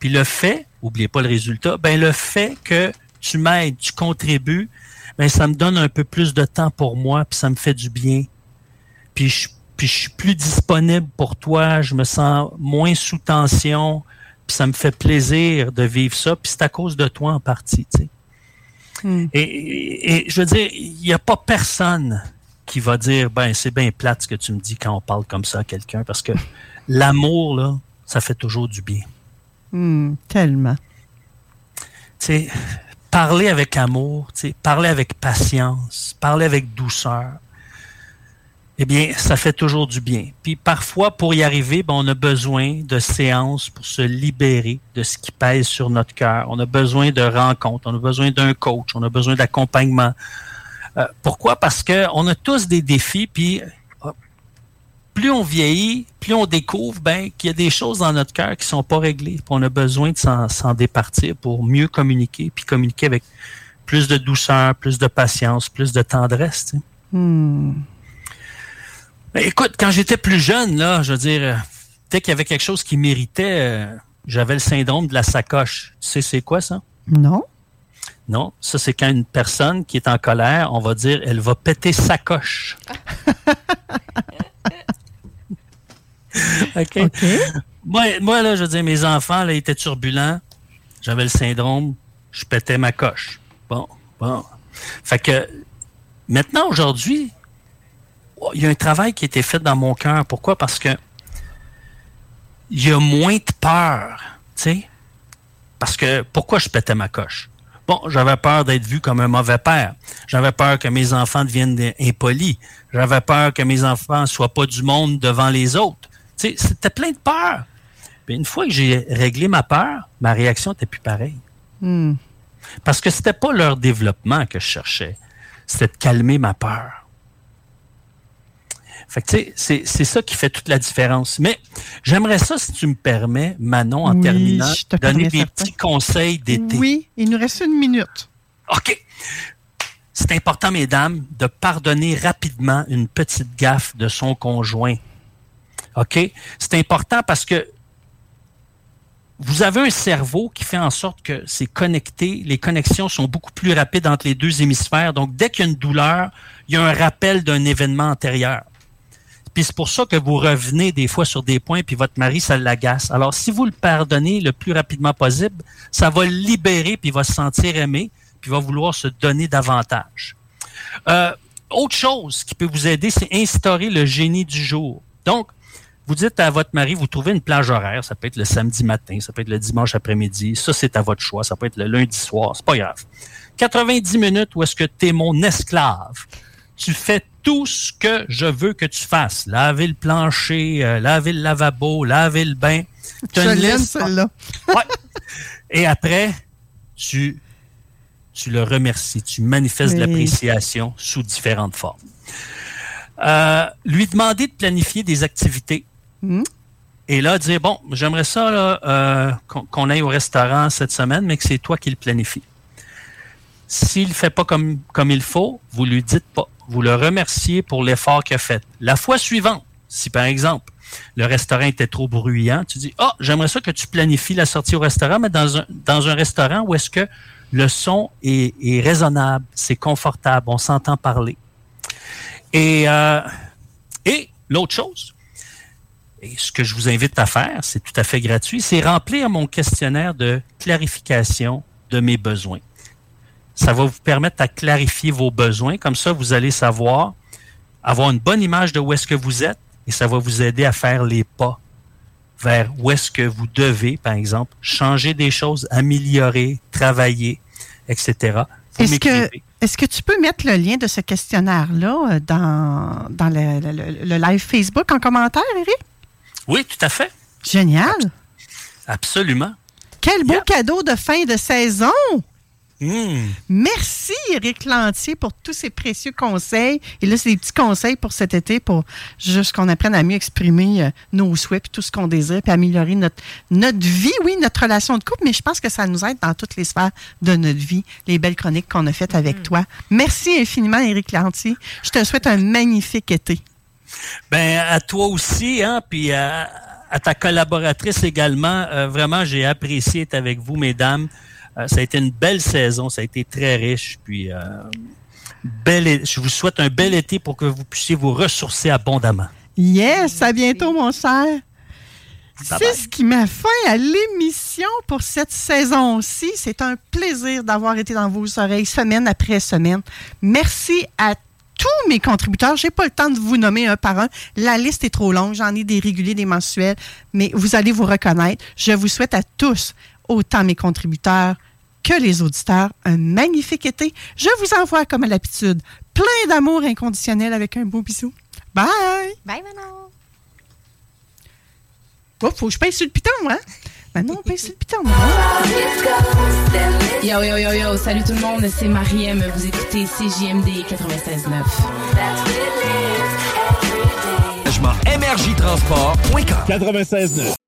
Puis le fait, oubliez pas le résultat, ben le fait que tu m'aides, tu contribues, ben ça me donne un peu plus de temps pour moi, puis ça me fait du bien. Puis je, puis je suis plus disponible pour toi, je me sens moins sous tension, puis ça me fait plaisir de vivre ça, puis c'est à cause de toi en partie, tu sais. Hmm. Et, et, je veux dire, il n'y a pas personne qui va dire, ben c'est bien plate ce que tu me dis quand on parle comme ça à quelqu'un, parce que l'amour, là, ça fait toujours du bien. Hmm, tellement. Tu sais, parler avec amour, tu sais, parler avec patience, parler avec douceur, eh bien, ça fait toujours du bien. Puis parfois, pour y arriver, ben, on a besoin de séances pour se libérer de ce qui pèse sur notre cœur. On a besoin de rencontres, on a besoin d'un coach, on a besoin d'accompagnement. Euh, pourquoi? Parce qu'on a tous des défis, puis euh, plus on vieillit, plus on découvre ben, qu'il y a des choses dans notre cœur qui sont pas réglées. Puis on a besoin de s'en départir pour mieux communiquer, puis communiquer avec plus de douceur, plus de patience, plus de tendresse. Tu sais. Hmm. Ben, écoute, quand j'étais plus jeune, là, je veux dire, euh, dès qu'il y avait quelque chose qui méritait, euh, j'avais le syndrome de la sacoche. Tu sais, c'est quoi ça? Non. Non, ça c'est quand une personne qui est en colère, on va dire, elle va péter sa coche. OK. Moi, moi, là, je veux dire, mes enfants, là, étaient turbulents. J'avais le syndrome, je pétais ma coche. Bon, bon. Fait que maintenant, aujourd'hui, il y a un travail qui a été fait dans mon cœur. Pourquoi? Parce que il y a moins de peur, tu sais. Parce que pourquoi je pétais ma coche? Bon, j'avais peur d'être vu comme un mauvais père. J'avais peur que mes enfants deviennent impolis. J'avais peur que mes enfants soient pas du monde devant les autres. Tu sais, c'était plein de peur. Puis une fois que j'ai réglé ma peur, ma réaction était plus pareille. Hmm. Parce que c'était pas leur développement que je cherchais. C'était de calmer ma peur. Fait que, tu sais, c'est ça qui fait toute la différence. Mais j'aimerais ça, si tu me permets, Manon, en Oui, terminant, donner des certain. petits conseils d'été. Oui, il nous reste une minute. OK. C'est important, mesdames, de pardonner rapidement une petite gaffe de son conjoint. OK? C'est important parce que vous avez un cerveau qui fait en sorte que c'est connecté, les connexions sont beaucoup plus rapides entre les deux hémisphères. Donc, dès qu'il y a une douleur, il y a un rappel d'un événement antérieur. Puis c'est pour ça que vous revenez des fois sur des points, puis votre mari, ça l'agace. Alors, si vous le pardonnez le plus rapidement possible, ça va le libérer, puis il va se sentir aimé, puis il va vouloir se donner davantage. Euh, autre chose qui peut vous aider, c'est instaurer le génie du jour. Donc, vous dites à votre mari, vous trouvez une plage horaire, ça peut être le samedi matin, ça peut être le dimanche après-midi, ça c'est à votre choix, ça peut être le lundi soir, c'est pas grave. 90 minutes où est-ce que tu es mon esclave. Tu fais tout ce que je veux que tu fasses. Laver le plancher, euh, laver le lavabo, laver le bain. Je une liste- celle-là. Ouais. Et après, tu, tu le remercies, tu manifestes l'appréciation sous différentes formes. Euh, lui demander de planifier des activités. Hmm? Et là, dire, bon, j'aimerais ça là, euh, qu'on qu'on aille au restaurant cette semaine, mais que c'est toi qui le planifie. S'il ne fait pas comme, comme il faut, vous lui dites pas. Vous le remerciez pour l'effort qu'il a fait. La fois suivante, si par exemple, le restaurant était trop bruyant, tu dis, ah, j'aimerais ça que tu planifies la sortie au restaurant, mais dans un, dans un restaurant où est-ce que le son est, est raisonnable, c'est confortable, on s'entend parler. Et, euh, et l'autre chose, et ce que je vous invite à faire, c'est tout à fait gratuit, c'est remplir mon questionnaire de clarification de mes besoins. Ça va vous permettre à clarifier vos besoins. Comme ça, vous allez savoir, avoir une bonne image de où est-ce que vous êtes et ça va vous aider à faire les pas vers où est-ce que vous devez, par exemple, changer des choses, améliorer, travailler, etc. Est-ce que, tu peux mettre le lien de ce questionnaire-là euh, dans, dans le, le- le- le live Facebook en commentaire, Eric? Oui, tout à fait. Génial. Absolument. Quel beau cadeau de fin de saison! Hmm. Merci, Éric Lantier, pour tous ces précieux conseils. Et là, c'est des petits conseils pour cet été pour juste qu'on apprenne à mieux exprimer euh, nos souhaits puis tout ce qu'on désire puis améliorer notre, notre vie, oui, notre relation de couple, mais je pense que ça nous aide dans toutes les sphères de notre vie, les belles chroniques qu'on a faites avec toi. Merci infiniment, Éric Lantier. Je te souhaite un magnifique été. Ben à toi aussi, hein, puis à, à ta collaboratrice également. Euh, vraiment, j'ai apprécié être avec vous, mesdames. Euh, ça a été une belle saison, ça a été très riche, puis euh, bel, je vous souhaite un bel été pour que vous puissiez vous ressourcer abondamment. Yes, à bientôt, mon cher. C'est ce qui met fin à l'émission pour cette saison-ci. C'est un plaisir d'avoir été dans vos oreilles semaine après semaine. Merci à tous mes contributeurs. J'ai pas le temps de vous nommer un par un. La liste est trop longue. J'en ai des réguliers, des mensuels, mais vous allez vous reconnaître. Je vous souhaite à tous, autant mes contributeurs que les auditeurs, un magnifique été. Je vous envoie, comme à l'habitude, plein d'amour inconditionnel avec un beau bisou. Bye! Bye, Manon! Oh, faut que je pèse sur le piton, hein? Maintenant, on pèse sur le piton. Yo, yo, yo, yo, salut tout le monde, c'est Mariem, vous écoutez CJMD 96.9. MRJTransport.com 96.9